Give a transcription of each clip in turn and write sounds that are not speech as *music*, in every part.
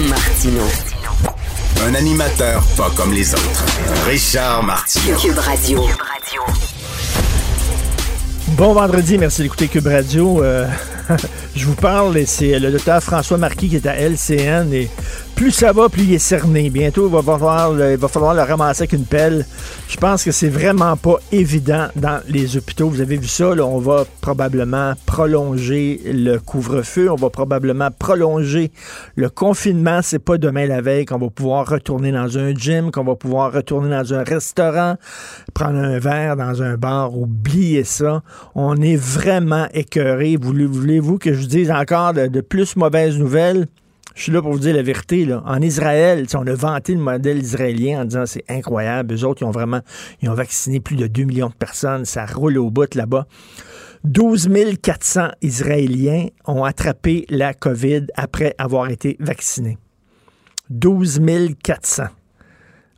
Martino. Un animateur pas comme les autres. Richard Martineau. Cube Radio. Bon vendredi, merci d'écouter Cube Radio. Euh, *laughs* je vous parle, et c'est le docteur François Marquis qui est à LCN et plus ça va, plus il est cerné. Bientôt, il va falloir, le ramasser avec une pelle. Je pense que c'est vraiment pas évident dans les hôpitaux. Vous avez vu ça, on va probablement prolonger le couvre-feu, on va probablement prolonger le confinement. C'est pas demain la veille qu'on va pouvoir retourner dans un gym, qu'on va pouvoir retourner dans un restaurant, prendre un verre dans un bar. Oubliez ça. On est vraiment écœuré. Voulez-vous que je vous dise encore de, de plus mauvaises nouvelles? Je suis là pour vous dire la vérité. En Israël, on a vanté le modèle israélien en disant c'est incroyable. Eux autres, ils ont vraiment ils ont vacciné plus de 2 millions de personnes. Ça roule au bout là-bas. 12 400 Israéliens ont attrapé la COVID après avoir été vaccinés. 12 400.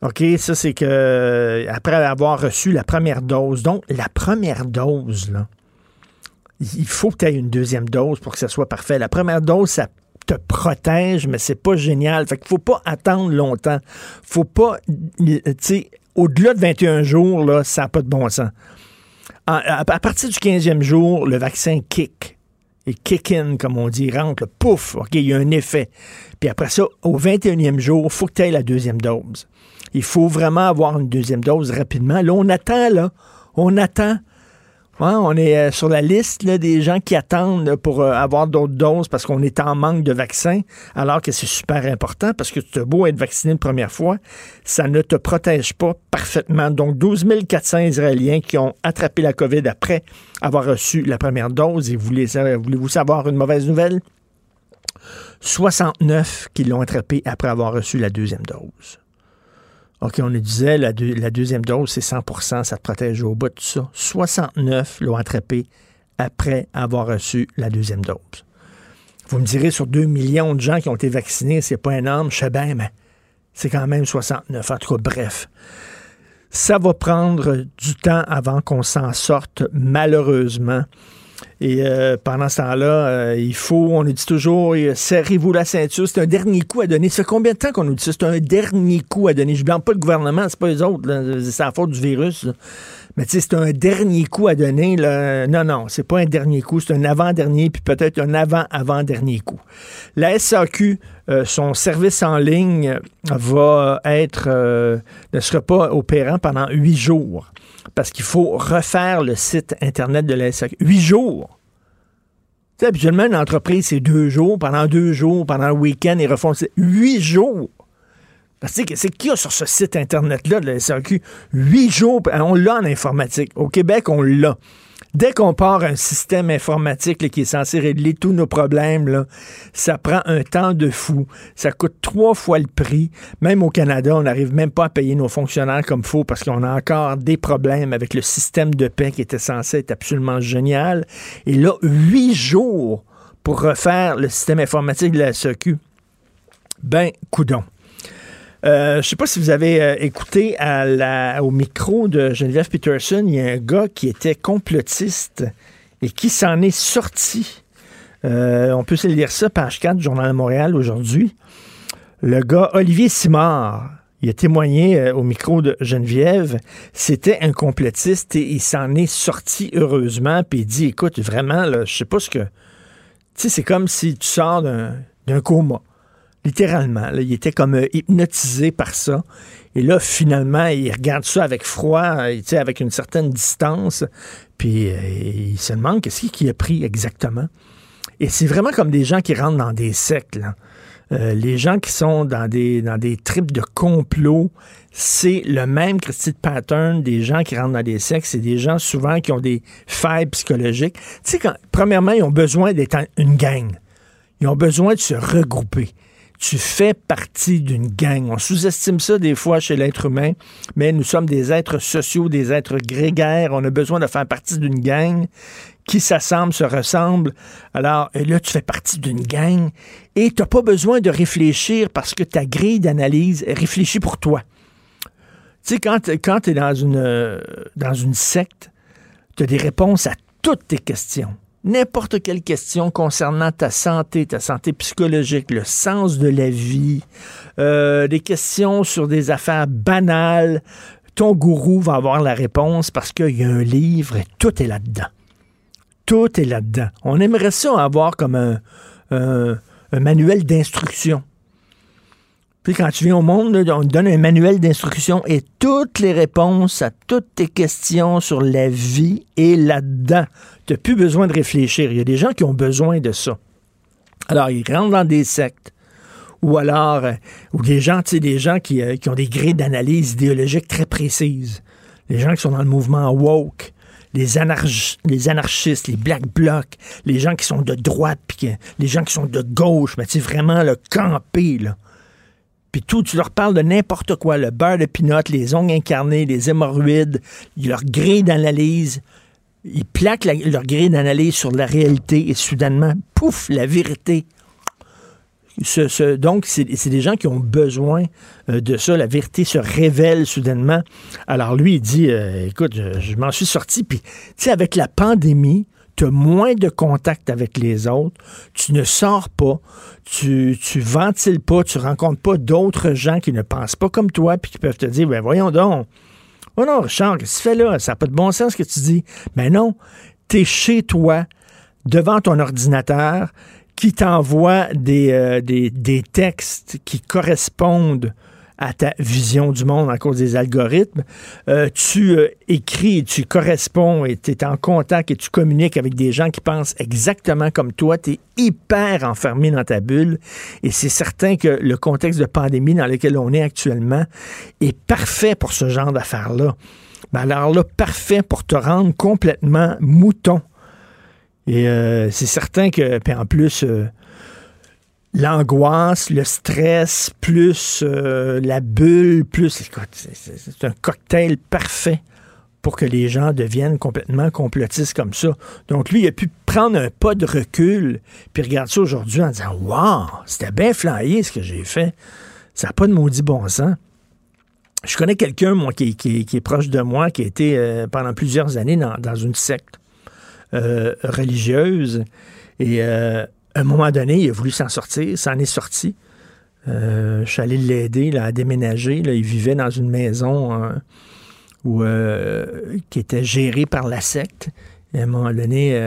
OK, ça, c'est que après avoir reçu la première dose. Donc, la première dose, là, il faut que tu aies une deuxième dose pour que ça soit parfait. La première dose, ça te protège, mais c'est pas génial. Fait qu'il faut pas attendre longtemps. Faut pas, tu sais, au-delà de 21 jours, là, ça n'a pas de bon sens. À, partir du 15e jour, le vaccin kick. Et kick in, comme on dit, rentre, pouf, OK, il y a un effet. Puis après ça, au 21e jour, il faut que tu aies la deuxième dose. Il faut vraiment avoir une deuxième dose rapidement. Là, on attend, là. On attend on est euh, sur la liste des gens qui attendent pour euh, avoir d'autres doses parce qu'on est en manque de vaccins, alors que c'est super important parce que tu as beau être vacciné une première fois, ça ne te protège pas parfaitement. Donc, 12 400 Israéliens qui ont attrapé la COVID après avoir reçu la première dose. Et voulez-vous savoir une mauvaise nouvelle? 69 qui l'ont attrapé après avoir reçu la deuxième dose. OK, on nous disait, la, deuxième dose, c'est 100% ça te protège au bout de ça. 69 l'ont attrapé après avoir reçu la deuxième dose. Vous me direz, sur 2 millions de gens qui ont été vaccinés, c'est pas énorme, je sais bien, mais c'est quand même 69. En tout cas, bref. Ça va prendre du temps avant qu'on s'en sorte, malheureusement. Et euh, pendant ce temps-là, euh, il faut, on nous dit toujours, euh, serrez-vous la ceinture. C'est un dernier coup à donner. Ça fait combien de temps qu'on nous dit ça? C'est un dernier coup à donner. Je blâme pas le gouvernement, c'est pas les autres. C'est la faute du virus. Mais tu sais, c'est un dernier coup à donner. Là. Non, non, c'est pas un dernier coup, c'est un avant-dernier, puis peut-être un avant-avant-dernier coup. La SAQ, son service en ligne va être, ne sera pas opérant pendant huit jours parce qu'il faut refaire le site Internet de la SAQ. Huit jours. Tu sais, habituellement, une entreprise, c'est deux jours. Pendant deux jours, pendant le week-end, ils refont huit jours. C'est qu'il y a sur ce site Internet-là de la SAQ? Huit jours. On l'a en informatique. Au Québec, on l'a. Dès qu'on part un système informatique qui est censé régler tous nos problèmes, là, ça prend un temps de fou. Ça coûte trois fois le prix. Même au Canada, on n'arrive même pas à payer nos fonctionnaires comme faut parce qu'on a encore des problèmes avec le système de paix qui était censé être absolument génial. Et là, huit jours pour refaire le système informatique de la SEQ. Ben, coudon. Euh, je sais pas si vous avez euh, écouté au micro de Geneviève Peterson, il y a un gars qui était complotiste et qui s'en est sorti. Euh, on peut se lire ça, page 4 du Journal de Montréal aujourd'hui. Le gars Olivier Simard, il a témoigné au micro de Geneviève, c'était un complotiste et il s'en est sorti heureusement, puis il dit, écoute, vraiment, là, je sais pas ce que... Tu sais, c'est comme si tu sors d'un coma. Littéralement. il était comme euh, hypnotisé par ça. Et là, finalement, il regarde ça avec froid, euh, avec une certaine distance. Puis euh, il se demande qu'est-ce qu'il a pris exactement. Et c'est vraiment comme des gens qui rentrent dans des sectes. les gens qui sont dans des, dans des tripes de complot, c'est le même Christy de pattern des gens qui rentrent dans des sectes. C'est des gens souvent qui ont des failles psychologiques. Tu sais, premièrement, ils ont besoin d'être une gang. Ils ont besoin de se regrouper tu fais partie d'une gang. On sous-estime ça des fois chez l'être humain, mais nous sommes des êtres sociaux, des êtres grégaires. On a besoin de faire partie d'une gang qui s'assemble, se ressemble. Alors là, tu fais partie d'une gang et tu n'as pas besoin de réfléchir parce que ta grille d'analyse réfléchit pour toi. Tu sais, quand, quand tu es dans une, dans une secte, tu as des réponses à toutes tes questions. N'importe quelle question concernant ta santé, ta santé psychologique, le sens de la vie, euh, des questions sur des affaires banales, ton gourou va avoir la réponse parce qu'il y a un livre et tout est là-dedans. Tout est là-dedans. On aimerait ça avoir comme un, un, manuel d'instruction. Puis quand tu viens au monde, on te donne un manuel d'instruction et toutes les réponses à toutes tes questions sur la vie est là-dedans. Tu n'as plus besoin de réfléchir. Il y a des gens qui ont besoin de ça. Alors, ils rentrent dans des sectes. Ou alors, euh, ou des gens, tu sais, des gens qui, euh, qui ont des grilles d'analyse idéologique très précises. Les gens qui sont dans le mouvement woke les, anarchistes, les black blocs, les gens qui sont de droite, puis les gens qui sont de gauche, mais tu vraiment le camper, là. Puis tout, tu leur parles de n'importe quoi, le beurre de pinot, les ongles incarnés, les hémorroïdes, leur grille d'analyse. Ils plaquent leur grille d'analyse sur la réalité et soudainement, pouf, la vérité donc, c'est des gens qui ont besoin euh, de ça. La vérité se révèle soudainement. Alors, lui, il dit euh, Écoute, je, m'en suis sorti. Puis, tu sais, avec la pandémie, tu as moins de contact avec les autres, tu ne sors pas, tu, tu ventiles pas, tu rencontres pas d'autres gens qui ne pensent pas comme toi, puis qui peuvent te dire, ben voyons donc, oh non, Richard, qu'est-ce que tu fais là? Ça n'a pas de bon sens ce que tu dis. Mais non, tu es chez toi, devant ton ordinateur, qui t'envoie des, euh, des, des, textes qui correspondent à ta vision du monde en cause des algorithmes. Euh, tu euh, écris, tu corresponds et tu es en contact et tu communiques avec des gens qui pensent exactement comme toi. Tu es hyper enfermé dans ta bulle et c'est certain que le contexte de pandémie dans lequel on est actuellement est parfait pour ce genre d'affaires-là. Mais alors là, parfait pour te rendre complètement mouton et euh, c'est certain que, puis en plus, l'angoisse, le stress, plus euh, la bulle, plus. C'est un cocktail parfait pour que les gens deviennent complètement complotistes comme ça. Donc lui, il a pu prendre un pas de recul, puis regarder ça aujourd'hui en disant Waouh, c'était bien flyé ce que j'ai fait. Ça n'a pas de maudit bon sens. Je connais quelqu'un, moi, qui, est proche de moi, qui a été pendant plusieurs années dans une secte. Euh, religieuse. Et euh, à un moment donné, il a voulu s'en sortir, s'en est sorti. Euh, je suis allé l'aider à déménager. Il vivait dans une maison où, qui était gérée par la secte. À un moment donné,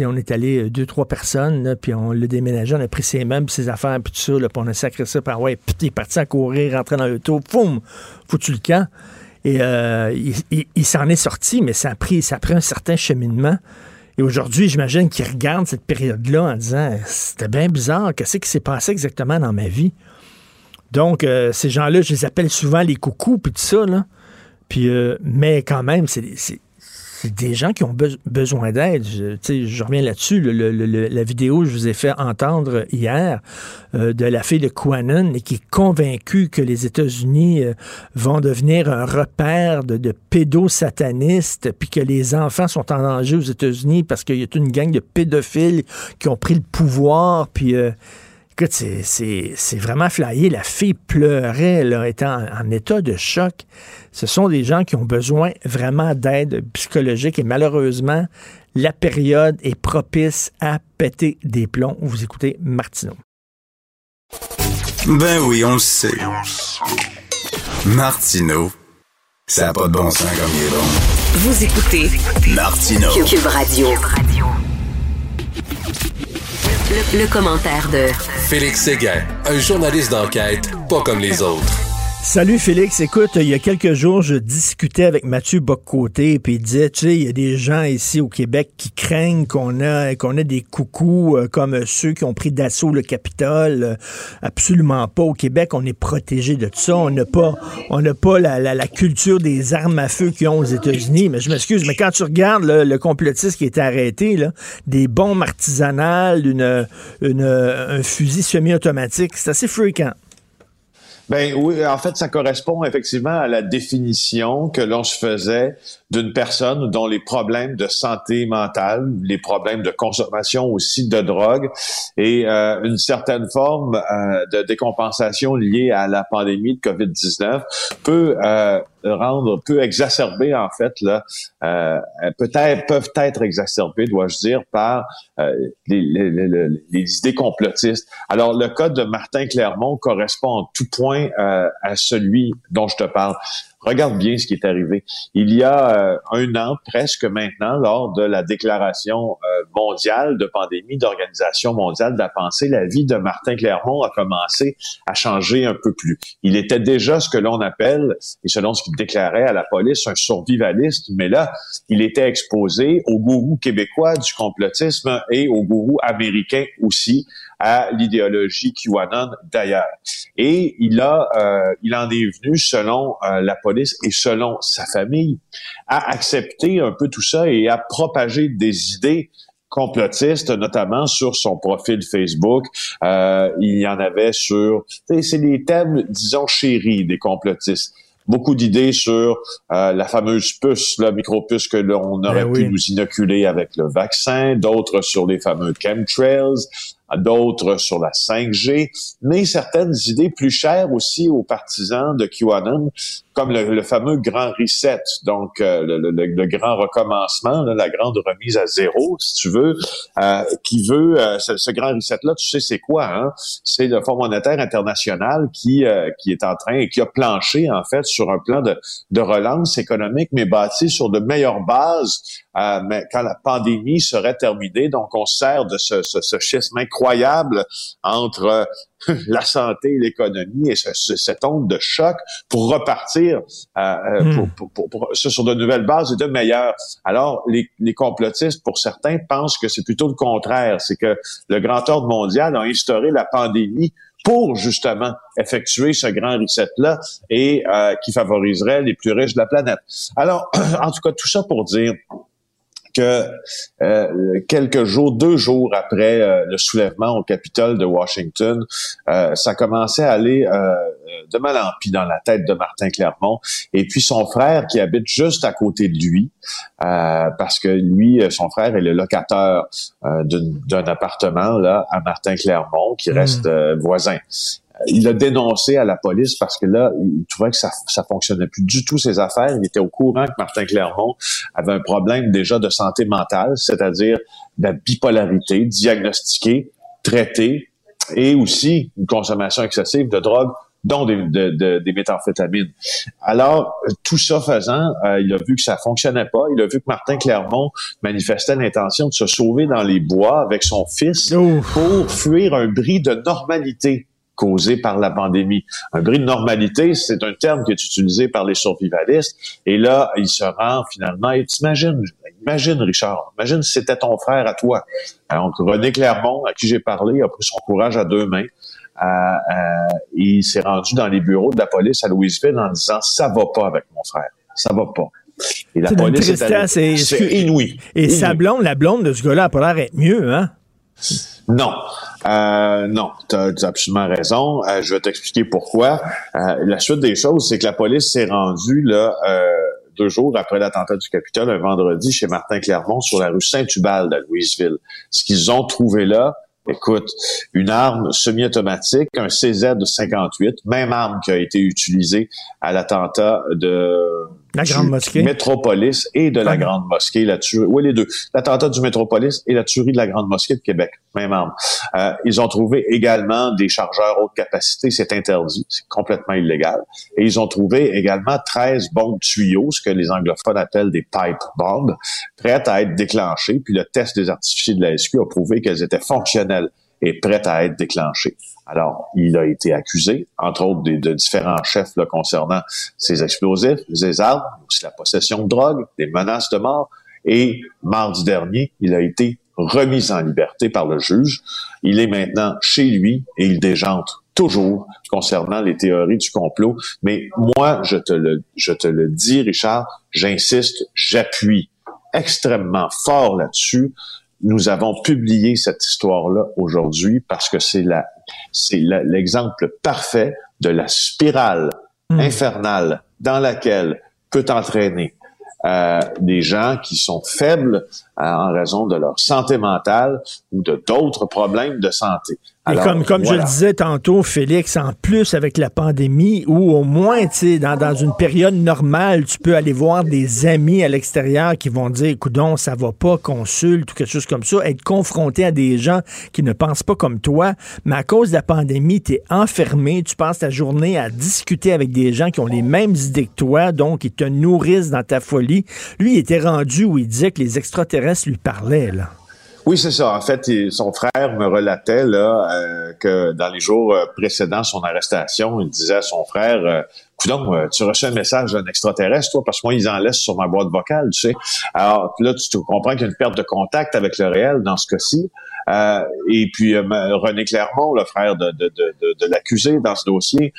on est allé deux, trois personnes, puis on l'a déménagé, on a pris ses meubles, ses affaires, puis tout ça, puis on a sacré ça par ouais, puis il est parti à courir, rentrer dans le tour, foum, foutu le camp. Et il, s'en est sorti, mais ça a ça a pris un certain cheminement. Et aujourd'hui, j'imagine qu'ils regardent cette période-là en disant c'était bien bizarre, qu'est-ce qui s'est passé exactement dans ma vie? Donc, euh, ces gens-là, je les appelle souvent les coucous, puis tout ça, là. Puis, euh, mais quand même, c'est c'est des gens qui ont besoin d'aide. Je, reviens là-dessus. la vidéo que je vous ai fait entendre hier euh, de la fille de Quanon et qui est convaincue que les États-Unis euh, vont devenir un repère de, pédosatanistes, puis que les enfants sont en danger aux États-Unis parce qu'il y a une gang de pédophiles qui ont pris le pouvoir, puis... Euh, écoute, c'est vraiment flyé. La fille pleurait, elle était en, état de choc. Ce sont des gens qui ont besoin vraiment d'aide psychologique et malheureusement, la période est propice à péter des plombs. Vous écoutez Martineau. Ben oui, on le sait. Martineau, ça n'a pas de bon sens comme il est bon. Vous écoutez Martineau. Cube Radio. Le, commentaire de Félix Séguin, un journaliste d'enquête pas comme les autres. Salut Félix, écoute, il y a quelques jours, je discutais avec Mathieu Boccoté, puis il disait, tu sais, il y a des gens ici au Québec qui craignent qu'on a qu'on a des coucous euh, comme ceux qui ont pris d'assaut le Capitole. Euh, absolument pas. Au Québec, on est protégé de tout ça. On n'a pas on n'a pas la, culture des armes à feu qu'ils ont aux États-Unis. Mais je m'excuse, mais quand tu regardes le complotiste qui est arrêté, des bombes artisanales, une un fusil semi-automatique, c'est assez fréquent. Ben oui, en fait, ça correspond effectivement à la définition que l'on se faisait d'une personne dont les problèmes de santé mentale, les problèmes de consommation aussi de drogue et euh, une certaine forme euh, de décompensation liée à la pandémie de COVID-19 peut euh, rendre, peut exacerber en fait là, euh, peut-être peuvent être exacerbées, dois-je dire, par euh, les, les, les, les, idées complotistes. Alors le cas de Martin Clermont correspond en tout point euh, à celui dont je te parle. Regarde bien ce qui est arrivé. Il y a euh, un an presque maintenant, lors de la déclaration euh, mondiale de pandémie d'Organisation mondiale de la pensée, la vie de Martin Clermont a commencé à changer un peu plus. Il était déjà ce que l'on appelle, et selon ce qu'il déclarait à la police, un survivaliste, mais là, il était exposé au gourou québécois du complotisme et au gourou américain aussi, à l'idéologie QAnon d'ailleurs. Et il a, euh, il en est venu, selon euh, la police et selon sa famille, à accepter un peu tout ça et à propager des idées complotistes, notamment sur son profil Facebook. Euh, il y en avait sur... C'est des thèmes, disons, chéris des complotistes beaucoup d'idées sur euh, la fameuse puce, la micropuce que l'on aurait ben pu nous inoculer avec le vaccin, d'autres sur les fameux chemtrails, d'autres sur la 5G, mais certaines idées plus chères aussi aux partisans de QAnon, comme le, fameux grand reset, donc euh, le, grand recommencement, la grande remise à zéro, si tu veux, euh, qui veut euh, ce, grand reset-là, tu sais c'est quoi hein? C'est le Fonds monétaire international qui qui est en train et qui a planché en fait sur un plan de, de relance économique, mais bâti sur de meilleures bases mais quand la pandémie serait terminée. Donc, on sert de ce, ce, ce schisme incroyable entre *laughs* la santé l'économie et ce, cette onde de choc pour repartir euh, euh hmm. pour, pour, pour, sur de nouvelles bases et de meilleures. Alors, les, les complotistes, pour certains, pensent que c'est plutôt le contraire. C'est que le grand ordre mondial a instauré la pandémie pour justement effectuer ce grand reset-là et euh, qui favoriserait les plus riches de la planète. Alors, *clears throat* en tout cas, tout ça pour dire que euh, quelques jours, deux jours après euh, le soulèvement au Capitole de Washington, euh, ça commençait à aller de mal en pis dans la tête de Martin Clermont. Et puis son frère qui habite juste à côté de lui, parce que lui, son frère est le locataire d'un appartement là à Martin Clermont qui hmm. reste voisin il a dénoncé à la police parce que là, il trouvait que ça, ça fonctionnait plus du tout ses affaires. Il était au courant que Martin Clermont avait un problème déjà de santé mentale, c'est-à-dire la bipolarité diagnostiquée, traitée, et aussi une consommation excessive de drogue dont des, de, des méthamphétamines. Alors, tout ça faisant, euh, il a vu que ça fonctionnait pas. Il a vu que Martin Clermont manifestait l'intention de se sauver dans les bois avec son fils pour fuir un bris de normalité causé par la pandémie. Un bris de normalité, c'est un terme qui est utilisé par les survivalistes. Et là, il se rend finalement, et t'imagines, imagine Richard, imagine si c'était ton frère à toi. Donc, René Clermont, à qui j'ai parlé, a pris son courage à deux mains. Euh, euh, il s'est rendu dans les bureaux de la police à Louisville en disant ça va pas avec mon frère, ça va pas. Et la police c'est inouï. Et sa blonde, la blonde de ce gars-là a pas l'air être mieux, hein? Non, euh, non, tu as, absolument raison. Euh, je vais t'expliquer pourquoi. Euh, la suite des choses, c'est que la police s'est rendue là euh, deux jours après l'attentat du Capitole, un vendredi, chez Martin Clermont, sur la rue Saint-Ubald à Louisville. Ce qu'ils ont trouvé là, écoute, une arme semi-automatique, un CZ-58, même arme qui a été utilisée à l'attentat de la Grande Mosquée. Métropolis et de la Grande Mosquée, la tuerie. Oui, les deux. L'attentat du Métropolis et la tuerie de la Grande Mosquée de Québec. Même arme. Euh, ils ont trouvé également des chargeurs haute capacité. C'est interdit. C'est complètement illégal. Et ils ont trouvé également 13 bombes tuyaux, ce que les anglophones appellent des pipe bombs, prêtes à être déclenchées. Puis le test des artificiers de la SQ a prouvé qu'elles étaient fonctionnelles est prête à être déclenchée. Alors, il a été accusé, entre autres, de, différents chefs là, concernant ces explosifs, les armes, aussi la possession de drogue, des menaces de mort. Et mardi dernier, il a été remis en liberté par le juge. Il est maintenant chez lui et il déjante toujours concernant les théories du complot. Mais moi, je te le, je te le dis, Richard, j'insiste, j'appuie extrêmement fort là-dessus. Nous avons publié cette histoire-là aujourd'hui parce que c'est la, c'est l'exemple parfait de la spirale hmm. infernale dans laquelle peut entraîner euh, des gens qui sont faibles en raison de leur santé mentale ou de d'autres problèmes de santé. Et comme, comme je le disais tantôt, Félix, en plus avec la pandémie, ou au moins, tu sais, dans, dans une période normale, tu peux aller voir des amis à l'extérieur qui vont dire, écoute, ça va pas, consulte ou quelque chose comme ça, être confronté à des gens qui ne pensent pas comme toi, mais à cause de la pandémie, tu es enfermé, tu passes ta journée à discuter avec des gens qui ont les mêmes idées que toi, donc ils te nourrissent dans ta folie. Lui, il était rendu où il disait que les extraterrestres lui parlaient, là. Oui, c'est ça. En fait, son frère me relatait là euh, que dans les jours euh, précédents son arrestation, il disait à son frère euh, euh tu reçois un message d'un extraterrestre, toi, parce que moi, ils en laissent sur ma boîte vocale, tu sais. Alors là, tu comprends qu'il y a une perte de contact avec le réel dans ce cas-ci. Et puis René Clermont, le frère de, de, de, l'accusé dans ce dossier,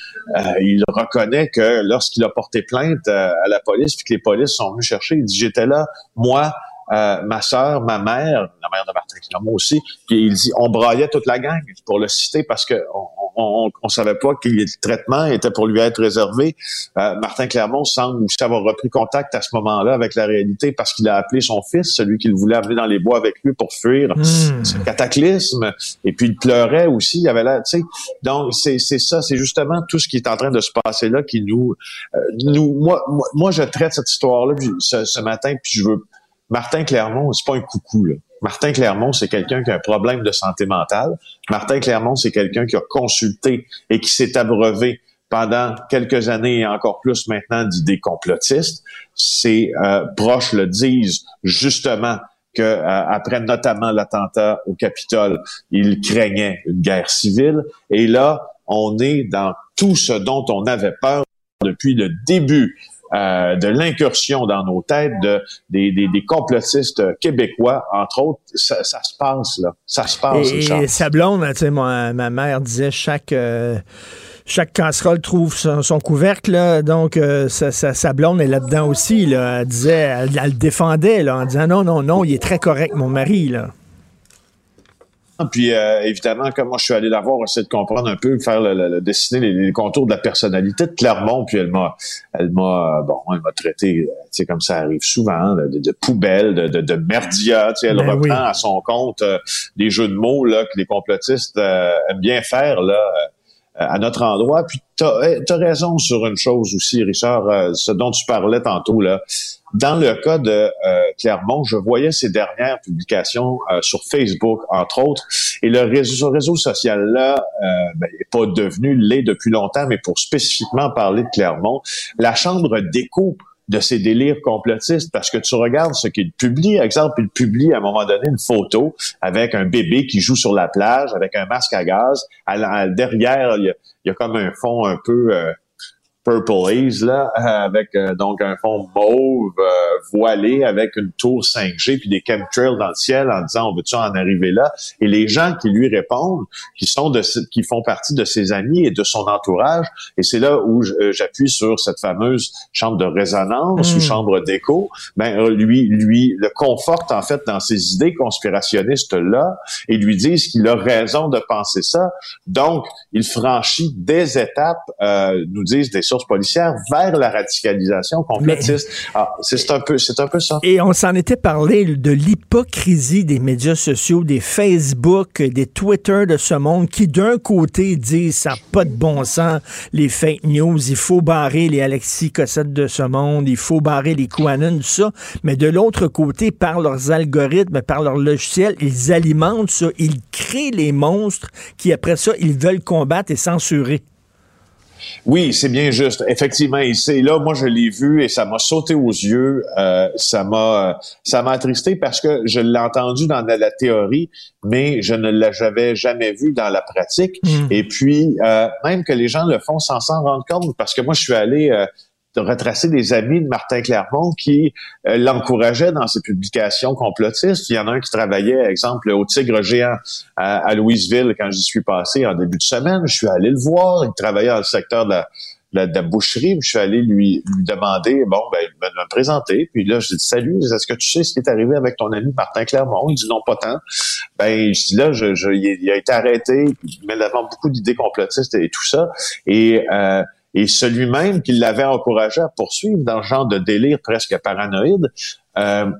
il reconnaît que lorsqu'il a porté plainte à la police, puis que les polices sont venus chercher, il dit j'étais là, moi, euh, ma sœur, ma mère, la mère de Martin Clermont aussi, puis il dit on braillait toute la gang pour le citer parce que on, on, savait pas que le traitement était pour lui être réservé. Euh, Martin Clermont semble avoir repris contact à ce moment-là avec la réalité parce qu'il a appelé son fils, celui qu'il voulait amener dans les bois avec lui pour fuir hmm. ce cataclysme. Et puis il pleurait aussi. Il avait là, tu sais. Donc c'est ça, c'est justement tout ce qui est en train de se passer là qui nous, euh, nous, moi, moi, je traite cette histoire-là ce, ce matin, puis je veux Martin Clermont, c'est pas un coucou, là. Martin Clermont, c'est quelqu'un qui a un problème de santé mentale. Martin Clermont, c'est quelqu'un qui a consulté et qui s'est abreuvé pendant quelques années et encore plus maintenant d'idées complotistes. Ses euh, proches le disent justement que euh, après notamment l'attentat au Capitole, il craignait une guerre civile. Et là, on est dans tout ce dont on avait peur depuis le début euh, de l'incursion dans nos têtes de, des, des, des, complotistes québécois, entre autres, ça, ça, se passe, là. Ça se passe, Et, et sa blonde, tu sais, ma, ma mère disait chaque... Euh, chaque casserole trouve son, couvercle, là, donc euh, sa, sa, blonde est là-dedans aussi. Là. Elle disait, elle, elle, le défendait là, en disant non, non, non, il est très correct, mon mari. Là. Puis euh, évidemment, comme moi je suis allé la voir, essayer de comprendre un peu, faire le, dessiner les, contours de la personnalité de Clermont, puis elle m'a, elle m'a, bon, elle m'a traité, tu sais, comme ça arrive souvent, de, de, poubelle, de, de, de merdia, tu sais, elle ben reprend à son compte euh, des jeux de mots là que les complotistes euh, aiment bien faire là à notre endroit. Puis tu as, raison sur une chose aussi, Richard, ce dont tu parlais tantôt là. Dans le cas de euh, Clermont, je voyais ses dernières publications euh, sur Facebook, entre autres, et le réseau, réseau social-là euh, ben, n'est pas devenu l'est depuis longtemps, mais pour spécifiquement parler de Clermont, la Chambre d'écho de ces délires complotistes, parce que tu regardes ce qu'il publie, exemple, il publie à un moment donné une photo avec un bébé qui joue sur la plage avec un masque à gaz. derrière, il y, a, comme un fond un peu... Euh, Purple Haze, là, avec euh, donc un fond mauve euh, voilé avec une tour 5G puis des chemtrails dans le ciel en disant on veut-tu en arriver là? Et les gens qui lui répondent qui sont de qui font partie de ses amis et de son entourage et c'est là où euh, j'appuie sur cette fameuse chambre de résonance ou hmm. chambre d'écho ben lui lui le conforte en fait dans ses idées conspirationnistes là et lui disent qu'il a raison de penser ça donc il franchit des étapes nous disent des sources policière vers la radicalisation complotiste. Ah, c'est un peu, c'est un peu ça. Et on s'en était parlé de l'hypocrisie des médias sociaux, des Facebook, des Twitter de ce monde qui d'un côté disent ça n'a pas de bon sens, les fake news, il faut barrer les Alexis Cossette de ce monde, il faut barrer les QAnon, tout ça. Mais de l'autre côté, par leurs algorithmes, par leurs logiciels, ils alimentent ça, ils créent les monstres qui après ça, ils veulent combattre et censurer. Oui, c'est bien juste. Effectivement, et c'est là, moi, je l'ai vu et ça m'a sauté aux yeux. Euh, ça m'a, ça m'a attristé parce que je l'ai entendu dans la théorie, mais je ne l'avais jamais vu dans la pratique. Mm. Et puis, euh, même que les gens le font sans s'en rendre compte, parce que moi, je suis allé euh, retracer des amis de Martin Clermont qui euh, l'encourageaient dans ses publications complotistes. Il y en a un qui travaillait, exemple, au Tigre géant à, Louisville quand j'y suis passé en début de semaine. Je suis allé le voir. Il travaillait dans le secteur de la, boucherie. Je suis allé lui, demander, bon, ben, me, me présenter. Puis là, je dis, salut, est-ce que tu sais ce qui est arrivé avec ton ami Martin Clermont? Il dit, non, pas tant. Ben, je dis, là, je, je, il, a été arrêté. Il met l'avant beaucoup d'idées complotistes et tout ça. Et, euh, et celui-même qui l'avait encouragé à poursuivre dans ce genre de délire presque paranoïde, euh,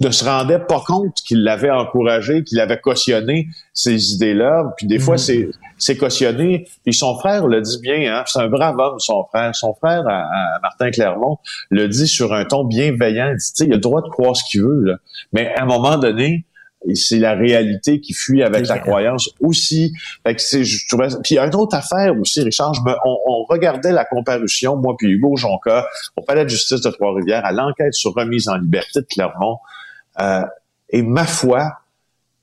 ne se rendait pas compte qu'il l'avait encouragé, qu'il avait cautionné ces idées-là. Puis des fois, mhm. c'est cautionné. Puis son frère le dit bien, hein, c'est un brave homme, son frère. Son frère, à, Martin Clermont, le dit sur un ton bienveillant. Il dit, il a le droit de croire ce qu'il veut. Là. Mais à un moment donné, et c'est la réalité qui fuit avec la croyance aussi. Fait que c'est, je trouvais... Puis il y a une autre affaire aussi, Richard. on, regardait la comparution, moi puis Hugo Jonca, au palais de justice de Trois-Rivières, à l'enquête sur remise en liberté de Clermont. Euh, et ma foi,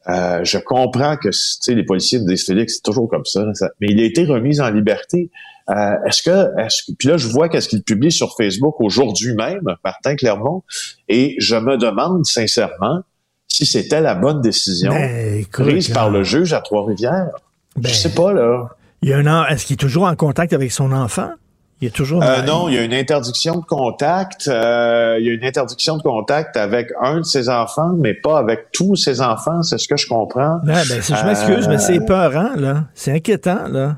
euh, je comprends que les policiers disent Félix, c'est toujours comme ça, mais il a été remis en liberté. Euh, est-ce que, est-ce que, puis là, je vois qu'est-ce qu'il publie sur Facebook aujourd'hui même, Martin Clermont, et je me demande sincèrement si c'était la bonne décision ben, prise par le juge à Trois-Rivières. Ben, je sais pas, là. Il y a un Est-ce qu'il est toujours en contact avec son enfant? Il y a toujours. Euh, non, il y a une interdiction de contact. Euh, il y a une interdiction de contact avec un de ses enfants, mais pas avec tous ses enfants. C'est ce que je comprends. Ben, ben, je m'excuse, mais c'est euh, peurant, là. C'est inquiétant, là.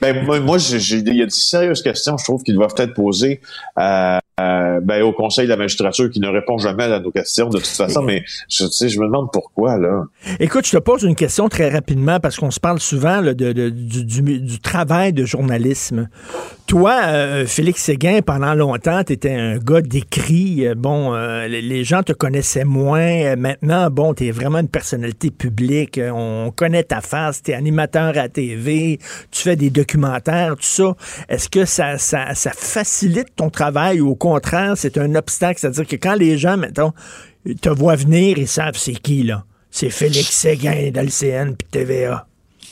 Ben, moi, moi il y a de sérieuses questions, je trouve, qu'il doivent être posées euh, euh, ben, au Conseil de la magistrature qui ne répond jamais à nos questions de toute façon, mais je, je me demande pourquoi, là. Écoute, je te pose une question très rapidement parce qu'on se parle souvent de, du, travail de journalisme. Toi, euh, Félix Séguin, pendant longtemps, tu étais un gars d'écrit. Euh, bon, les gens te connaissaient moins. Maintenant, bon, tu es vraiment une personnalité publique. On connaît ta face. Tu es animateur à TV. Tu fais des documentaires, tout ça. Est-ce que ça, ça, facilite ton travail au contraire, c'est un obstacle. C'est-à-dire que quand les gens, mettons, te voient venir, ils savent c'est qui, là. C'est Félix Séguin d'LCN puis TVA.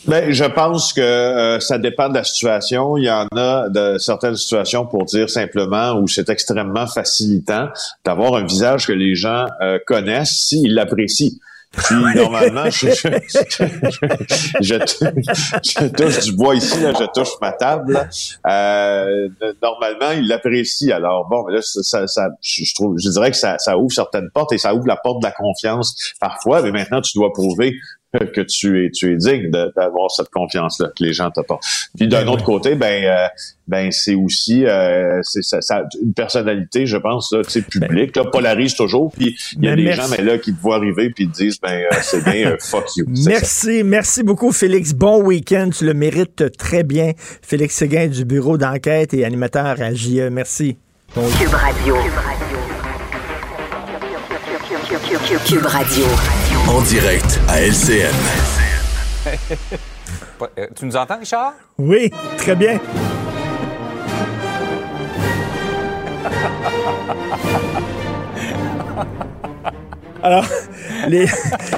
Ben, je pense que euh, ça dépend de la situation. Il y en a de certaines situations pour dire simplement où c'est extrêmement facilitant d'avoir un visage que les gens euh, connaissent s'ils l'apprécient. Puis *laughs* normalement, je, *laughs* je, touche du bois ici, là, je touche ma table. Euh, normalement, il l'apprécie. Alors bon, là, ça, ça, je trouve, je dirais que ça, ça ouvre certaines portes et ça ouvre la porte de la confiance parfois. Mais maintenant, tu dois prouver *laughs* que tu es tu es digne d'avoir cette confiance là que les gens t'apportent. Puis d'un ben autre côté, ben euh, ben c'est aussi euh, c'est ça, ça, une personnalité, je pense, là, publique, là, polarise toujours. Puis il y a ben, des gens mais là qui te voient arriver puis te disent ben euh, c'est bien fuck you. *laughs* Merci, merci beaucoup Félix. Bon week-end, tu le mérites très bien. Félix Séguin du bureau d'enquête et animateur à JE. Merci. Cube Radio. Cube Radio. En direct à LCN. Euh, tu nous entends, Richard? Oui, très bien. *laughs* Alors, les,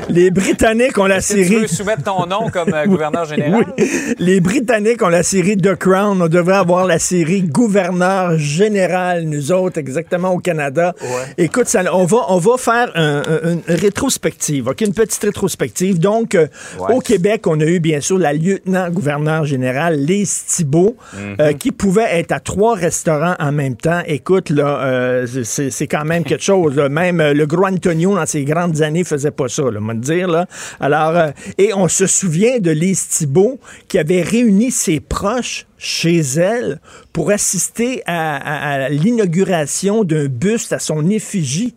les Britanniques ont la série. Tu veux soumettre ton nom comme euh, gouverneur général? Oui. Les Britanniques ont la série The Crown. On devrait avoir la série gouverneur général, nous autres, exactement au Canada. Écoute, ça, on, va, on va faire une rétrospective, OK? Une petite rétrospective. Donc, euh, au Québec, on a eu, bien sûr, la lieutenant-gouverneur générale, Lise Thibault, euh, qui pouvait être à trois restaurants en même temps. Écoute, là, c'est quand même quelque chose. Même le gros Antonio, dans ses grandes années, faisait pas ça, là, dire. Là. Alors, euh, et on se souvient de Lise Thibault qui avait réuni ses proches chez elle pour assister à, l'inauguration d'un buste à son effigie.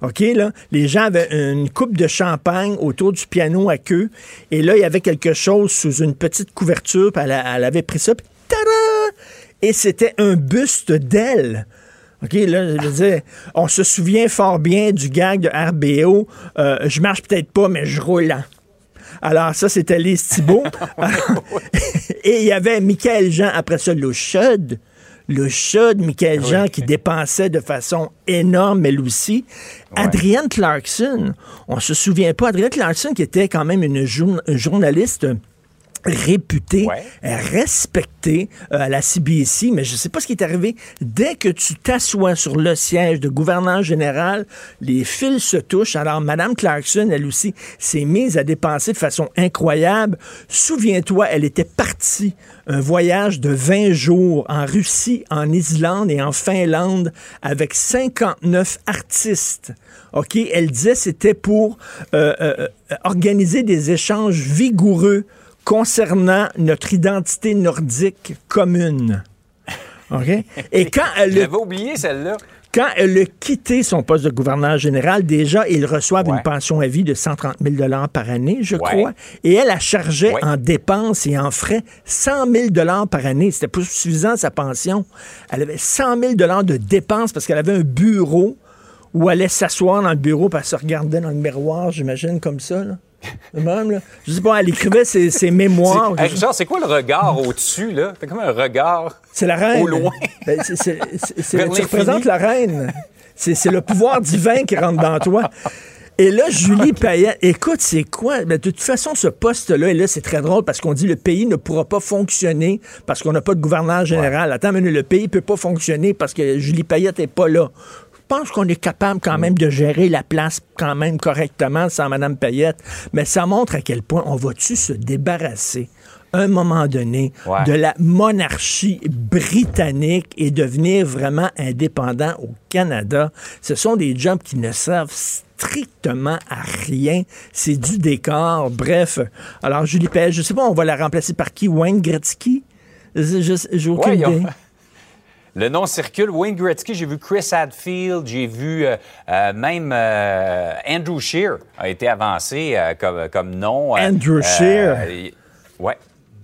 OK, là, les gens avaient une coupe de champagne autour du piano à queue, et là, il y avait quelque chose sous une petite couverture, puis elle, avait pris ça, puis Et c'était un buste d'elle. OK, là, je veux dire, on se souvient fort bien du gag de RBO. Euh, je marche peut-être pas, mais je roule. Alors, ça, c'était Lise Thibault. *laughs* *laughs* Et il y avait Michael Jean, après ça, le Chud. Le Chud, Michael Jean, qui dépensait de façon énorme, elle aussi. Adrienne Clarkson, on se souvient pas, Adrienne Clarkson, qui était quand même une, jour- une journaliste réputée, Ouais. respectée euh, à la CBC, mais je sais pas ce qui est arrivé. Dès que tu t'assois sur le siège de gouverneur général, les fils se touchent. Alors, Madame Clarkson, elle aussi, s'est mise à dépenser de façon incroyable. Souviens-toi, elle était partie un voyage de 20 jours en Russie, en Islande et en Finlande avec 59 artistes. OK? Elle disait c'était pour euh, euh, euh, organiser des échanges vigoureux concernant notre identité nordique commune. *laughs* OK? Et quand elle, a- J'avais oublié celle-là. quand elle a quitté son poste de gouverneur général, déjà, ils reçoivent Ouais. une pension à vie de 130 000 par année, je Ouais. crois. Et elle, a chargé Ouais. en dépenses et en frais 100 000 par année. C'était pas suffisant, sa pension. Elle avait 100 000 de dépenses parce qu'elle avait un bureau où elle allait s'asseoir dans le bureau et elle se regardait dans le miroir, j'imagine, comme ça. Là. De Même, là. Je sais pas, elle écrivait ses, ses mémoires. Hey, Richard, c'est quoi le regard au-dessus, là? C'est comme un regard. C'est la reine. Au loin. Ben, c'est- c'est- c'est- c'est- tu représentes la reine. C'est c'est le pouvoir divin qui rentre dans toi. Et là, Julie Payette, écoute, c'est quoi? Ben, de toute façon, ce poste-là, et là, c'est très drôle parce qu'on dit le pays ne pourra pas fonctionner parce qu'on n'a pas de gouverneur général. Attends, mais le pays ne peut pas fonctionner parce que Julie Payette n'est pas là. Je pense qu'on est capable quand même de gérer la place quand même correctement sans Mme Payette. Mais ça montre à quel point on va-tu se débarrasser un moment donné Ouais. de la monarchie britannique et devenir vraiment indépendant au Canada? Ce sont des jobs qui ne servent strictement à rien. C'est du décor. Bref. Alors, Julie Payette, je sais pas, on va la remplacer par qui? Wayne Gretzky? Je- je- J'ai aucune Ouais, idée. Le nom circule. Wayne Gretzky, j'ai vu Chris Hadfield, j'ai vu euh, euh, même euh, Andrew Shear a été avancé comme, comme nom. Andrew euh, ouais.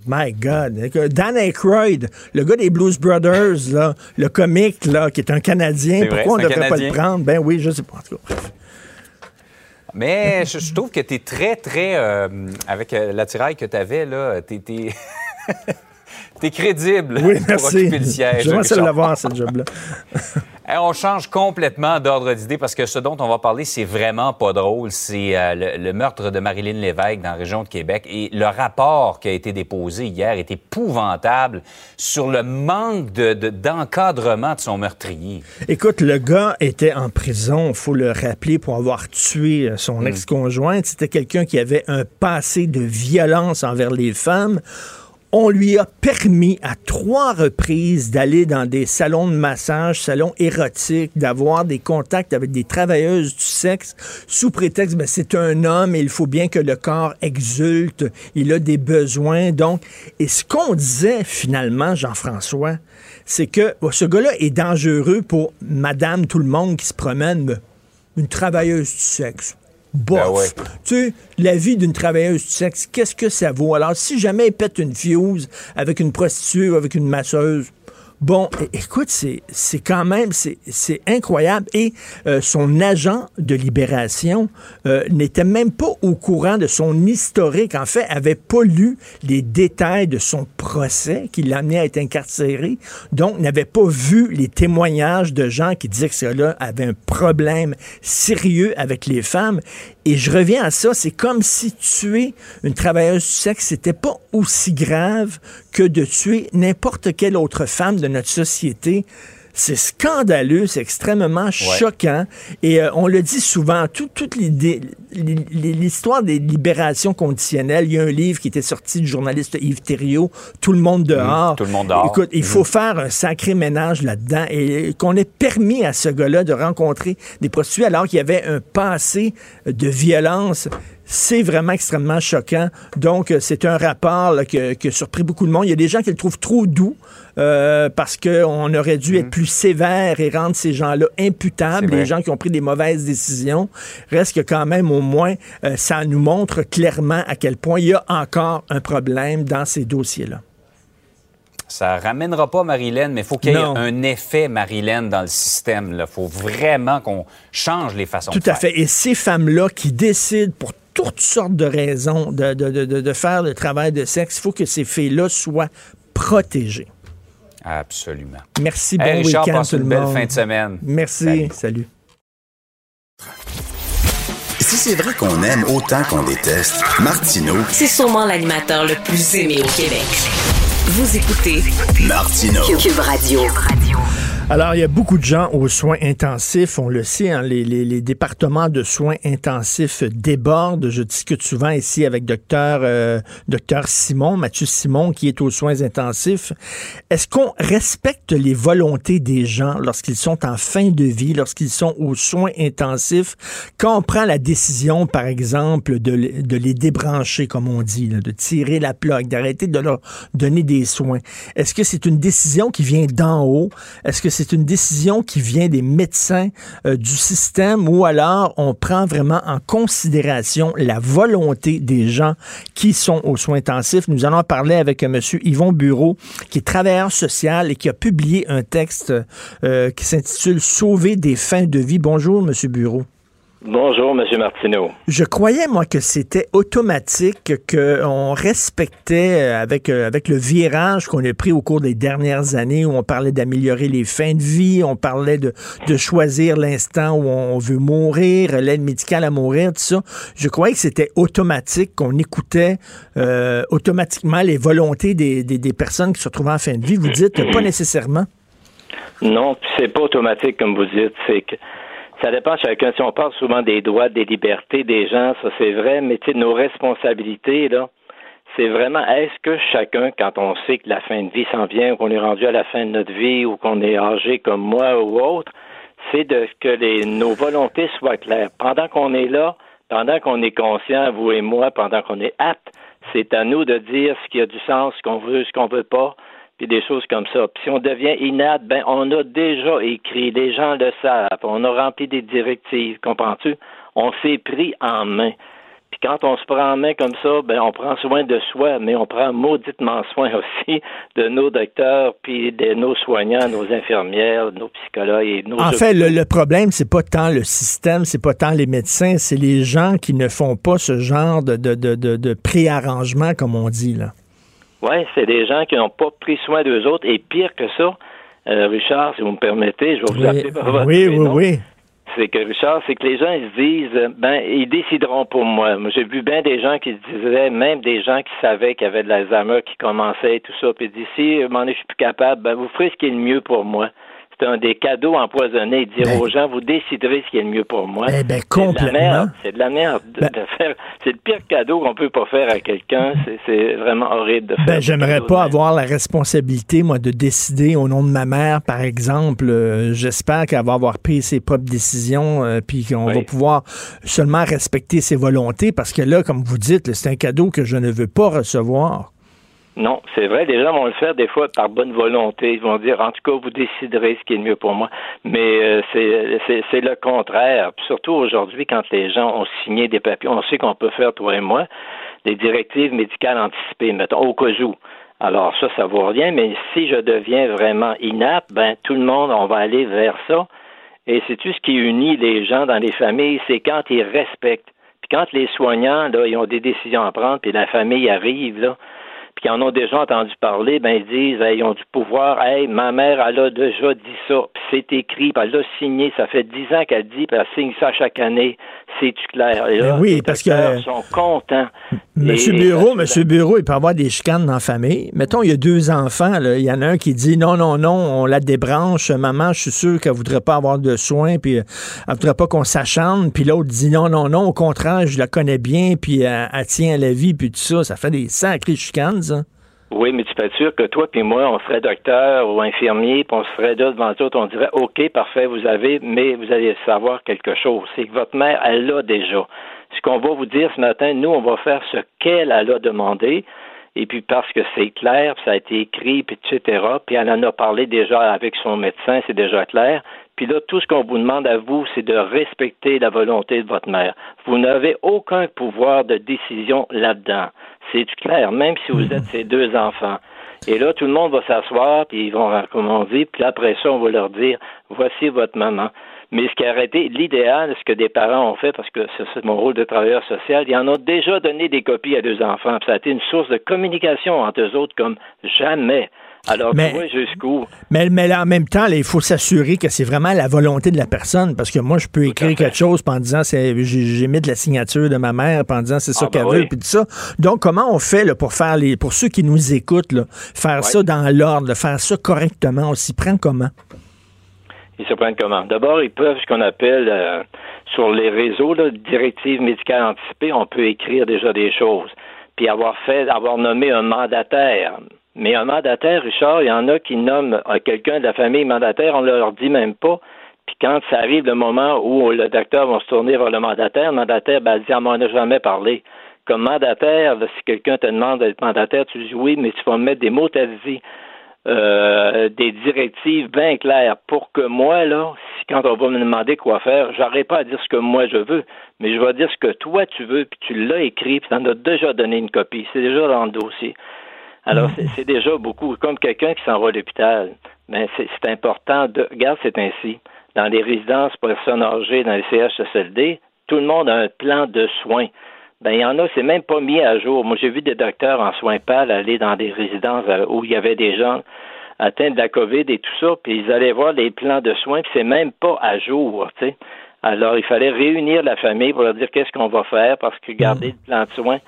My God. Dan Aykroyd, le gars des Blues Brothers, là, le comique, là, qui est un Canadien, vrai, pourquoi on ne devrait pas le prendre? Ben oui, je sais pas. En tout cas, bref. Mais je, je trouve que tu es très, très. avec l'attirail que tu avais, là, tu *laughs* es. crédible Oui, pour merci. occuper le siège. Richard. l'avoir, ce job-là. *laughs* On change complètement d'ordre d'idée parce que ce dont on va parler, c'est vraiment pas drôle. C'est euh, le, le meurtre de Marilyn Lévesque dans la région de Québec. Et le rapport qui a été déposé hier est épouvantable sur le manque de- de- d'encadrement de, son meurtrier. Écoute, le gars était en prison, faut le rappeler, pour avoir tué euh, son ex-conjointe. C'était quelqu'un qui avait un passé de violence envers les femmes. On lui a permis à trois reprises d'aller dans des salons de massage, salons érotiques, d'avoir des contacts avec des travailleuses du sexe sous prétexte ben, c'est un homme et il faut bien que le corps exulte, il a des besoins. Donc, et ce qu'on disait finalement, Jean-François, c'est que bon, ce gars-là est dangereux pour madame tout le monde qui se promène, mais une travailleuse du sexe. Bof. Ben ouais. Tu sais, la vie d'une travailleuse du sexe, qu'est-ce que ça vaut? Alors, si jamais il pète une fuse avec une prostituée ou avec une masseuse, Bon, écoute, c'est quand même, c'est incroyable. Et euh, son agent de libération euh, n'était même pas au courant de son historique. En fait, avait pas lu les détails de son procès qui l'a amené à être incarcéré. Donc, n'avait pas vu les témoignages de gens qui disaient que ce gars-là avait un problème sérieux avec les femmes. Et je reviens à ça, c'est comme si tuer une travailleuse du sexe, c'était pas aussi grave que de tuer n'importe quelle autre femme de notre société. C'est scandaleux, c'est extrêmement choquant. Et euh, on le dit souvent, tout- toute l'histoire des libérations conditionnelles, il y a un livre qui était sorti du journaliste Yves Thériault, Tout le monde dehors. Tout le monde dehors. Écoute, il faut faire un sacré ménage là-dedans et qu'on ait permis à ce gars-là de rencontrer des prostituées alors qu'il y avait un passé de violence. C'est vraiment extrêmement choquant. Donc, euh, c'est un rapport là, qui a surpris beaucoup de monde. Il y a des gens qui le trouvent trop doux euh, parce qu'on aurait dû être plus sévère et rendre ces gens-là imputables, les gens qui ont pris des mauvaises décisions. Reste que quand même, au moins, euh, ça nous montre clairement à quel point il y a encore un problème dans ces dossiers-là. Ça ramènera pas Marilyn, mais il faut qu'il y ait Non. un effet Marilyn dans le système. Il faut vraiment qu'on change les façons Tout de à faire. fait. Et ces femmes-là qui décident pour toutes sortes de raisons de, de, de, de faire le travail de sexe. Il faut que ces filles-là soient protégées. Absolument. Merci, bon Hey, Richard, week-end passe tout le une belle monde. fin de semaine. Merci, Salut. salut. Si c'est vrai qu'on aime autant qu'on déteste, Martineau, C'est sûrement l'animateur le plus aimé au Québec. Vous écoutez Martineau. Cube Radio. Alors, il y a beaucoup de gens aux soins intensifs. On le sait, hein, les, les- les départements de soins intensifs débordent. Je discute souvent ici avec docteur, euh, docteur Simon, Mathieu Simon, qui est aux soins intensifs. Est-ce qu'on respecte les volontés des gens lorsqu'ils sont en fin de vie, lorsqu'ils sont aux soins intensifs, quand on prend la décision, par exemple, de, de les débrancher, comme on dit, là, de tirer la plug, d'arrêter de leur donner des soins? Est-ce que c'est une décision qui vient d'en haut? Est-ce que c'est une décision qui vient des médecins euh, du système ou alors on prend vraiment en considération la volonté des gens qui sont aux soins intensifs? Nous allons parler avec euh, M. Yvon Bureau, qui est travailleur social et qui a publié un texte euh, qui s'intitule Sauver des fins de vie. Bonjour, M. Bureau. Bonjour, M. Martineau. Je croyais, moi, que c'était automatique, qu'on respectait euh, avec, euh, avec le virage qu'on a pris au cours des dernières années où on parlait d'améliorer les fins de vie, on parlait de, de choisir l'instant où on veut mourir, l'aide médicale à mourir, tout ça. Je croyais que c'était automatique, qu'on écoutait euh, automatiquement les volontés des, des, des personnes qui se retrouvaient en fin de vie. Vous dites pas nécessairement. Non, puis c'est pas automatique, comme vous dites. C'est que ça dépend de chacun. Si on parle souvent des droits, des libertés des gens, ça c'est vrai, mais tu nos responsabilités, là, c'est vraiment est-ce que chacun, quand on sait que la fin de vie s'en vient, qu'on est rendu à la fin de notre vie ou qu'on est âgé comme moi ou autre, c'est de que nos volontés soient claires. Pendant qu'on est là, pendant qu'on est conscient, vous et moi, pendant qu'on est apte, c'est à nous de dire ce qui a du sens, ce qu'on veut, ce qu'on veut pas, puis des choses comme ça. Puis si on devient inapte, ben on a déjà écrit, les gens le savent, on a rempli des directives, comprends-tu? On s'est pris en main. Puis quand on se prend en main comme ça, ben on prend soin de soi, mais on prend mauditement soin *laughs* aussi de nos docteurs, puis de nos soignants, nos infirmières, nos psychologues et nos En fait, le, le problème, c'est pas tant le système, c'est pas tant les médecins, c'est les gens qui ne font pas ce genre de, de, préarrangement, comme on dit, là. Oui, c'est des gens qui n'ont pas pris soin d'eux autres. Et pire que ça, euh, Richard, si vous me permettez, je vais vous Oui, appeler par votre oui, oui, prénom. oui. C'est que Richard, c'est que les gens ils se disent, euh, ben ils décideront pour moi. Moi, j'ai vu bien des gens qui se disaient, même des gens qui savaient qu'il y avait de l'Alzheimer qui commençait et tout ça, puis ils disent, si, donné, je suis plus capable, ben vous ferez ce qui est le mieux pour moi. C'est un des cadeaux empoisonnés, dire Ben- aux gens, vous déciderez ce qui est le mieux pour moi. Eh ben, C'est de la complètement. merde. C'est de la merde de, Ben- de faire. C'est le pire cadeau qu'on peut pas faire à quelqu'un. C'est- vraiment horrible de faire. Ben, j'aimerais pas avoir la responsabilité, moi, de décider au nom de ma mère, par exemple. Euh, J'espère qu'elle va avoir pris ses propres décisions, euh, puis qu'on Oui. va pouvoir seulement respecter ses volontés, parce que là, comme vous dites, c'est un cadeau que je ne veux pas recevoir. Non, c'est vrai, les gens vont le faire des fois par bonne volonté. Ils vont dire, en tout cas, vous déciderez ce qui est le mieux pour moi. Mais euh, c'est- le contraire. Surtout aujourd'hui, quand les gens ont signé des papiers, on sait qu'on peut faire, toi et moi, des directives médicales anticipées, mettons, au cas où. Alors ça, ça vaut rien, mais si je deviens vraiment inapte, ben tout le monde, on va aller vers ça. Et c'est tout ce qui unit les gens dans les familles, c'est quand ils respectent. Puis quand les soignants, là, ils ont des décisions à prendre, puis la famille arrive, là, puis qui en ont déjà entendu parler, ben ils disent, hey, ils ont du pouvoir. Hey, ma mère, elle a déjà dit ça, puis c'est écrit, puis elle l'a signé. Ça fait dix ans qu'elle dit, puis elle signe ça chaque année. C'est-tu clair? Et là, Ben oui, les parce que- sont contents. Monsieur Bureau, Monsieur Bureau, il peut avoir des chicanes dans la famille. Mettons, il y a deux enfants, là. il y en a un qui dit non, non, non, on la débranche. Maman, je suis sûr qu'elle voudrait pas avoir de soins, puis euh, elle voudrait pas qu'on s'acharne. Puis l'autre dit non, non, non, au contraire, je la connais bien, puis elle, elle tient à la vie, puis tout ça. Ça fait des sacrées chicanes, ça. Oui, mais tu peux être sûr que toi puis moi, on serait docteur ou infirmier, puis on serait là devant tout, on dirait OK, parfait, vous avez, mais vous allez savoir quelque chose. C'est que votre mère, elle l'a déjà. Ce qu'on va vous dire ce matin, nous, on va faire ce qu'elle elle a demandé. Et puis parce que c'est clair, puis ça a été écrit, puis etc. Puis elle en a parlé déjà avec son médecin, c'est déjà clair. Puis là, tout ce qu'on vous demande à vous, c'est de respecter la volonté de votre mère. Vous n'avez aucun pouvoir de décision là-dedans. C'est clair, même si vous êtes ces deux enfants. Et là, tout le monde va s'asseoir, puis ils vont, comme on dit, puis après ça, on va leur dire, voici votre maman. Mais ce qui a arrêté, l'idéal, ce que des parents ont fait, parce que c'est mon rôle de travailleur social, ils en ont déjà donné des copies à deux enfants. ça a été une source de communication entre eux autres comme jamais. Alors, mais, jusqu'où? Mais, mais là, en même temps, il faut s'assurer que c'est vraiment la volonté de la personne, parce que moi, je peux écrire quelque chose en disant j'ai mis de la signature de ma mère, en disant c'est ça ah, qu'elle ben veut, puis tout ça. Donc, comment on fait là, pour faire les, pour ceux qui nous écoutent, là, faire ça dans l'ordre, faire ça correctement, on s'y prend comment? Ils se prennent comment? D'abord, ils peuvent ce qu'on appelle euh, sur les réseaux, là, directives médicales anticipées, on peut écrire déjà des choses. Puis avoir fait, avoir nommé un mandataire. Mais un mandataire, Richard, il y en a qui nomment euh, quelqu'un de la famille mandataire, on ne leur dit même pas. Puis quand ça arrive le moment où le docteur va se tourner vers le mandataire, le mandataire ben, dit, ah, on n'a jamais parlé. Comme mandataire, si quelqu'un te demande d'être mandataire, tu dis oui, mais tu vas me mettre des mots, t'as dit euh, des directives bien claires pour que moi, là, si quand on va me demander quoi faire, j'arrête pas à dire ce que moi je veux, mais je vais dire ce que toi tu veux, puis tu l'as écrit, puis tu en as déjà donné une copie. C'est déjà dans le dossier. Alors, c'est déjà beaucoup. Comme quelqu'un qui s'en va à l'hôpital, ben, c'est important de. Regarde, c'est ainsi. Dans les résidences pour personnes âgées, dans les CHSLD, tout le monde a un plan de soins. Ben, il y en a, c'est même pas mis à jour. Moi, j'ai vu des docteurs en soins pâles aller dans des résidences euh, où il y avait des gens atteints de la COVID et tout ça, puis ils allaient voir les plans de soins, puis c'est même pas à jour, tu sais. Alors, il fallait réunir la famille pour leur dire qu'est-ce qu'on va faire, parce que garder mm. le plan de soins,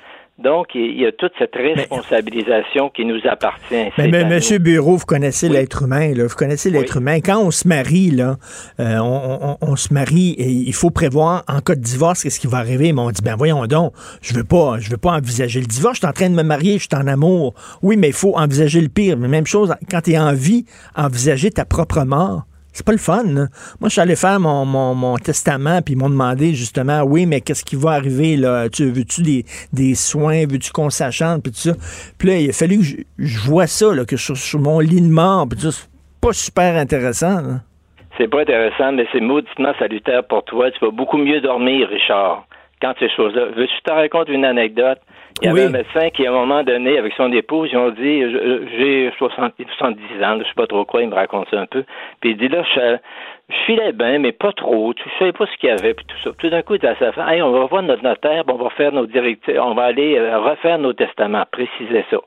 donc, il y a toute cette responsabilisation qui nous appartient. Mais, mais Monsieur Bureau, vous connaissez l'être humain, là. Vous connaissez l'être humain. Quand on se marie, là, euh, on, se marie et il faut prévoir en cas de divorce qu'est-ce qui va arriver. Mais on dit, ben voyons donc, je veux pas, je veux pas envisager le divorce. Je suis en train de me marier, je suis en amour. Oui, mais il faut envisager le pire. Mais même chose, quand tu es en vie, envisager ta propre mort. C'est pas le fun. Moi, je suis allé faire mon, mon, testament, puis ils m'ont demandé justement, oui, mais qu'est-ce qui va arriver, là? Tu, veux-tu des, des soins? Veux-tu qu'on s'achante? Puis tout ça. Puis là, il a fallu que je, vois ça, là, que sur, sur mon lit de mort, puis. C'est pas super intéressant, C'est pas intéressant, mais c'est mauditement salutaire pour toi. Tu vas beaucoup mieux dormir, Richard, quand ces choses-là. Veux-tu te raconter une anecdote? Il y avait un médecin qui, à un moment donné, avec son épouse, ils ont dit J'ai 70 ans, je sais pas trop quoi, il me raconte ça un peu. Puis il dit là, je, filais bien, mais pas trop. Tu sais pas ce qu'il y avait, puis tout ça. Tout d'un coup, il dit à sa femme Hey, on va voir notre notaire, on va faire nos directives, on va aller euh, refaire nos testaments, préciser ça.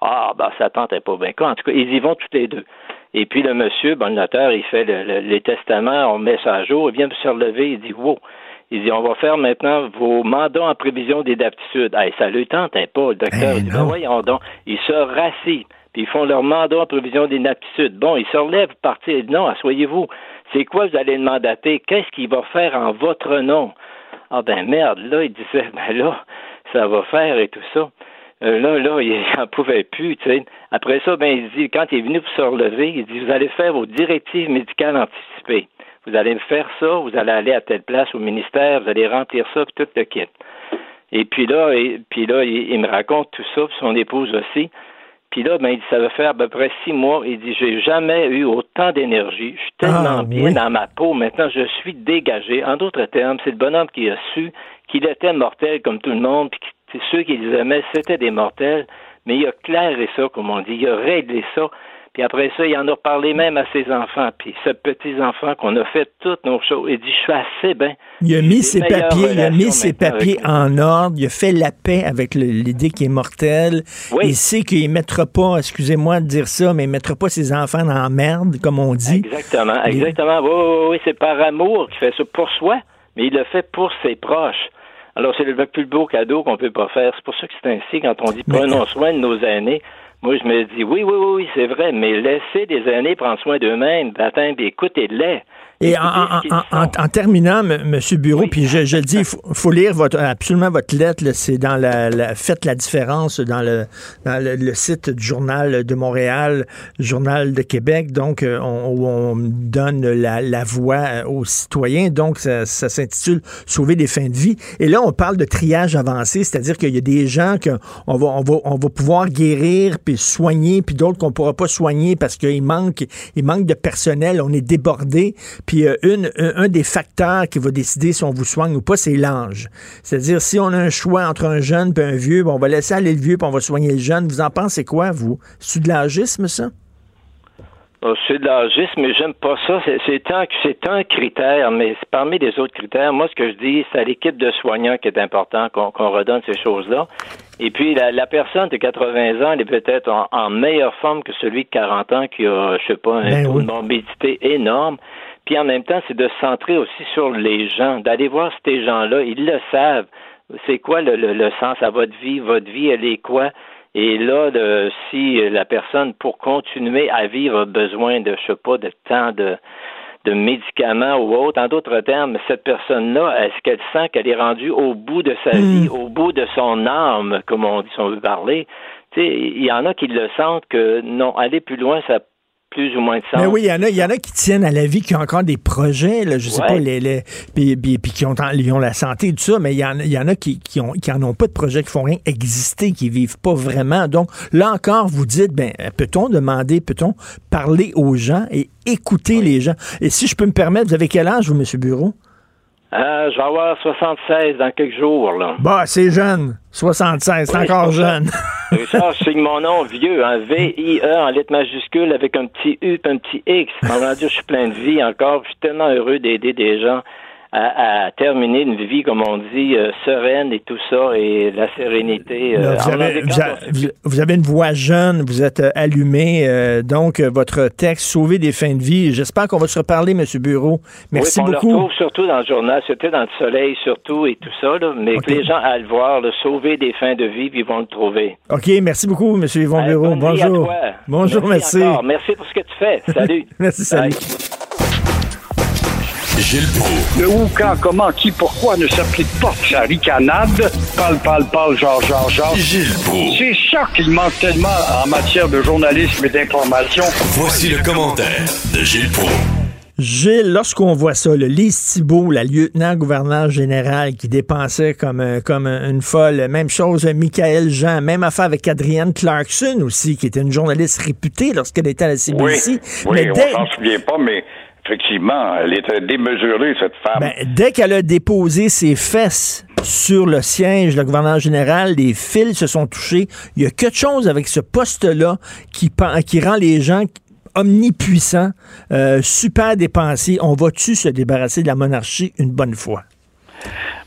Ah, ben, ça tentait pas bien. En tout cas, ils y vont tous les deux. Et puis le monsieur, ben, le notaire, il fait les testaments, on met ça à jour, il vient se relever, il dit Wow, il dit, on va faire maintenant vos mandats en prévision des d'aptitude. Hey, ça le tente pas. Le docteur il dit, ben voyons donc. Ils se rassient, puis ils font leur mandat en prévision des d'aptitude. Bon, ils se relèvent. Il dit, non, asseyez-vous. C'est quoi vous allez mandater? Qu'est-ce qu'il va faire en votre nom? Ah ben merde, là, il disait, ben là, ça va faire et tout ça. Euh, là, là, il *laughs* n'en pouvait plus, tu sais. Après ça, ben, il dit, quand il est venu pour se relever, il dit, vous allez faire vos directives médicales anticipées vous allez me faire ça, vous allez aller à telle place au ministère, vous allez remplir ça, puis tout le kit. Et puis là, et, puis là, il, me raconte tout ça, puis son épouse aussi. Puis là, ben, il dit, ça va faire à peu près six mois. Il dit, j'ai jamais eu autant d'énergie. Je suis tellement ah, bien dans ma peau. Maintenant, je suis dégagé. En d'autres termes, c'est le bonhomme qui a su qu'il était mortel comme tout le monde, puis que ceux qui les aimaient, c'était des mortels. Mais il a clairé ça, comme on dit. Il a réglé ça. Puis après ça, il en a parlé même à ses enfants. Puis ce petit-enfant qu'on a fait toutes nos choses, il dit, je suis assez bien. Il a mis ses papiers, il a mis ses papiers en ordre, il a fait la paix avec l'idée qui est mortelle. Il sait qu'il ne mettra pas, excusez-moi de dire ça, mais il ne mettra pas ses enfants dans la merde, comme on dit. Exactement, exactement. Oui, oui, oui, c'est par amour qu'il fait ça pour soi, mais il le fait pour ses proches. Alors, c'est le plus beau cadeau qu'on peut pas faire. C'est pour ça que c'est ainsi quand on dit prenons soin de nos aînés. Moi, je me dis, oui, oui, oui, c'est vrai, mais laissez des aînés prendre soin d'eux-mêmes, ben, écoutez-les. Et en, terminant, M. Bureau, puis je, le dis, il faut, lire votre, absolument votre lettre. C'est dans la, Faites la différence dans le, le, site du Journal de Montréal, Journal de Québec, donc euh, on, où on donne la, voix euh, aux citoyens. Donc, ça, s'intitule Sauver des fins de vie. Et là, on parle de triage avancé, c'est-à-dire qu'il y a des gens qu'on va, on va, on va pouvoir guérir puis soigner, puis d'autres qu'on ne pourra pas soigner parce qu'il manque, il manque de personnel, on est débordé. Puis euh, une, un, des facteurs qui va décider si on vous soigne ou pas, c'est l'âge. C'est-à-dire, si on a un choix entre un jeune et un vieux, on va laisser aller le vieux puis on va soigner le jeune. Vous en pensez quoi, vous? C'est-tu de l'âgisme, ça? Oh, c'est de l'agisme, mais j'aime pas ça. C'est un, un critère, mais parmi les autres critères, moi, ce que je dis, c'est à l'équipe de soignants qui est important qu'on redonne ces choses-là. Et puis, la, personne de 80 ans, elle est peut-être en, meilleure forme que celui de 40 ans qui a, je sais pas, un ben taux de morbidité énorme. Puis en même temps, c'est de se centrer aussi sur les gens, d'aller voir ces gens-là. Ils le savent. C'est quoi le, le, sens à votre vie? Votre vie, elle est quoi? Et là, de, si la personne, pour continuer à vivre, a besoin de, je sais pas, de temps de, de médicaments ou autre, en d'autres termes, cette personne-là, est-ce qu'elle sent qu'elle est rendue au bout de sa vie, au bout de son âme, comme on dit, si on veut parler? Il y en a qui le sentent que non, aller plus loin, ça plus ou moins de sens. Mais oui, il y en a, il y en a qui tiennent à la vie, qui ont encore des projets, là, je sais pas, les, les puis, qui ont, ont, la santé et tout ça, mais il y en, il y en a qui, qui, ont, qui en ont pas de projet, qui font rien exister, qui vivent pas vraiment. Donc, là encore, vous dites, ben, peut-on demander, peut-on parler aux gens et écouter les gens? Et si je peux me permettre, vous avez quel âge, vous, M. Bureau? Euh, je vais avoir 76 dans quelques jours. Là. Bah, c'est jeune. 76, c'est encore jeune. *laughs* Richard, je signe mon nom vieux, un V-I-E en lettres majuscules avec un petit U et un petit X. En je suis plein de vie encore. Je suis tellement heureux d'aider des gens à, terminer une vie, comme on dit, euh, sereine et tout ça, et la sérénité. Euh, vous, avez, une voix jeune, vous êtes euh, allumé, donc votre texte Sauver des fins de vie. J'espère qu'on va se reparler, M. Bureau. Merci oui, on beaucoup. On le retrouve surtout dans le journal, c'était dans le soleil surtout et tout ça, mais que les gens aillent le voir, le Sauver des fins de vie, puis ils vont le trouver. OK, merci beaucoup, M. Yvon Bureau. Bonjour. Bonjour, merci. Merci. merci pour ce que tu fais. Salut. *laughs* merci, salut. Gilles Le où, quand, comment, qui, pourquoi ne s'applique pas sa ricanade? Parle, parle, parle, genre, genre, genre. Gilles C'est ça qu'il manque tellement en matière de journalisme et d'information. Voici le commentaire de Gilles Proulx. Gilles, lorsqu'on voit ça, le Lise Thibault, la lieutenant-gouverneur général qui dépensait comme, comme une folle, même chose, Michael Jean, même affaire avec Adrienne Clarkson aussi, qui était une journaliste réputée lorsqu'elle était à la CBC. Oui, mais on s'en souvient pas, mais Effectivement, elle était démesurée, cette femme. Ben, dès qu'elle a déposé ses fesses sur le siège, le gouverneur général, les fils se sont touchés. Il y a quelque chose avec ce poste-là qui, qui rend les gens omnipuissants, euh, super dépensiers. On va-tu se débarrasser de la monarchie une bonne fois?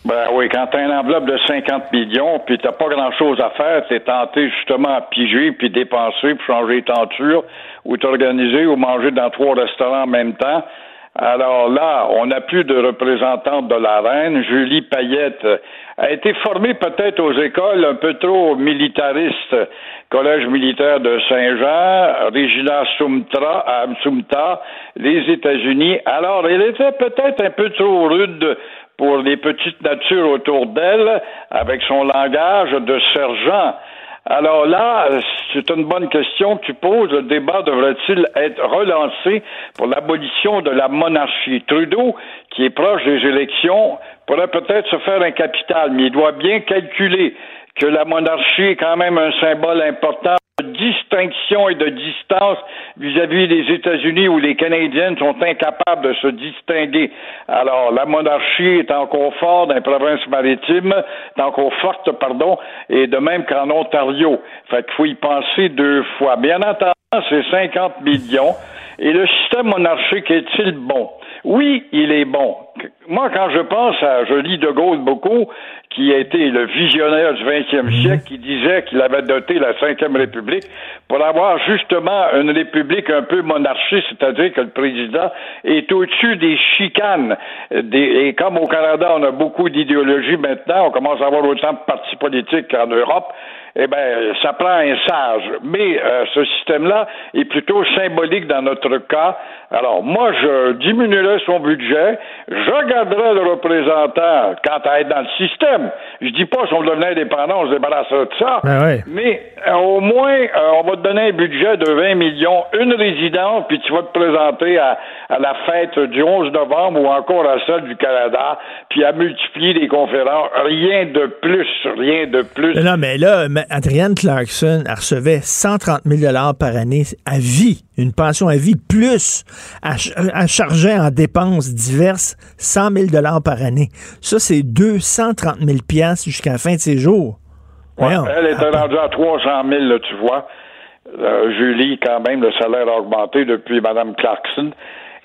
Ben oui, quand t'as une enveloppe de 50 millions, puis t'as pas grand-chose à faire, t'es tenté justement à piger, puis dépenser, puis changer de tenture, ou t'organiser, ou manger dans trois restaurants en même temps. Alors là, on n'a plus de représentante de la reine. Julie Payette a été formée peut-être aux écoles un peu trop militaristes. Collège militaire de Saint-Jean, Regina Sumtra, à Sumta, les États-Unis. Alors, elle était peut-être un peu trop rude pour les petites natures autour d'elle avec son langage de sergent. Alors là, c'est une bonne question que tu poses. Le débat devrait-il être relancé pour l'abolition de la monarchie? Trudeau, qui est proche des élections, pourrait peut-être se faire un capital, mais il doit bien calculer que la monarchie est quand même un symbole important de distinction et de distance vis-à-vis des États-Unis où les Canadiens sont incapables de se distinguer. Alors, la monarchie est encore forte dans les provinces maritimes, est encore forte, pardon, et de même qu'en Ontario. Fait qu'il faut y penser deux fois. Bien entendu, c'est 50 millions. Et le système monarchique est-il bon? Oui, il est bon. Moi, quand je pense à, je lis De Gaulle beaucoup, qui a été le visionnaire du 20e mhm. siècle, qui disait qu'il avait doté la Ve République pour avoir justement une république un peu monarchiste, c'est-à-dire que le président est au-dessus des chicanes. et comme au Canada, on a beaucoup d'idéologies maintenant, on commence à avoir autant de partis politiques qu'en Europe, eh bien, ça prend un sage. Mais euh, ce système-là est plutôt symbolique dans notre cas. Alors, moi, je diminuerais son budget, je regarderais le représentant quant à être dans le système. Je dis pas si on devenait indépendant, on se débarrasserait de ça. Ben Mais euh, au moins, euh, on va te donner un budget de 20 millions, une résidence, puis tu vas te présenter à, à la fête du 11 novembre ou encore à celle du Canada, puis à multiplier les conférences. Rien de plus, rien de plus. Non, mais là, Adrienne Clarkson recevait 130 000 par année à vie, une pension à vie, plus elle, chargeait en dépenses diverses 100 000 par année. Ça, c'est 230 000 jusqu'à la fin de ses jours. elle était rendue à 300 000, là, tu vois. Euh, Julie, quand même, le salaire a augmenté depuis Mme Clarkson.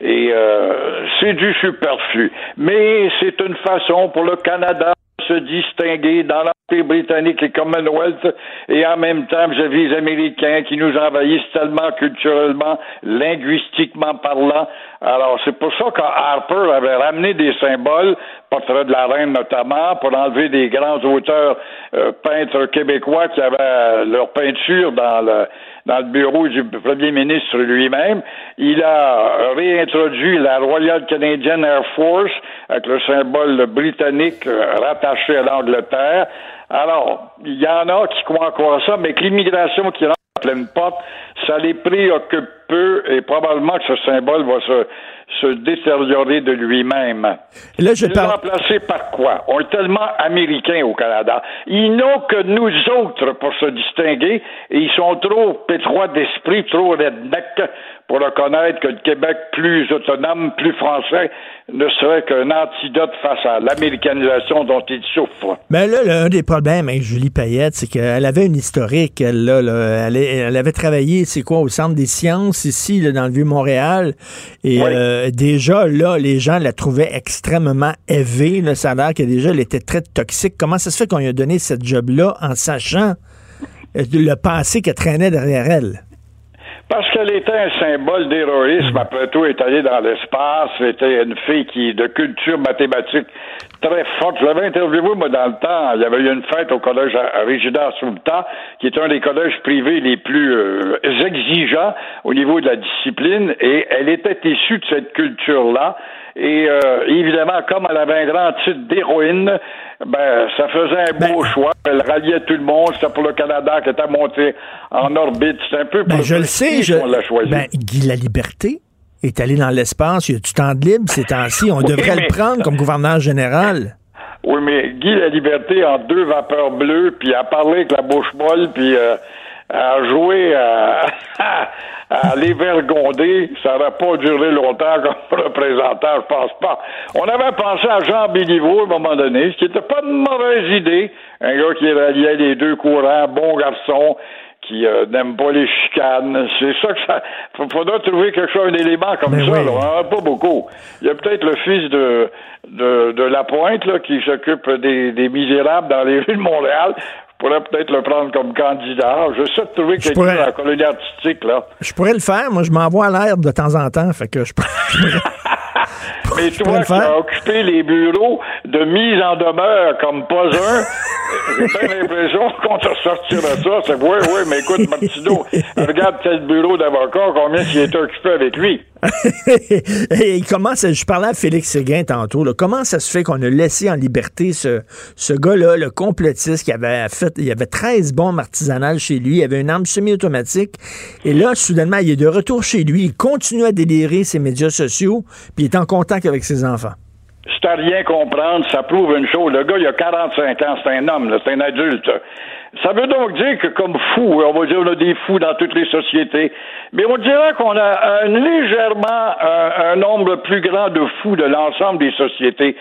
Et euh, c'est du superflu. Mais c'est une façon pour le Canada se distinguer dans l'Empire britannique et Commonwealth, et en même temps, les Américains qui nous envahissent tellement culturellement, linguistiquement parlant. Alors, c'est pour ça qu'Harper avait ramené des symboles, portrait de la reine notamment, pour enlever des grands auteurs euh, peintres québécois qui avaient leur peinture dans le, dans le bureau du premier ministre lui-même. Il a réintroduit la Royal Canadian Air Force avec le symbole britannique rattaché à l'Angleterre. Alors, il y en a qui croient encore ça, mais que l'immigration qui rentre à pleine porte, ça les préoccupe peu et probablement que ce symbole va se se détériorer de lui-même. Là, je parle. remplacé par quoi? On est tellement américains au Canada. Ils n'ont que nous autres pour se distinguer et ils sont trop pétroits d'esprit, trop redneck pour reconnaître que le Québec plus autonome, plus français, ne serait qu'un antidote face à l'américanisation dont il souffre. Mais là, un des problèmes avec Julie Payette, c'est qu'elle avait une historique. Elle, là, elle, avait travaillé, c'est quoi, au Centre des sciences ici, dans le Vieux-Montréal. Et euh, déjà, là, les gens la trouvaient extrêmement élevée. A l'air que déjà, elle était très toxique. Comment ça se fait qu'on lui a donné cette job-là en sachant euh, le passé qu'elle traînait derrière elle? Parce qu'elle était un symbole d'héroïsme, après tout, est allée dans l'espace, c'était une fille qui, de culture mathématique très forte. Je l'avais interviewé, moi, dans le temps. Il y avait eu une fête au collège Régida Sultan, qui est un des collèges privés les plus euh, exigeants au niveau de la discipline, et elle était issue de cette culture-là. Et euh, évidemment, comme elle avait un grand titre d'héroïne, ben ça faisait un beau ben, choix. Elle ralliait tout le monde. C'était pour le Canada qui était monté en orbite. C'est un peu ben, je le sais, je... l'a choisi. Ben, Guy La Liberté est allé dans l'espace. Il y a du temps de libre ces temps-ci. On devrait le prendre comme gouverneur général. Oui, mais Guy La Liberté en deux vapeurs bleues, puis a parlé avec la bouche molle, puis euh, a joué à, à *laughs* l'évergonder, ça n'aurait pas duré longtemps comme *laughs* représentant, je pense pas. On avait pensé à Jean Béliveau à un moment donné, ce qui n'était pas une mauvaise idée. Un gars qui ralliait les deux courants, bon garçon, qui euh, n'aime pas les chicanes. C'est ça que ça. Faudra trouver quelque chose, un élément comme ça. On n'en a pas beaucoup. Il y a peut-être le fils de, de, de Lapointe là, qui s'occupe des, des misérables dans les *laughs* rues de Montréal pourrais peut-être le prendre comme candidat. Je sais de trouver quelqu'un dans la colonie artistique, là. Je pourrais le faire. Moi, je m'envoie à l'air de temps en temps. Fait que je pourrais... *laughs* *laughs* Mais toi qui as occupé les bureaux de mise en demeure comme pas un, *laughs* j'ai bien l'impression qu'on te sortira ça. C'est oui, oui, mais écoute, Martino, regarde tel bureau d'avocat, combien il est occupé avec lui. *laughs* Je parlais à Félix Séguin tantôt, comment ça se fait qu'on a laissé en liberté ce, ce gars-là, le complotiste, qui avait fait, il avait 13 bombes artisanales chez lui, il avait une arme semi-automatique, et là, soudainement, il est de retour chez lui, il continue à délirer ses médias sociaux, puis il est en contact avec ses enfants. Si t'as rien comprendre, ça prouve une chose. Le gars, il a 45 ans, c'est un homme, c'est un adulte. Ça veut donc dire que comme fou, on va dire on a des fous dans toutes les sociétés, mais on dirait qu'on a un, légèrement un, nombre plus grand de fous de l'ensemble des sociétés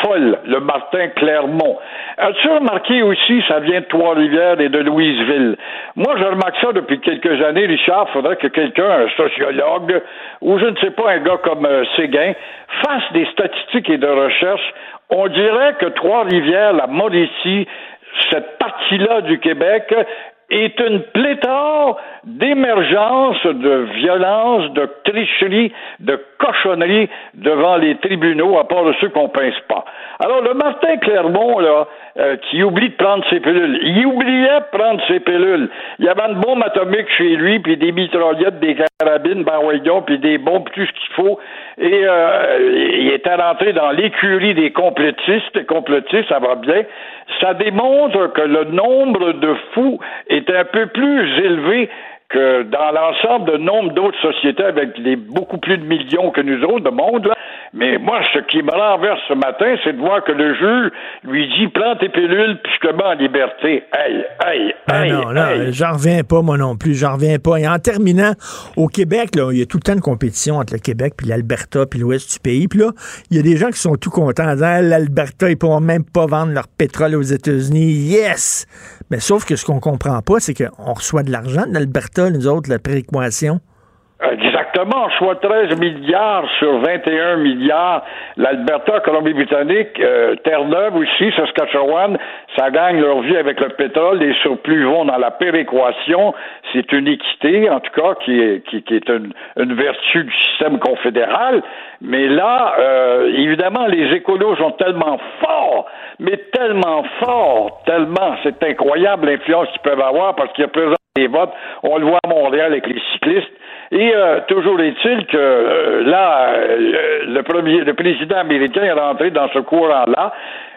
folles. Le Martin Clermont. As-tu remarqué aussi, ça vient de Trois-Rivières et de Louisville. Moi, je remarque ça depuis quelques années, Richard. Faudrait que quelqu'un, un sociologue ou je ne sais pas un gars comme euh, Séguin, fasse des statistiques et de recherches. On dirait que Trois-Rivières, la Mauricie, cette partie-là du Québec est une pléthore d'émergence de violence, de tricherie, de cochonnerie devant les tribunaux, à part de ceux qu'on pince pas. Alors, le Martin Clermont, là, euh, qui oublie de prendre ses pilules, il oubliait de prendre ses pilules. Il y avait une bombe atomique chez lui, puis des mitraillettes, des carabines, ben puis des bombes, tout ce qu'il faut. Et euh, il était rentré dans l'écurie des complotistes. Complotistes, ça va bien. Ça démontre que le nombre de fous est un peu plus élevé que dans l'ensemble de nombre d'autres sociétés avec les beaucoup plus de millions que nous autres de monde, Mais moi, ce qui me renverse ce matin, c'est de voir que le juge lui dit prends tes pilules puis je te mets en liberté. Aïe, aïe, Ah aïe. non, non, j'en reviens pas, moi non plus, j'en reviens pas. Et en terminant, au Québec, là, il y a tout le temps une compétition entre le Québec puis l'Alberta puis l'ouest du pays. Puis là, il y a des gens qui sont tout contents en disant l'Alberta, ils pourront même pas vendre leur pétrole aux États-Unis. Yes! Mais sauf que ce qu'on comprend pas, c'est qu'on reçoit de l'argent de l'Alberta, nous autres, la prééquation? Exactement, soit 13 milliards sur 21 milliards. L'Alberta, Colombie-Britannique, euh, Terre-Neuve aussi, Saskatchewan, ça gagne leur vie avec le pétrole. Les surplus vont dans la péréquation. C'est une équité, en tout cas, qui est, qui, est une, une vertu du système confédéral. Mais là, euh, évidemment, les écolos sont tellement forts, mais tellement forts, tellement, c'est incroyable l'influence qu'ils peuvent avoir parce qu'il y a présent des votes. On le voit à Montréal avec les cyclistes. Et euh, toujours est-il que euh, là, euh, le premier, le président américain est rentré dans ce courant-là.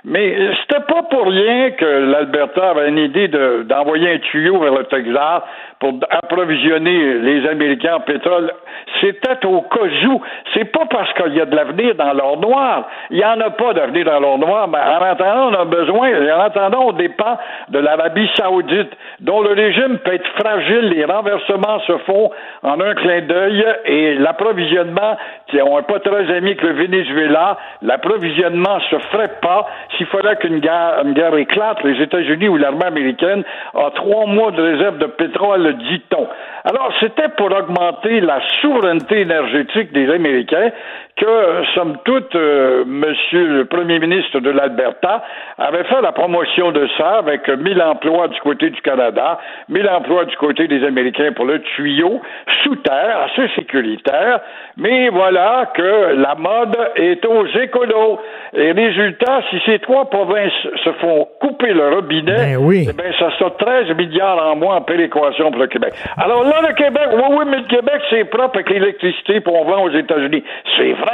Mais c'était pas pour rien que l'Alberta avait une idée de- d'envoyer un tuyau vers le Texas pour approvisionner les Américains en pétrole. C'était au cas où. C'est pas parce qu'il y a de l'avenir dans l'or noir. Il n'y en a pas d'avenir dans l'or noir. Mais en attendant, on a besoin, en attendant, on dépend de l'Arabie saoudite, dont le régime peut être fragile. Les renversements se font en un clin d'œil et l'approvisionnement, on n'est pas très amis avec le Venezuela, l'approvisionnement se ferait pas s'il fallait qu'une guerre, éclate. Les États-Unis ou l'armée américaine a trois mois de réserve de pétrole, dit-on. Alors, c'était pour augmenter la souveraineté énergétique des Américains que, somme toute, euh, Monsieur le Premier ministre de l'Alberta avait fait la promotion de ça avec 1000 emplois du côté du Canada, 1000 emplois du côté des Américains pour le tuyau sous terre, assez sécuritaire. Mais voilà que la mode est aux écolos. Et résultat, si ces trois provinces se font couper le robinet, Ben oui. eh ben, ça sort 13 milliards en moins en péréquation pour le Québec. Alors là, le Québec, oui, oui, mais le Québec, c'est propre avec l'électricité pour on vend aux États-Unis. C'est vrai.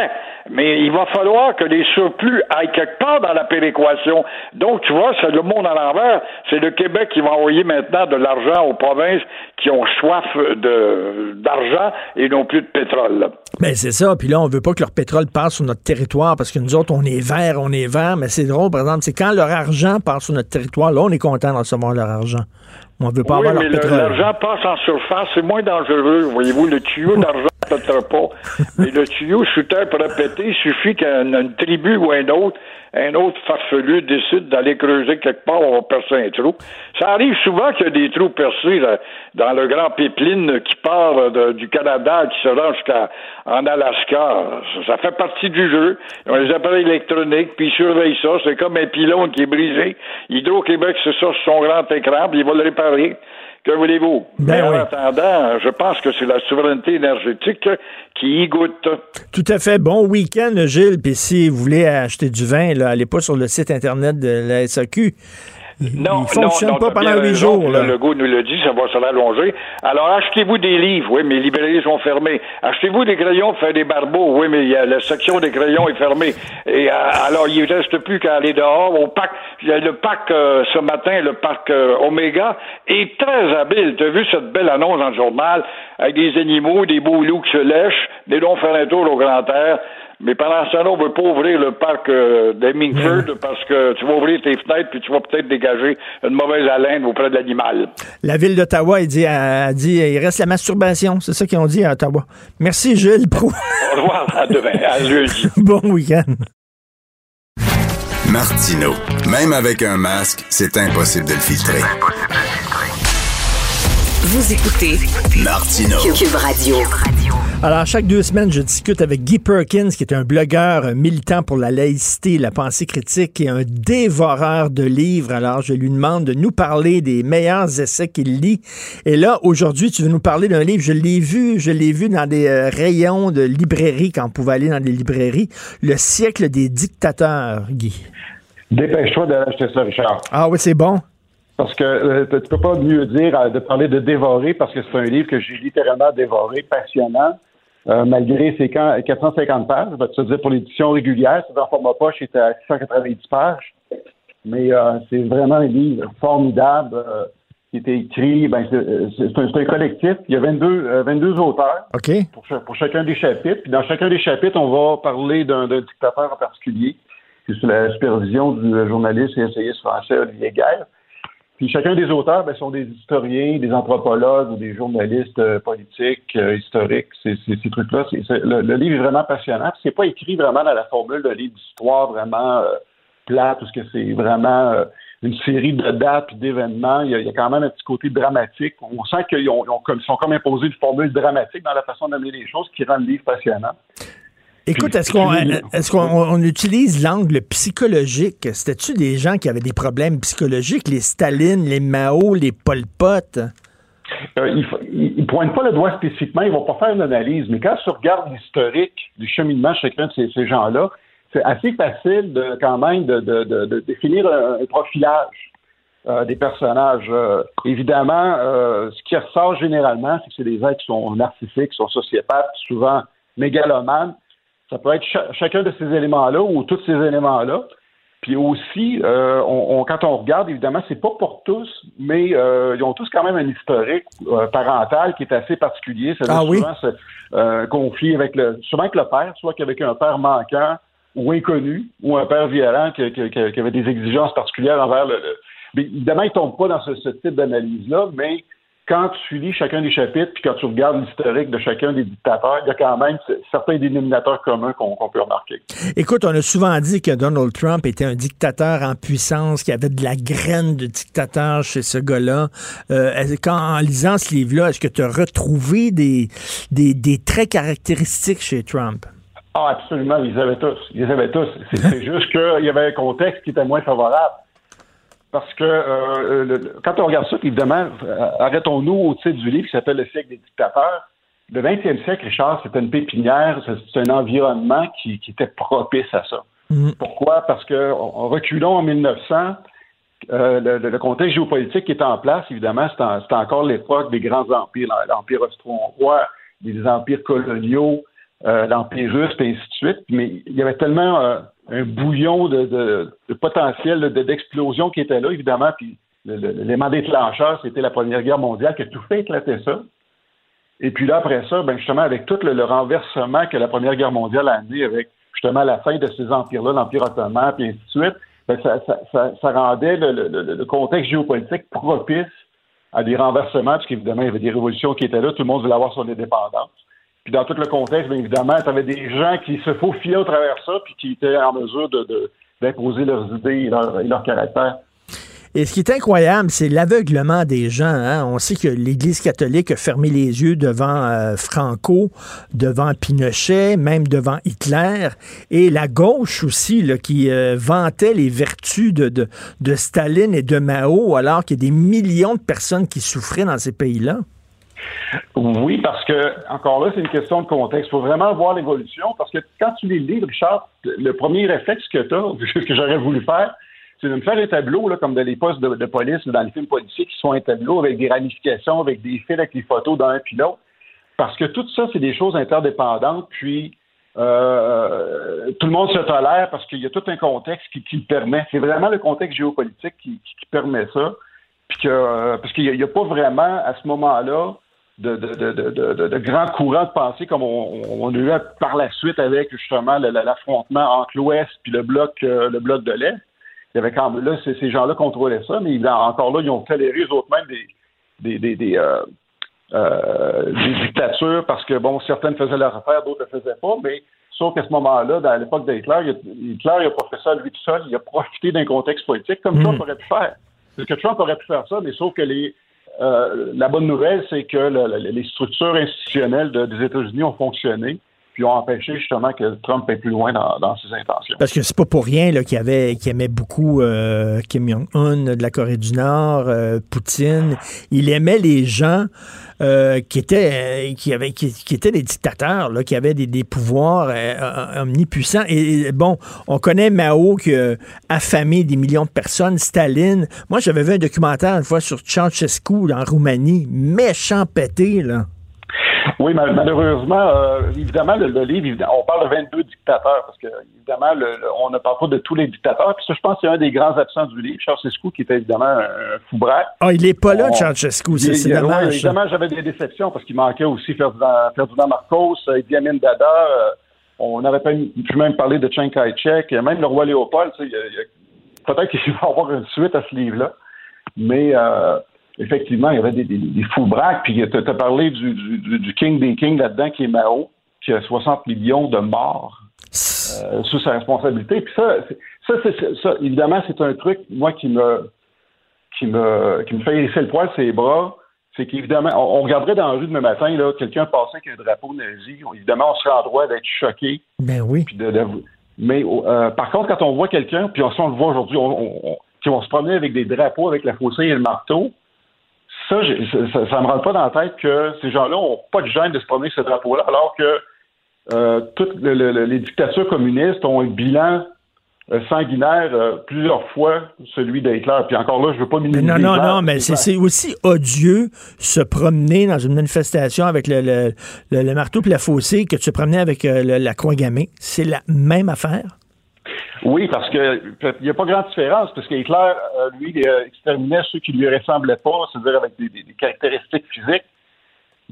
Mais il va falloir que les surplus aillent quelque part dans la péréquation. Donc, tu vois, c'est le monde à l'envers. C'est le Québec qui va envoyer maintenant de l'argent aux provinces qui ont soif d'argent et non plus de pétrole. Ben c'est ça. Puis là, on veut pas que leur pétrole passe sur notre territoire parce que nous autres, on est vert, on est vert. Mais c'est drôle, par exemple, c'est quand leur argent passe sur notre territoire, là, on est content de recevoir leur argent. On veut pas oui, avoir mais leur le- pétrole. l'argent passe en surface, c'est moins dangereux. Voyez-vous, le tuyau d'argent ne pètera pas. *laughs* Mais le tuyau sous terre pourrait péter. Il suffit qu'une une tribu ou un autre, un autre farfelu décide d'aller creuser quelque part, on va percer un trou. Ça arrive souvent qu'il y a des trous percés là, dans le grand pipeline qui part du Canada, qui se rend jusqu'en Alaska. Ça, ça fait partie du jeu. Ils ont les appareils électroniques, puis ils surveillent ça. C'est comme un pylône qui est brisé. Hydro-Québec, c'est ça sur son grand écran, puis il va le réparer. Que voulez-vous? Ben Mais en oui. attendant, je pense que c'est la souveraineté énergétique qui y goûte. Tout à fait. Bon week-end, Gilles. Puis si vous voulez acheter du vin, là, allez pas sur le site Internet de la SAQ. Non, Il fonctionne non, pas pendant huit raison, jours. Là. Le goût nous le dit, ça va se rallonger. Alors, achetez-vous des livres. Oui, mais les librairies sont fermées. Achetez-vous des crayons pour faire des barbeaux. Oui, mais la section des crayons est fermée. Et euh, alors, il ne reste plus qu'à aller dehors au parc. Le parc euh, ce matin, le parc euh, Omega, est très habile. Tu as vu cette belle annonce dans le journal? Avec des animaux, des beaux loups qui se lèchent, des longs faire un tour au grand air. Mais pendant ce temps-là, on ne veut pas ouvrir le parc euh, d'Hemingford *laughs* parce que tu vas ouvrir tes fenêtres puis tu vas peut-être dégager une mauvaise haleine auprès de l'animal. La ville d'Ottawa, il dit, a dit, il reste la masturbation. C'est ça qu'ils ont dit à Ottawa. Merci, Gilles Pro. Au revoir, à demain, à jeudi. *laughs* bon week-end. Martino. Même avec un masque, c'est impossible de le filtrer. Vous écoutez Martino. Cube Radio. Alors, chaque deux semaines, je discute avec Guy Perkins, qui est un blogueur un militant pour la laïcité, la pensée critique et un dévoreur de livres. Alors, je lui demande de nous parler des meilleurs essais qu'il lit. Et là, aujourd'hui, tu veux nous parler d'un livre, je l'ai vu, je l'ai vu dans des euh, rayons de librairie, quand on pouvait aller dans des librairies, Le siècle des dictateurs, Guy. Dépêche-toi de l'acheter ça, Richard. Ah oui, c'est bon. Parce que euh, tu peux pas mieux dire euh, de parler de dévorer, parce que c'est un livre que j'ai littéralement dévoré, passionnant, euh, malgré ses can- 450 pages. Je vais te dire pour l'édition régulière, c'est en format poche, c'était à 690 pages. Mais euh, c'est vraiment un livre formidable. Euh, qui était écrit, ben, c'est un, un, collectif. Il y a 22, 22 auteurs pour, pour, chacun des chapitres. Puis dans chacun des chapitres, on va parler d'un dictateur en particulier, qui sous la supervision du journaliste et essayiste français Olivier Guerre. Chacun des auteurs ben, sont des historiens, des anthropologues ou des journalistes euh, politiques, euh, historiques, ces, trucs-là. Le, livre est vraiment passionnant. C'est pas écrit vraiment dans la formule de livre d'histoire vraiment euh, plate, parce que c'est vraiment une série de dates et d'événements. Il, y a quand même un petit côté dramatique. On sent qu'ils ont, sont comme imposés une formule dramatique dans la façon d'amener les choses qui rend le livre passionnant. Écoute, est-ce qu'on est qu'on utilise l'angle psychologique? C'était-tu des gens qui avaient des problèmes psychologiques, les Staline, les Mao, les Pol Pot? Euh, ils ne pointent pas le doigt spécifiquement, ils vont pas faire une analyse, mais quand tu regardes l'historique du cheminement de chacun de ces, gens-là, c'est assez facile de, quand même de, définir un, profilage euh, des personnages. Euh, évidemment, ce qui ressort généralement, c'est que c'est des êtres qui sont narcissiques, qui sont sociopathes, souvent mégalomanes, ça peut être chacun de ces éléments-là ou tous ces éléments-là. Puis aussi, euh, on, quand on regarde, évidemment, c'est pas pour tous, mais euh, ils ont tous quand même un historique euh, parental qui est assez particulier. Ça ah, souvent oui? conflit avec le, souvent avec le père, soit qu'avec un père manquant ou inconnu, ou un père violent qui, avait des exigences particulières envers le. Mais évidemment, ils tombent pas dans ce, ce type d'analyse-là, mais quand tu lis chacun des chapitres, puis quand tu regardes l'historique de chacun des dictateurs, il y a quand même certains dénominateurs communs qu'on peut remarquer. Écoute, on a souvent dit que Donald Trump était un dictateur en puissance, qu'il y avait de la graine de dictateur chez ce gars-là. Euh, quand, en lisant ce livre-là, est-ce que tu as retrouvé des, des, des traits caractéristiques chez Trump? Ah, absolument, ils avaient tous. Ils avaient tous. C'est juste qu'il y avait un contexte qui était moins favorable. Parce que euh, le, quand on regarde ça, évidemment, euh, arrêtons-nous au titre du livre qui s'appelle Le siècle des dictateurs. Le 20e siècle, Richard, c'était une pépinière, c'est un environnement qui, était propice à ça. Mm-hmm. Pourquoi? Parce que en reculons en 1900, euh, le, contexte géopolitique qui est en place, évidemment, c'est encore l'époque des grands empires, l'empire austro-hongrois, des empires coloniaux, l'empire russe, et ainsi de suite. Mais il y avait tellement un bouillon de, de, potentiel d'explosion qui était là, évidemment. Puis l'élément déclencheur, c'était la Première Guerre mondiale qui a tout fait éclater ça. Et puis là, après ça, ben justement, avec tout le, renversement que la Première Guerre mondiale a amené, avec justement la fin de ces empires-là, l'Empire ottoman, puis ainsi de suite, ben ça, ça, rendait le, contexte géopolitique propice à des renversements, parce qu'évidemment, il y avait des révolutions qui étaient là, tout le monde voulait avoir son indépendance. Puis dans tout le contexte, bien évidemment, tu avais des gens qui se faufilaient au travers ça, puis qui étaient en mesure d'imposer leurs idées et leur, caractère. Et ce qui est incroyable, c'est l'aveuglement des gens. Hein. On sait que l'Église catholique a fermé les yeux devant euh, Franco, devant Pinochet, même devant Hitler, et la gauche aussi, là, qui euh, vantait les vertus de, de Staline et de Mao, alors qu'il y a des millions de personnes qui souffraient dans ces pays-là. Oui, parce que, encore là, c'est une question de contexte. Il faut vraiment voir l'évolution, parce que quand tu lis le livre, Richard, le premier réflexe que tu as, *laughs* que j'aurais voulu faire, c'est de me faire un tableau, là, comme dans les postes de, police ou dans les films policiers, qui sont un tableau avec des ramifications, avec des fils, avec les photos d'un puis l'autre. Parce que tout ça, c'est des choses interdépendantes, puis euh, tout le monde se tolère parce qu'il y a tout un contexte qui, le permet. C'est vraiment le contexte géopolitique qui, permet ça. Puis que, euh, parce qu'il n'y a, pas vraiment, à ce moment-là, de, de, de, de, grands courants de pensée comme on, a eu par la suite avec justement l'affrontement entre l'Ouest puis le bloc euh, le bloc de l'Est. Il y avait quand même là, ces gens-là contrôlaient ça, mais encore là, ils ont toléré eux autres même des des, des, euh, euh, des, dictatures parce que bon, certaines faisaient leur affaire, d'autres ne le faisaient pas, mais sauf qu'à ce moment-là, dans l'époque d'Hitler, Hitler il a pas fait ça lui tout seul, il a profité d'un contexte politique comme Trump mmh. aurait pu faire. Parce que Trump aurait pu faire ça, mais sauf que les euh, la bonne nouvelle, c'est que les structures institutionnelles des États-Unis ont fonctionné puis ont empêché justement que Trump aille plus loin dans, ses intentions. Parce que c'est pas pour rien qu'il avait aimait beaucoup euh, Kim Jong-un de la Corée du Nord, euh, Poutine. Il aimait les gens euh, qui étaient qui avaient qui, étaient des dictateurs, là, qui avaient des, pouvoirs omnipuissants. Et, bon, on connaît Mao qui a affamé des millions de personnes, Staline. Moi, j'avais vu un documentaire une fois sur Ceausescu en Roumanie, méchant pété là. Oui, malheureusement, euh, évidemment, le, livre, on parle de 22 dictateurs, parce que, évidemment, on ne parle pas de tous les dictateurs. Puis ça, je pense qu'il y a un des grands absents du livre, Ceausescu, qui était évidemment un fou braque. Ah, il n'est pas là, Ceausescu, c'est dommage. évidemment, j'avais des déceptions, parce qu'il manquait aussi Ferdinand, Ferdinand Marcos, Idi Amin Dada. Euh, on avait pu même parler de Chiang Kai-shek, même le roi Léopold. Peut-être qu'il *laughs* va y avoir une suite à ce livre-là. Mais... Euh, effectivement, il y avait des, des, fous braques. Puis tu as parlé du, du, King des Kings là-dedans, qui est Mao, qui a 60 millions de morts euh, sous sa responsabilité. Puis ça, ça, ça, évidemment, c'est un truc, moi, qui me qui me qui me fait hérisser le poil ses bras. C'est qu'évidemment, on, regarderait dans la rue demain matin, là, quelqu'un passait avec un drapeau nazi. Évidemment, on serait en droit d'être choqué. Ben oui. mais euh, par contre, quand on voit quelqu'un, puis on, on le voit aujourd'hui, on, on, on, se promener avec des drapeaux, avec la faucille et le marteau, ça, ça, me rentre pas dans la tête que ces gens-là n'ont pas de gêne de se promener avec ce drapeau-là, alors que euh, toutes les dictatures communistes ont un bilan euh, sanguinaire euh, plusieurs fois celui d'Hitler. Puis encore là, je veux pas minimiser. Non, non, non, mais c'est aussi odieux se promener dans une manifestation avec le, le, marteau et la fossée que de se promener avec la croix gammée. C'est la même affaire. Oui, parce que il n'y a pas grande différence, parce que Hitler, euh, lui, euh, exterminait ceux qui lui ressemblaient pas, c'est-à-dire avec des, caractéristiques physiques.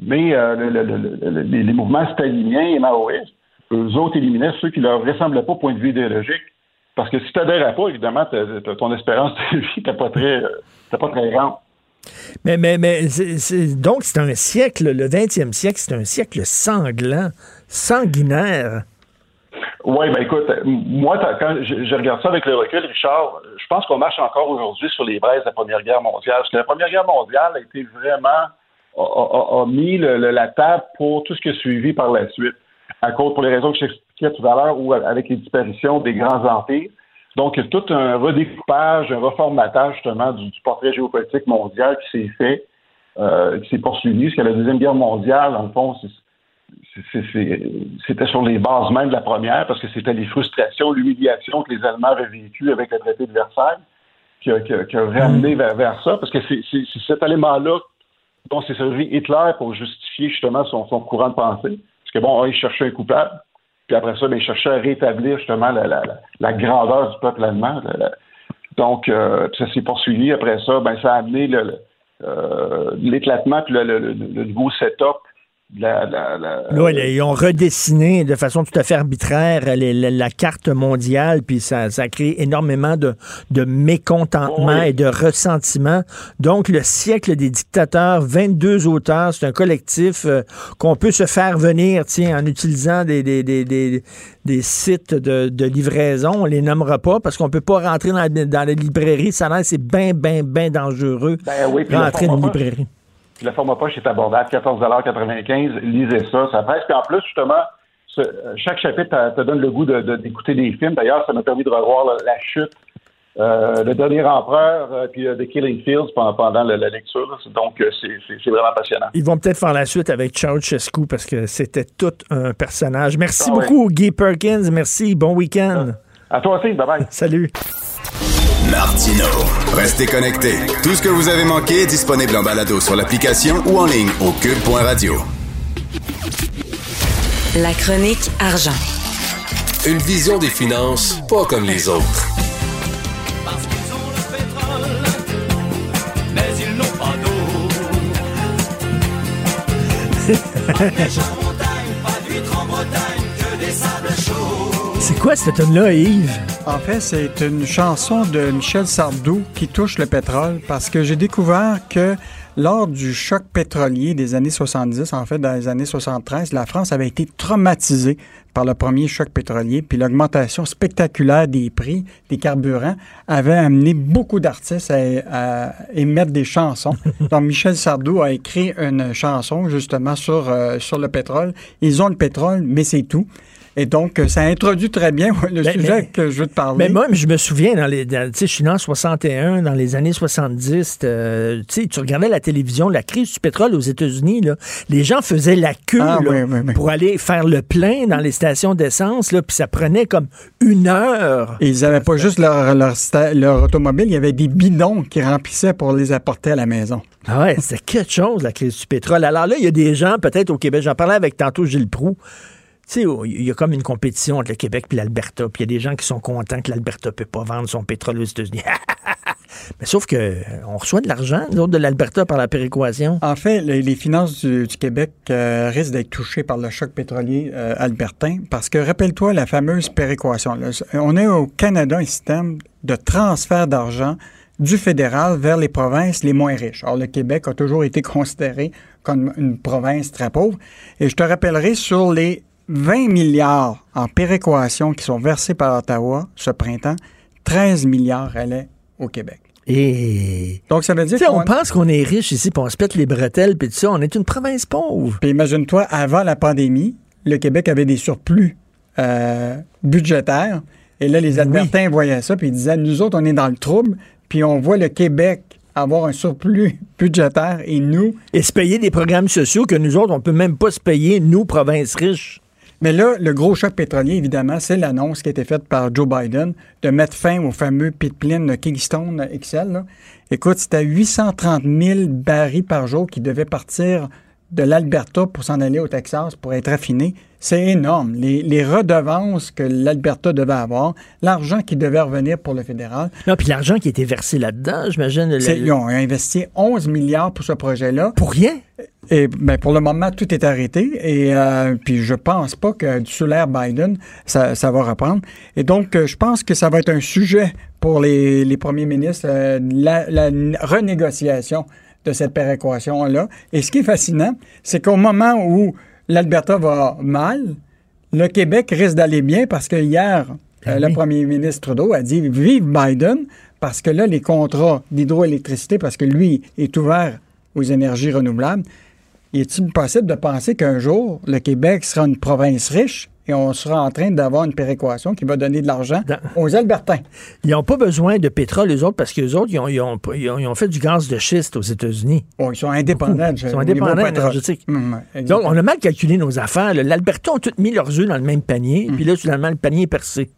Mais euh, les, mouvements staliniens et maoïstes, eux autres éliminaient ceux qui leur ressemblaient pas au point de vue idéologique. Parce que si tu n'adhères pas, évidemment, ton espérance de vie n'est pas très, pas très grande. Mais, mais, mais donc, c'est un siècle, le 20e siècle, c'est un siècle sanglant, sanguinaire. Oui, ben écoute, moi, quand je, regarde ça avec le recul, Richard, je pense qu'on marche encore aujourd'hui sur les braises de la Première Guerre mondiale. Parce que la Première Guerre mondiale a été vraiment a, mis la table pour tout ce qui a suivi par la suite. À cause, pour les raisons que j'expliquais tout à l'heure, ou avec les disparitions des grands empires. Donc, tout un redécoupage, un reformatage justement du, portrait géopolitique mondial qui s'est fait, euh, qui s'est poursuivi, parce que la Deuxième Guerre mondiale, en fond, c'est c'était sur les bases même de la première, parce que c'était les frustrations, l'humiliation que les Allemands avaient vécues avec le traité de Versailles qui a, qui ramené vers, vers, ça, parce que c'est cet élément-là dont s'est servi Hitler pour justifier justement son, son, courant de pensée. Parce que bon, il cherchait un coupable, puis après ça, ben, il cherchait à rétablir justement la, la, la grandeur du peuple allemand. donc, euh, ça s'est poursuivi. Après ça, ben, ça a amené euh, l'éclatement, puis le, le, nouveau setup Là, ils ont redessiné de façon tout à fait arbitraire la, carte mondiale, puis ça, créé énormément de, de mécontentement et de ressentiment. Donc, le siècle des dictateurs, 22 auteurs, c'est un collectif euh, qu'on peut se faire venir tiens, en utilisant des, des, des, des, des sites de, de, livraison. On les nommera pas parce qu'on peut pas rentrer dans, dans les librairies. Ça c'est bien, bien, bien dangereux ben oui, rentrer dans une librairie le format poche est abordable, 14,95 Lisez ça, ça presse. Puis en plus, justement, chaque chapitre te, donne le goût d'écouter des films. D'ailleurs, ça m'a permis de revoir la, chute, euh, le dernier empereur, euh, puis euh, The Killing Fields pendant, la, lecture. Donc, c'est vraiment passionnant. Ils vont peut-être faire la suite avec Ceausescu parce que c'était tout un personnage. Merci ah beaucoup, Guy Perkins. Merci. Bon week-end. À toi aussi. Bye-bye. Salut. Martino. Restez connectés. Tout ce que vous avez manqué est disponible en balado sur l'application ou en ligne au cube.radio. La chronique argent. Une vision des finances pas comme les autres. Parce qu'ils ont le pétrole, mais ils n'ont pas d'eau. C'est quoi cette tonne-là, Yves? En fait, c'est une chanson de Michel Sardou qui touche le pétrole parce que j'ai découvert que lors du choc pétrolier des années 70, en fait, dans les années 73, la France avait été traumatisée par le premier choc pétrolier, puis l'augmentation spectaculaire des prix des carburants avait amené beaucoup d'artistes à, émettre des chansons. *laughs* Donc, Michel Sardou a écrit une chanson justement sur, euh, sur le pétrole. Ils ont le pétrole, mais c'est tout. Et donc, euh, ça introduit très bien le ben, sujet que je veux te parler. Mais moi, je me souviens, dans les, sais, je suis né en 61, dans les années 70, euh, tu regardais la télévision, la crise du pétrole aux États-Unis, les gens faisaient la queue ah, pour aller faire le plein dans les stations d'essence, puis ça prenait comme une heure. Et ils n'avaient pas juste leur, leur, leur automobile, il y avait des bidons qui remplissaient pour les apporter à la maison. Ah ouais, c'est quelque chose, la crise du pétrole. Alors là, il y a des gens, peut-être au Québec, j'en parlais avec tantôt Gilles Proux. Tu sais, il y a comme une compétition entre le Québec et l'Alberta. Puis il y a des gens qui sont contents que l'Alberta ne peut pas vendre son pétrole aux États-Unis. *laughs* Mais sauf que euh, on reçoit de l'argent, de l'Alberta par la péréquation. En fait, les, finances du, Québec euh, risquent d'être touchées par le choc pétrolier euh, albertain parce que, rappelle-toi, la fameuse péréquation. on a au Canada un système de transfert d'argent du fédéral vers les provinces les moins riches. Or, le Québec a toujours été considéré comme une province très pauvre. Et je te rappellerai sur les 20 milliards en péréquation qui sont versés par Ottawa ce printemps, 13 milliards allaient au Québec. Et. Donc, ça veut dire sais, on qu'on- pense qu'on est riche ici, puis on se pète les bretelles, puis tout ça. On est une province pauvre. Puis imagine-toi, avant la pandémie, le Québec avait des surplus euh, budgétaires. Et là, les Albertains voyaient ça, puis ils disaient, nous autres, on est dans le trouble, puis on voit le Québec avoir un surplus *laughs* budgétaire et nous... Et se payer des programmes sociaux que nous autres, on peut même pas se payer, nous, province riche. Mais là, le gros choc pétrolier, évidemment, c'est l'annonce qui a été faite par Joe Biden de mettre fin au fameux pipeline Kingston XL. là. Écoute, c'était 830 000 barils par jour qui devaient partir de l'Alberta pour s'en aller au Texas pour être affinés. C'est énorme. Les, les redevances que l'Alberta devait avoir, l'argent qui devait revenir pour le fédéral. Non, puis l'argent qui été versé là-dedans, j'imagine. le- Ils ont investi 11 milliards pour ce projet-là. Pour rien? Et ben, pour le moment, tout est arrêté. Et euh, puis je pense pas que sous l'ère Biden, ça, ça va reprendre. Et donc, euh, je pense que ça va être un sujet pour les, les premiers ministres, euh, la, la renégociation de cette péréquation-là. Et ce qui est fascinant, c'est qu'au moment où l'Alberta va mal, le Québec risque d'aller bien parce que hier, euh, le premier ministre Trudeau a dit vive Biden parce que là, les contrats d'hydroélectricité, parce que lui est ouvert aux énergies renouvelables, est-il possible de penser qu'un jour, le Québec sera une province riche et on sera en train d'avoir une péréquation qui va donner de l'argent aux Albertains? Ils n'ont pas besoin de pétrole, les autres, parce que les autres, ils ont, ils ont- ils ont- ils ont fait du gaz de schiste aux États-Unis. Bon, ils sont indépendants. Ils sont indépendants énergétiques. Donc, on a mal calculé nos affaires. L'Alberta ont tous mis leurs œufs dans le même panier, puis là, finalement, le panier est percé.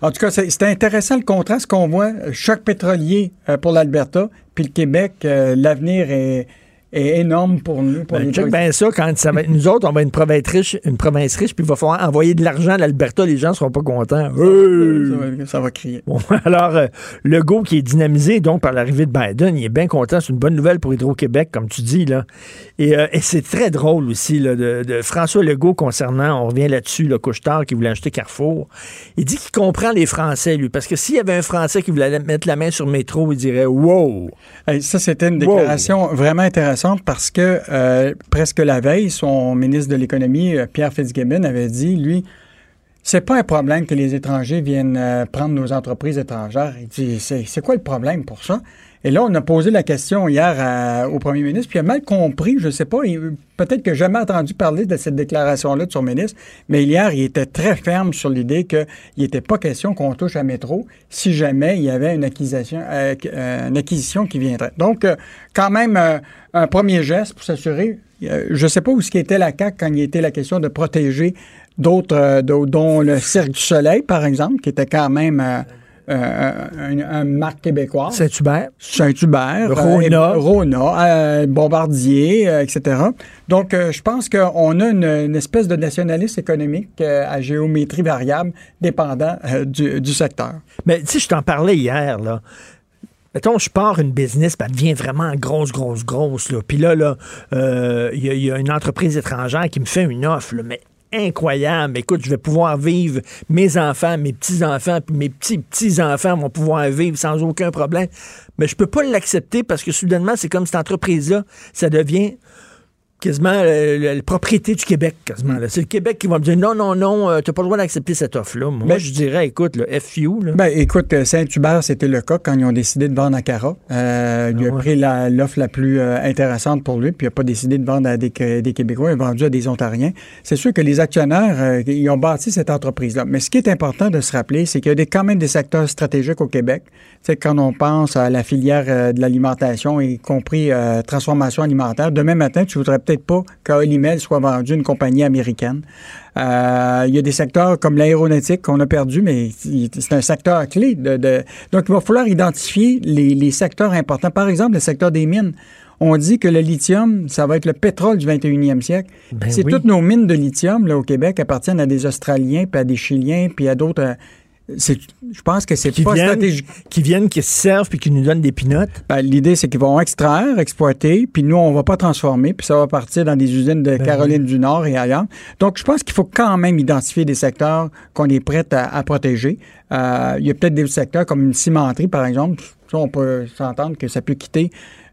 En tout cas, c'est c'est intéressant le contraste qu'on voit. euh, Choc pétrolier euh, pour l'Alberta, puis le Québec, euh, l'avenir est, est énorme pour nous. Pour Ben, les check provinces. bien ça, quand ça va être nous autres, on va être une province riche, une province riche, puis il va falloir envoyer de l'argent à l'Alberta, les gens ne seront pas contents. Hey! Ça va, ça va crier. Bon, *laughs* alors, euh, Legault qui est dynamisé donc par l'arrivée de Biden, il est bien content. C'est une bonne nouvelle pour Hydro-Québec, comme tu dis. là. Et, euh, et c'est très drôle aussi là, de, de François Legault concernant, on revient là-dessus, le Couchetard qui voulait acheter Carrefour. Il dit qu'il comprend les Français, lui, parce que s'il y avait un Français qui voulait mettre la main sur le métro, il dirait Wow! Hey, ça, c'était une Wow. déclaration vraiment intéressante parce que euh, presque la veille, son ministre de l'Économie, euh, Pierre Fitzgibbon, avait dit, lui, c'est pas un problème que les étrangers viennent euh, prendre nos entreprises étrangères. Il dit, c'est c'est quoi le problème pour ça? Et là, on a posé la question hier au premier ministre, puis il a mal compris, je sais pas, peut-être que jamais entendu parler de cette déclaration-là de son ministre, mais hier, il était très ferme sur l'idée qu'il n'était pas question qu'on touche à métro si jamais il y avait une acquisition, euh, une acquisition qui viendrait. Donc, euh, quand même, euh, un premier geste pour s'assurer. je ne sais pas où ce qui était la CAQ quand il était la question de protéger d'autres, d'au- dont le Cirque du Soleil, par exemple, qui était quand même un, un marque québécoise. Saint-Hubert. Saint-Hubert, Rona. euh, Rona, euh, Bombardier, euh, etc. Donc, euh, je pense qu'on a une, une espèce de nationalisme économique euh, à géométrie variable dépendant euh, du, du secteur. Mais tu sais, je t'en parlais hier, là. Mettons, je pars une business, puis elle devient vraiment grosse, grosse, grosse. Là. Puis là, là, euh, il y, a- y a une entreprise étrangère qui me fait une offre, là, mais incroyable. Écoute, je vais pouvoir vivre, mes enfants, mes petits-enfants, puis mes petits-petits-enfants vont pouvoir vivre sans aucun problème. Mais je peux pas l'accepter parce que soudainement, c'est comme cette entreprise-là, ça devient quasiment euh, la, propriété du Québec, quasiment. C'est le Québec qui va me dire non, non, non, euh, t'as pas le droit d'accepter cette offre-là. Moi, Mais- je dirais, écoute, le FU, là. Ben, écoute, euh, Saint-Hubert, c'était le cas quand ils ont décidé de vendre à Cara. Euh, il a pris la- l'offre la, plus euh, intéressante pour lui, puis il n'a pas décidé de vendre à des, Qué- des Québécois, il a vendu à des Ontariens. C'est sûr que les actionnaires, ils ont bâti cette entreprise-là. Mais ce qui est important de se rappeler, c'est qu'il y a des, quand même des secteurs stratégiques au Québec. Sais, quand on pense à la filière de l'alimentation, y compris transformation alimentaire, demain matin, tu voudrais peut-être peut-être pas qu'Olimel soit vendu une compagnie américaine. Euh, il y a des secteurs comme l'aéronautique qu'on a perdu, mais c'est un secteur clé. De, de- Donc, il va falloir identifier les, les secteurs importants. Par exemple, le secteur des mines. On dit que le lithium, ça va être le pétrole du 21e siècle. Ben c'est oui. toutes nos mines de lithium là, au Québec appartiennent à des Australiens, puis à des Chiliens, puis à d'autres. Je pense que c'est pas viennent, stratégique. qui viennent, qui se servent puis qui nous donnent des pinottes. Ben, L'idée, c'est qu'ils vont extraire, exploiter, puis nous, on va pas transformer, puis ça va partir dans des usines de Ben Caroline du Nord et ailleurs. Donc, je pense qu'il faut quand même identifier des secteurs qu'on est prêt à, à protéger. Euh, il y a peut-être des secteurs comme une cimenterie, par exemple. Ça, on peut s'entendre que ça peut quitter.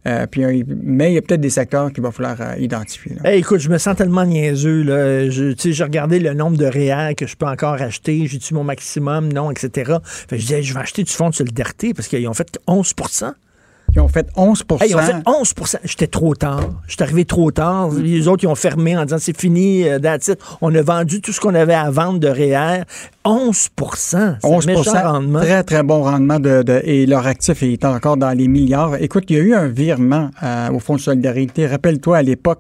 Euh, puis, mais il y a peut-être des secteurs qu'il va falloir euh, identifier. Hey, écoute, je me sens tellement niaiseux. Là. Je, j'ai regardé le nombre de réels que je peux encore acheter. J'ai-tu mon maximum? Non, etc. Fait je disais, je vais acheter du fonds de solidarité parce qu'ils ont fait 11 Ils ont fait 11 Hey, ils ont fait 11 J'étais trop tard. J'étais arrivé trop tard. Les autres, ils ont fermé en disant c'est fini, euh, that's it. On a vendu tout ce qu'on avait à vendre de REER. 11 C'est un 11 méchant rendement. Très, très bon rendement de, de- et leur actif est encore dans les milliards. Écoute, il y a eu un virement euh, au Fonds de solidarité. Rappelle-toi à l'époque,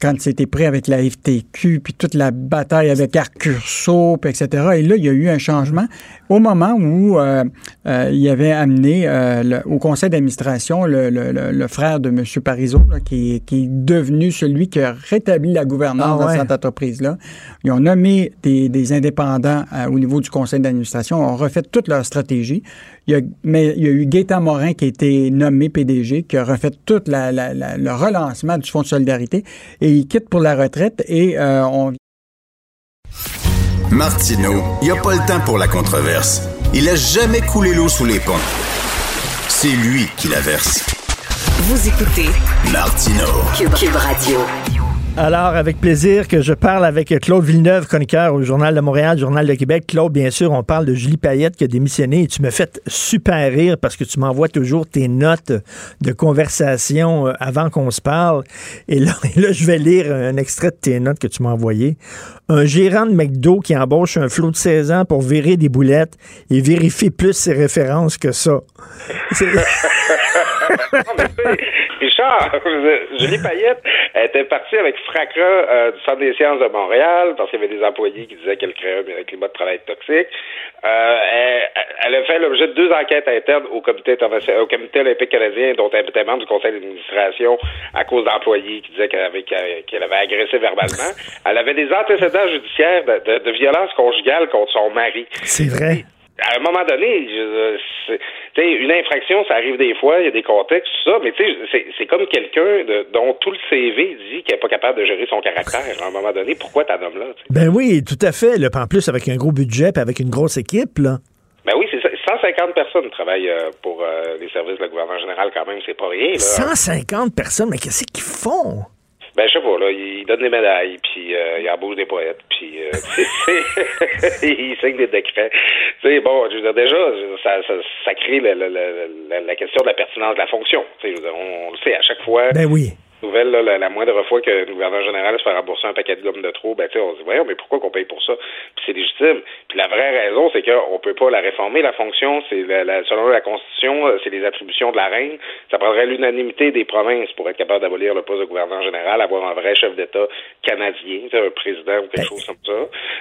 quand c'était pris avec la FTQ, puis toute la bataille avec Arcurso, puis etc. Et là, il y a eu un changement au moment où euh, euh, il avait amené euh, le- au conseil d'administration le, le- le- frère de M. Parizeau, là, qui, qui est devenu celui qui a rétabli la gouvernance Ah dans ouais. cette entreprise-là. Ils ont nommé des, des indépendants euh, au niveau du conseil d'administration, ont refait toute leur stratégie. Il y a, mais il y a eu Gaétan Morin qui a été nommé PDG, qui a refait tout la- la- la- le relancement du Fonds de solidarité et il quitte pour la retraite et euh, on Martineau, il n'y a pas le temps pour la controverse. Il a jamais coulé l'eau sous les ponts. C'est lui qui la verse. Vous écoutez Martineau. Cube, Cube Radio. Alors, avec plaisir que je parle avec Claude Villeneuve, chroniqueur au Journal de Montréal, Journal de Québec. Claude, bien sûr, on parle de Julie Payette qui a démissionné et tu me fais super rire parce que tu m'envoies toujours tes notes de conversation euh, avant qu'on se parle. Et là, *laughs* je vais lire un extrait de tes notes que tu m'as envoyé. Un gérant de McDo qui embauche un flot de 16 ans pour virer des boulettes et vérifie plus ses références que ça. *laughs* *laughs* Richard, Julie Payette était partie avec fracas euh, du Centre des sciences de Montréal parce qu'il y avait des employés qui disaient qu'elle créait un climat de travail toxique. Euh, elle, elle a fait l'objet de deux enquêtes internes au comité, au comité olympique canadien, dont elle était membre du conseil d'administration à cause d'employés qui disaient qu'elle avait, avait agressé verbalement. Elle avait des antécédents judiciaires de, de, de violence conjugale contre son mari C'est vrai. À un moment donné, je- une infraction, ça arrive des fois, il y a des contextes, tout ça, mais tu sais, c'est- comme quelqu'un dont tout le CV dit qu'il n'est pas capable de gérer son caractère. À un moment donné, pourquoi t'as nomme là? Ben oui, tout à fait. Là. En plus, avec un gros budget puis avec une grosse équipe, là. Ben oui, c'est ça. 150 personnes travaillent euh, pour euh, les services de la gouverneur général quand même, c'est pas rien. Là. 150 personnes, mais qu'est-ce qu'ils font? Ben, je sais pas, là, ils donnent des médailles, puis euh, ils embauchent des poètes, puis euh, *laughs* *laughs* ils signent des décrets. Tu sais, bon, je veux dire, déjà, ça, ça, ça crée le- le- la, la question de la pertinence de la fonction. Tu sais, on le sait, à chaque fois, Ben oui. Nouvelle, là, la, la moindre fois que le gouverneur général se fait rembourser un paquet de gomme de trop, ben, tu sais, on se dit, voyons, mais pourquoi qu'on paye pour ça? Puis c'est légitime. Puis la vraie raison, c'est qu'on peut pas la réformer. La fonction, c'est la, la- selon la Constitution, euh, c'est les attributions de la reine. Ça prendrait l'unanimité des provinces pour être capable d'abolir le poste de gouverneur général, avoir un vrai chef d'État canadien, tu sais, un président ou quelque chose comme ça.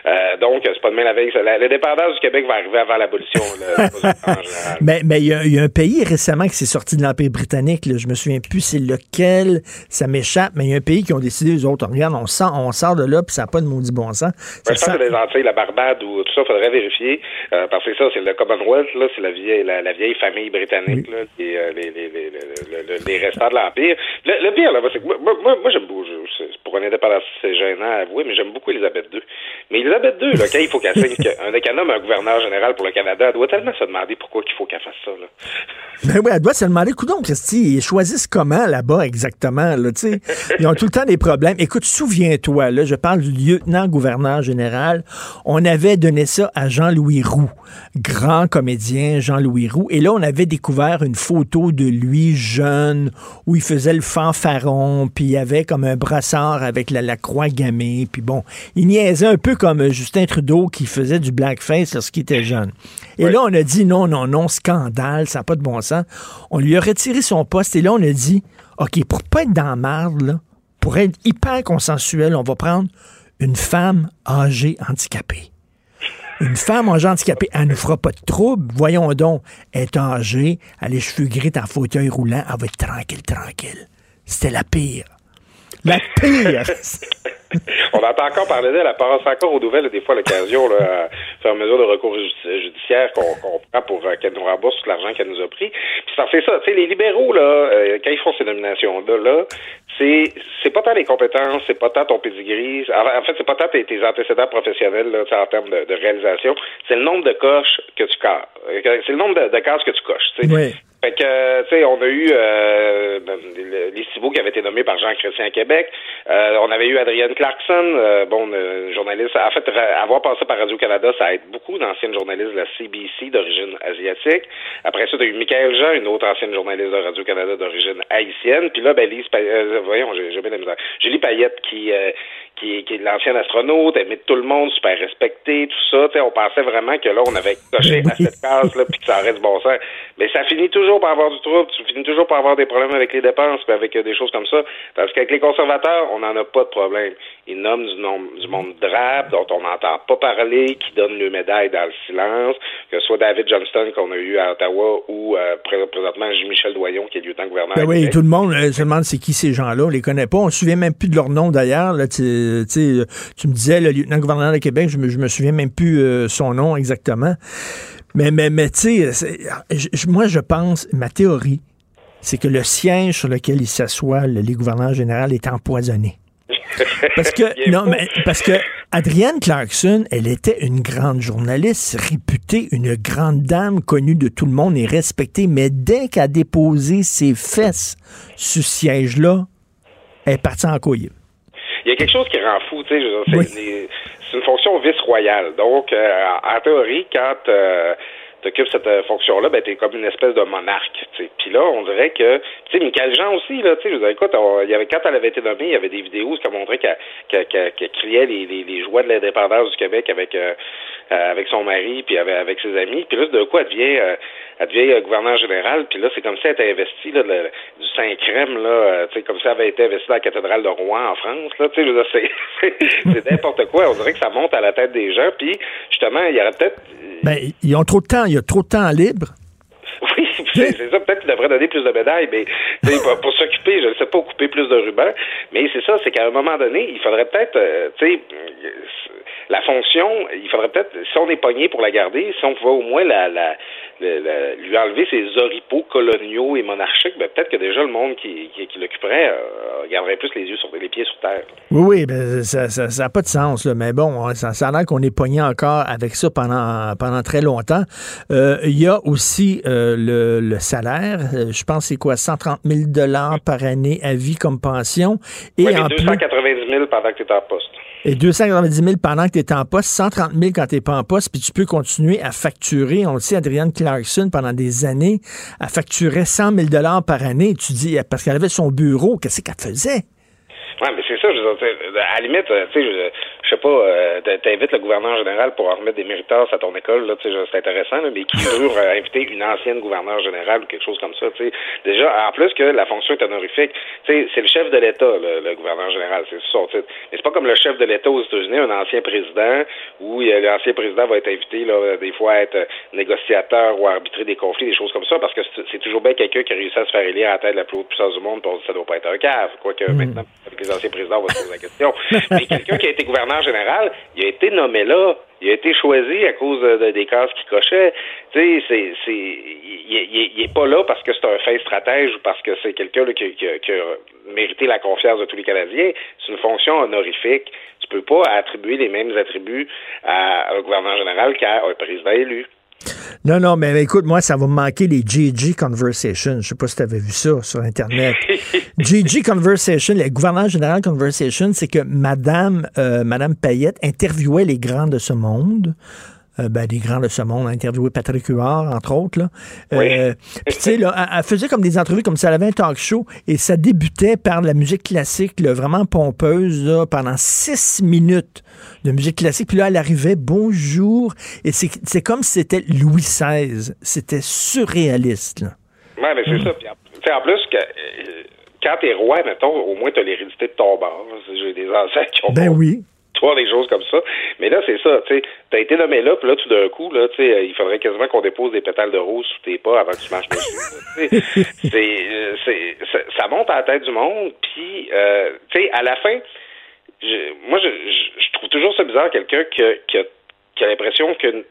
Euh, donc, c'est pas demain la veille. L'indépendance du Québec va arriver avant l'abolition. *laughs* Mais mais il y, a- il y a un pays récemment qui s'est sorti de l'Empire britannique. Là. Je me souviens plus c'est lequel. Ça m'échappe. Mais il y a un pays qui ont décidé, les autres, regarde, on, sort, on sort de là, puis ça n'a pas de maudit bon sens. Ouais, Ça je pense sent- que les Antilles, la Barbade ou tout ça, faudrait vérifier. euh, parce que ça, c'est le Commonwealth, là, c'est la vieille, la, la vieille famille britannique, là, et, euh, les, les, restants de l'Empire. Le, le pire, là, c'est que moi, moi, moi, j'aime beaucoup, pour un indépendant, c'est gênant à avouer, mais j'aime beaucoup Elisabeth II. Mais Elisabeth II, là, quand il faut qu'elle signe qu'un qu'elle nomme un gouverneur général pour le Canada, elle doit tellement se demander pourquoi qu'il faut qu'elle fasse ça, là. Ben oui, elle doit se demander, coudon, Christy, ils choisissent comment là-bas exactement, là, tu sais. Ils ont tout le temps des problèmes. Écoute, souviens-toi, là, je parle du lieutenant-gouverneur général. On avait donné ça à Jean-Louis Roux, grand comédien Jean-Louis Roux. Et là, on avait découvert une photo de lui jeune où il faisait le fanfaron, puis il avait comme un brassard avec la, la croix gammée. Puis bon, il niaisait un peu comme Justin Trudeau qui faisait du blackface lorsqu'il était jeune. Et là, on a dit non, non, non, scandale, ça n'a pas de bon sens. On lui a retiré son poste et là, on a dit, OK, pour pas être dans la marde, pour être hyper consensuel, on va prendre une femme âgée handicapée. Une femme âgée handicapée, elle ne fera pas de trouble. Voyons donc, elle est âgée, elle a les cheveux gris, en fauteuil roulant, elle va être tranquille, tranquille. C'était la pire. La pire! *laughs* On entend encore parler d'elle, elle passe encore aux nouvelles, des fois, l'occasion, là, à faire mesure de recours judi- judiciaire qu'on qu'on prend pour euh, qu'elle nous rembourse tout l'argent qu'elle nous a pris. Puis ça fait ça. Tu sais, les libéraux, là, euh, quand ils font ces nominations-là, là, c'est c'est pas tant les compétences, c'est pas tant ton pedigree. En en fait, c'est pas tant tes, tes antécédents professionnels, là, en termes de, de réalisation. C'est le nombre de coches que tu casses. C'est le nombre de, de cases que tu coches. tu sais. Oui. Fait que, euh, tu sais, on a eu euh, le- les Cibaux qui avaient été nommés par Jean Chrétien Québec. Euh, on avait eu Adrienne Clarkson, euh, bon, euh, journaliste. En fait, ra- avoir passé par Radio-Canada, ça aide beaucoup d'anciennes journalistes de la CBC d'origine asiatique. Après ça, tu as eu Michael Jean, une autre ancienne journaliste de Radio-Canada d'origine haïtienne. Puis là, ben, Lise, euh, voyons, j'ai bien la misère. Julie Payette qui... qui, qui est l'ancienne astronaute, elle met tout le monde super respecté, tout ça. Tu sais, on pensait vraiment que là, on avait coché à cette case-là, puis que ça aurait du bon sens. Mais ça finit toujours par avoir du trouble, tu finis toujours par avoir des problèmes avec les dépenses, puis avec euh, des choses comme ça. Parce qu'avec les conservateurs, on n'en a pas de problème. Ils nomment du, nom, du monde drape, dont on n'entend pas parler, qui donnent le médaille dans le silence, que ce soit David Johnston qu'on a eu à Ottawa ou euh, pré- présentement Jean-Michel Doyon, qui est lieutenant-gouverneur. Ben oui, tout le monde euh, se demande c'est qui ces gens-là. On les connaît pas. On se souvient même plus de leur nom d'ailleurs. Là, tu sais, euh, tu me disais le lieutenant-gouverneur de Québec, je me, je me souviens même plus euh, son nom exactement. Mais, mais, mais tu sais, moi je pense, ma théorie, c'est que le siège sur lequel il s'assoit, le, les gouverneurs général, est empoisonné. Parce que, *laughs* non, mais, parce que Adrienne Clarkson, elle était une grande journaliste, réputée, une grande dame connue de tout le monde et respectée, mais dès qu'elle a déposé ses fesses sur ce siège-là, elle est partie en couille. Il y a quelque chose qui rend fou, tu sais, c'est une fonction vice-royale. Donc, euh, en théorie, quand tu occupes cette euh, fonction-là, ben, t'es comme une espèce de monarque, tu sais. Puis là, on dirait que, tu sais, Michael Jean aussi, là, tu sais, je veux dire, écoute, on- il y avait, quand elle avait été nommée, il y avait des vidéos qui montraient qu'elle qu'elle- qu'elle- qu'elle criait les, les, les joies de l'indépendance du Québec avec euh, euh, avec son mari, puis avec, avec ses amis. Puis là, d'un coup, elle devient, euh, elle devient euh, gouverneur général. Puis là, c'est comme si elle était investie là, de du Saint-Crème, là, euh, tu sais, comme si elle avait été investie dans la cathédrale de Rouen en France. Là, *laughs* c'est, n'importe quoi. On dirait que ça monte à la tête des gens. Puis justement, il y aurait peut-être Ben, ils ont trop de temps, il y a trop de temps libre. *laughs* oui, c'est ça. Peut-être qu'il devrait donner plus de médailles, mais pour, pour s'occuper, je ne sais pas, couper plus de rubans. Mais c'est ça, c'est qu'à un moment donné, il faudrait peut-être, euh, tu sais, la fonction, il faudrait peut-être, si on est pogné pour la garder, si on pouvait au moins la, la, la- la- lui enlever ses oripeaux coloniaux et monarchiques, ben peut-être que déjà le monde qui, qui, qui l'occuperait euh, garderait plus les yeux sur les pieds sur terre. Oui, oui, ben, ça n'a ça, pas de sens, là, mais bon, ça, ça a l'air qu'on est pogné encore avec ça pendant, pendant très longtemps. Euh, Il y a aussi euh, le, le salaire, Euh, je pense que c'est quoi, 130 000 par année à vie comme pension. Et oui, mais en plus, 290 000 pendant que tu es en poste. Et 290 000 pendant que tu es en poste, 130 000 quand tu n'es pas en poste, puis tu peux continuer à facturer. On le sait, Adrienne Clarkson, pendant des années, a facturé 100 000 par année. Tu dis, parce qu'elle avait son bureau, qu'est-ce qu'elle faisait? Oui, mais c'est ça, je veux dire, à la limite, euh, tu sais, je, sais pas, euh, t'invites le gouverneur général pour en remettre des méritas à ton école, là, tu sais, je- c'est intéressant, là, mais qui *laughs* jure euh, inviter une ancienne gouverneure générale ou quelque chose comme ça, tu sais? Déjà, en plus que la fonction est honorifique, tu sais, c'est le chef de l'État, le, le gouverneur général, c'est son titre. Mais c'est pas comme le chef de l'État aux États-Unis, un ancien président, où euh, l'ancien président va être invité, là, des fois à être négociateur ou à arbitrer des conflits, des choses comme ça, parce que c'est toujours bien quelqu'un qui a réussi à se faire élire à la tête de la plus haute puissance du monde, dit, ça doit pas être un cave, quoique maintenant, avec les anciens présidents, on va se poser la question. *laughs* Mais quelqu'un qui a été gouverneur général, il a été nommé là, il a été choisi à cause de- de- des cases qu'il cochait. Tu sais, c'est, c'est, il, il- il est pas là parce que c'est un fin stratège ou parce que c'est quelqu'un qui, qui qui a mérité la confiance de tous les Canadiens. C'est une fonction honorifique. Tu peux pas attribuer les mêmes attributs à un gouverneur général qu'à un président élu. Non, non, mais écoute, moi, ça va me manquer les GG Conversation. Je sais pas si tu avais vu ça sur Internet. *laughs* GG Conversation, le gouverneur général Conversation, c'est que Madame, euh, Madame Payette interviewait les grands de ce monde. Euh, ben, des grands de ce monde, a interviewé Patrick Huard, entre autres. Là. Euh, Puis, tu sais, elle, faisait comme des entrevues comme si elle avait un talk show et ça débutait par de la musique classique, là, vraiment pompeuse, là, pendant six minutes de musique classique. Puis là, elle arrivait, bonjour. Et c'est comme si c'était Louis XVI. C'était surréaliste. Là. Ouais, mais c'est ça. Puis en, tu sais, en plus, que, euh, quand t'es roi, mettons, au moins t'as l'hérédité de ton bord. J'ai des ancêtres qui ont Ben oui. Toi des choses comme ça. Mais là, c'est ça, tu sais, t'as été nommé là, puis là, tout d'un coup, là, tu sais, il faudrait quasiment qu'on dépose des pétales de rose sous tes pas avant que tu marches dessus. *laughs* c'est, euh, ça, monte à la tête du monde, puis, euh, tu sais, à la fin, je- moi, je, je, je trouve toujours ça bizarre, quelqu'un qui, a- qui a, qui a l'impression qu'une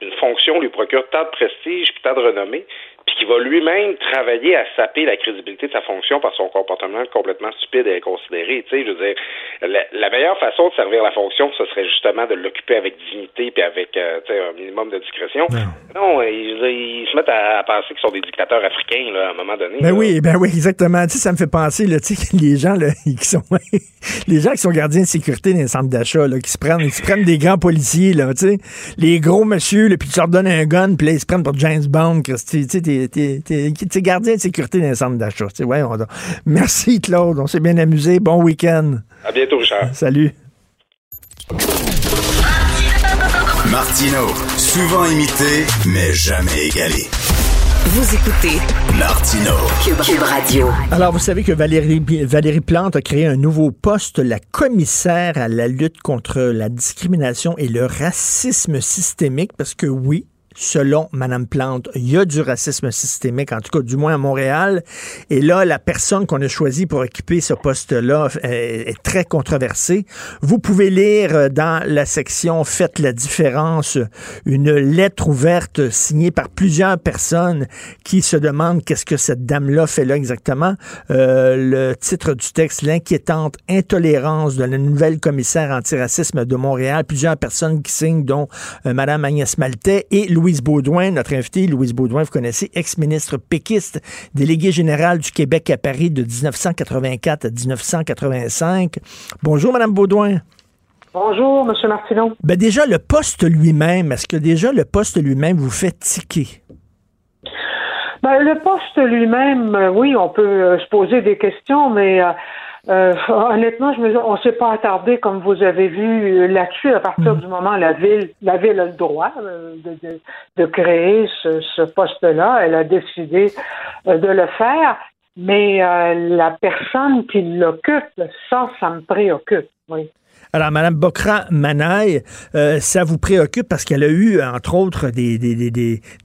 une fonction lui procure tant de prestige puis tant de renommée, puis qui va lui-même travailler à saper la crédibilité de sa fonction par son comportement complètement stupide et inconsidéré. Tu sais, je veux dire, la, la meilleure façon de servir la fonction, ce serait justement de l'occuper avec dignité puis avec euh, un minimum de discrétion. Non, ils, ils se mettent à, à penser qu'ils sont des dictateurs africains là, à un moment donné. Ben là. oui, ben oui, exactement. Tu sais, ça me fait penser, là, tu sais, les gens, là, *laughs* qui sont, les gens qui sont gardiens de sécurité dans les centres d'achat, là, qui se prennent, ils se prennent des grands policiers, là, tu sais, les gros monsieur, là, puis tu leur donnes un gun, puis là, ils se prennent pour James Bond, Christy. Tu sais, t'es, gardien de sécurité dans les centres d'achat. Ouais, on, merci, Claude. On s'est bien amusé. Bon week-end. À bientôt, Richard. Salut. Martino, souvent imité, mais jamais égalé. Vous écoutez Martino. Cube, Cube Radio. Alors, vous savez que Valérie, Valérie Plante a créé un nouveau poste, la commissaire à la lutte contre la discrimination et le racisme systémique, parce que oui, selon Madame Plante, il y a du racisme systémique, en tout cas du moins à Montréal. Et là, la personne qu'on a choisie pour occuper ce poste-là est, est très controversée. Vous pouvez lire euh, dans la section Faites la différence une lettre ouverte signée par plusieurs personnes qui se demandent qu'est-ce que cette dame-là fait là exactement. Euh, le titre du texte, l'inquiétante intolérance de la nouvelle commissaire antiracisme de Montréal. Plusieurs personnes qui signent, dont euh, Madame Agnès Maltais et Louise Baudouin, notre invitée. Louise Baudouin, vous connaissez, ex-ministre péquiste, déléguée générale du Québec à Paris de 1984 à 1985. Bonjour, Madame Baudouin. Bonjour, M. Martineau. Ben déjà, le poste lui-même, est-ce que déjà le poste lui-même vous fait tiquer? Ben, le poste lui-même, euh, oui, on peut euh, se poser des questions, mais euh, euh, honnêtement, je me, on s'est pas attardé, comme vous avez vu, euh, là-dessus. À partir du moment où la ville, la ville a le droit euh, de, de, de créer ce, ce poste-là, elle a décidé euh, de le faire. Mais euh, la personne qui l'occupe, ça, ça me préoccupe. Oui. Alors, Mme Bokra Manaï, euh, ça vous préoccupe parce qu'elle a eu, entre autres, des,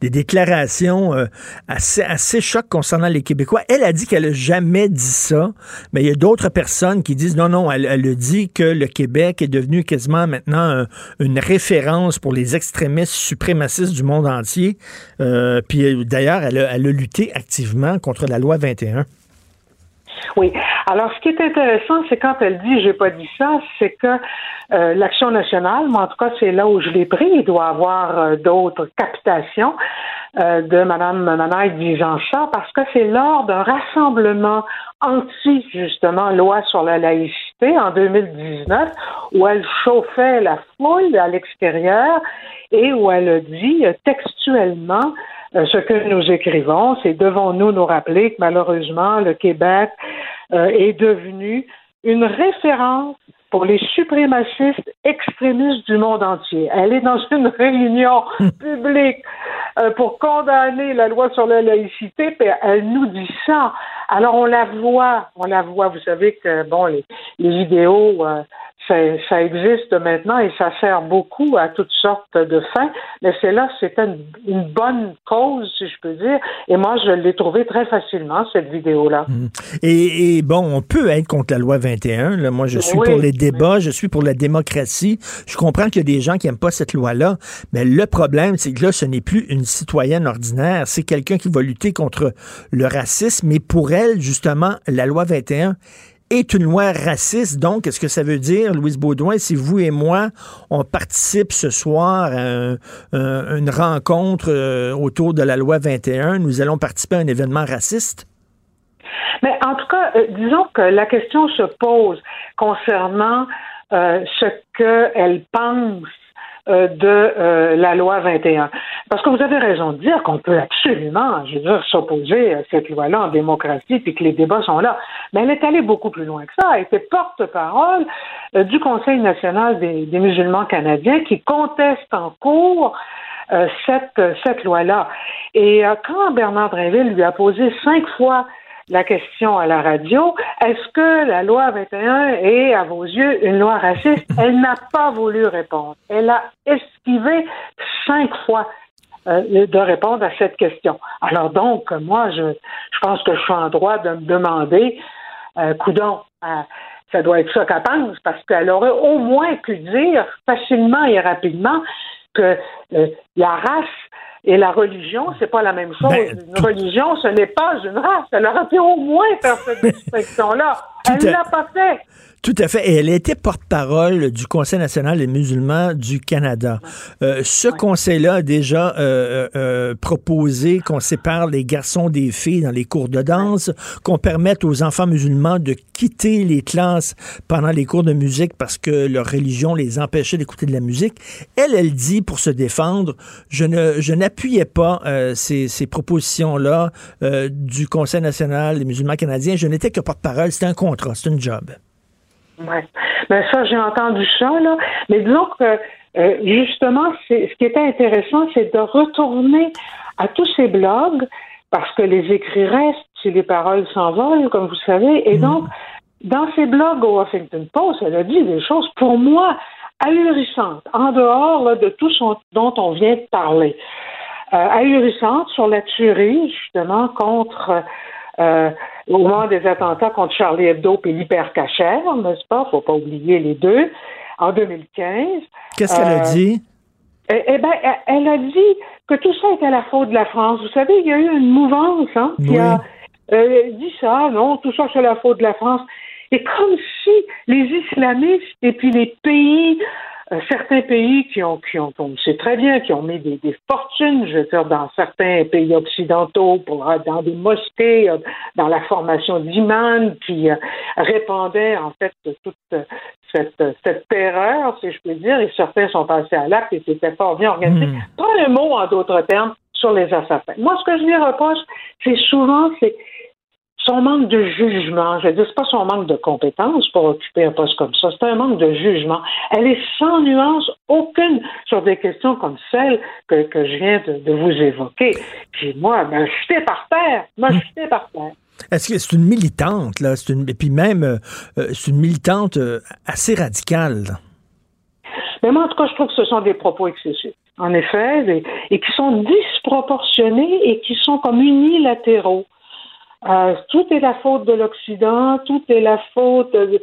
déclarations euh, assez, assez chocs concernant les Québécois. Elle a dit qu'elle n'a jamais dit ça, mais il y a d'autres personnes qui disent non, non, elle, elle dit que le Québec est devenu quasiment maintenant un- une référence pour les extrémistes suprémacistes du monde entier. Euh, puis d'ailleurs, elle elle a lutté activement contre la loi 21. Oui. Alors, ce qui est intéressant, c'est quand elle dit j'ai pas dit ça, c'est que euh, l'action nationale, moi en tout cas, c'est là où je l'ai pris. Il doit avoir euh, d'autres captations euh, de Mme Manaï disant ça, parce que c'est lors d'un rassemblement anti, justement, loi sur la laïcité en 2019, où elle chauffait la foule à l'extérieur et où elle dit textuellement ce que nous écrivons, c'est devons-nous nous rappeler que malheureusement le Québec euh, est devenu une référence pour les suprémacistes extrémistes du monde entier. Elle est dans une *laughs* réunion publique euh, pour condamner la loi sur la laïcité, puis elle nous dit ça. Alors on la voit, on la voit. Vous savez que bon, les, les vidéos, euh, ça, ça existe maintenant et ça sert beaucoup à toutes sortes de fins. Mais c'est là, c'était une, une bonne cause, si je peux dire. Et moi, je l'ai trouvée très facilement cette vidéo-là. Et, et bon, on peut être contre la loi 21. Là. Moi, je suis Oui, pour les débats, je suis pour la démocratie. Je comprends qu'il y a des gens qui n'aiment pas cette loi-là, mais le problème, c'est que là, ce n'est plus une citoyenne ordinaire. C'est quelqu'un qui va lutter contre le racisme. Et pour elle, justement, la loi 21 est une loi raciste. Donc, est-ce que ça veut dire, Louise Baudouin, si vous et moi, on participe ce soir à un- un- une rencontre euh, autour de la loi 21, nous allons participer à un événement raciste? Mais en tout cas, euh, disons que la question se pose concernant euh, ce qu'elle pense euh, de euh, la loi 21. Parce que vous avez raison de dire qu'on peut absolument, je veux dire, s'opposer à cette loi-là en démocratie, puis que les débats sont là. Mais elle est allée beaucoup plus loin que ça. Elle était porte-parole du Conseil national des, musulmans canadiens qui conteste en cours cette, cette loi-là. Et quand Bernard Drinville lui a posé cinq fois la question à la radio, est-ce que la loi 21 est, à vos yeux, une loi raciste? *laughs* Elle n'a pas voulu répondre. Elle a esquivé cinq fois euh, de répondre à cette question. Alors donc, moi, je, je pense que je suis en droit de me demander, euh, coudon, euh, ça doit être ça qu'elle pense, parce qu'elle aurait au moins pu dire facilement et rapidement que euh, la race et la religion, c'est pas la même chose. Ben, une religion, ce n'est pas une race. Elle aurait pu au moins faire cette *laughs* distinction-là. Elle à- l'a pas fait. Tout à fait. Et elle était porte-parole du Conseil national des musulmans du Canada. Euh, ce conseil-là a déjà euh, euh, proposé qu'on sépare les garçons des filles dans les cours de danse, qu'on permette aux enfants musulmans de quitter les classes pendant les cours de musique parce que leur religion les empêchait d'écouter de la musique. Elle, elle dit, pour se défendre, je ne je n'appuyais pas euh, ces, ces propositions-là euh, du Conseil national des musulmans canadiens. Je n'étais que porte-parole. C'était un contrat, c'est une job. Ouais. Ben ça, j'ai entendu ça, là. Mais disons que euh, justement, ce qui était intéressant, c'est de retourner à tous ces blogs, parce que les écrits restent si les paroles s'envolent, comme vous savez. Et donc, dans ces blogs au Huffington Post, elle a dit des choses pour moi ahurissantes, en dehors là, de tout dont on vient de parler. Euh, ahurissantes sur la tuerie, justement, contre euh, au moment des attentats contre Charlie Hebdo et l'hypercachère, n'est-ce pas? Faut pas oublier les deux, en 2015. Qu'est-ce qu'elle a Euh, dit? eh, eh ben, elle- a dit que tout ça était la faute de la France. Vous savez, il y a eu une mouvance hein, qui Oui. a euh, dit ça, non, tout ça c'est la faute de la France. Et comme si les islamistes et puis les pays, certains pays qui ont, qui ont, on sait très bien, qui ont mis des, des fortunes, je veux dire, dans certains pays occidentaux, pour, euh, dans des mosquées, euh, dans la formation d'imams qui euh, répandaient en fait toute euh, cette, cette terreur, si je peux dire, et certains sont passés à l'acte et c'était fort bien organisé. Hmm. Pas un mot, en d'autres termes, sur les assassins. Moi, ce que je lui reproche, c'est souvent, c'est son manque de jugement. Je veux dire, c'est pas son manque de compétences pour occuper un poste comme ça, c'est un manque de jugement. Elle est sans nuance aucune sur des questions comme celles que, que je viens de, de vous évoquer. Puis moi, ben, jeté par terre, par terre. Est-ce que c'est une militante, là? C'est une, et puis même, euh, euh, c'est une militante euh, assez radicale. là. Mais moi, en tout cas, je trouve que ce sont des propos excessifs, en effet, et, et qui sont disproportionnés et qui sont comme unilatéraux. Euh, tout est la faute de l'Occident, tout est la faute de-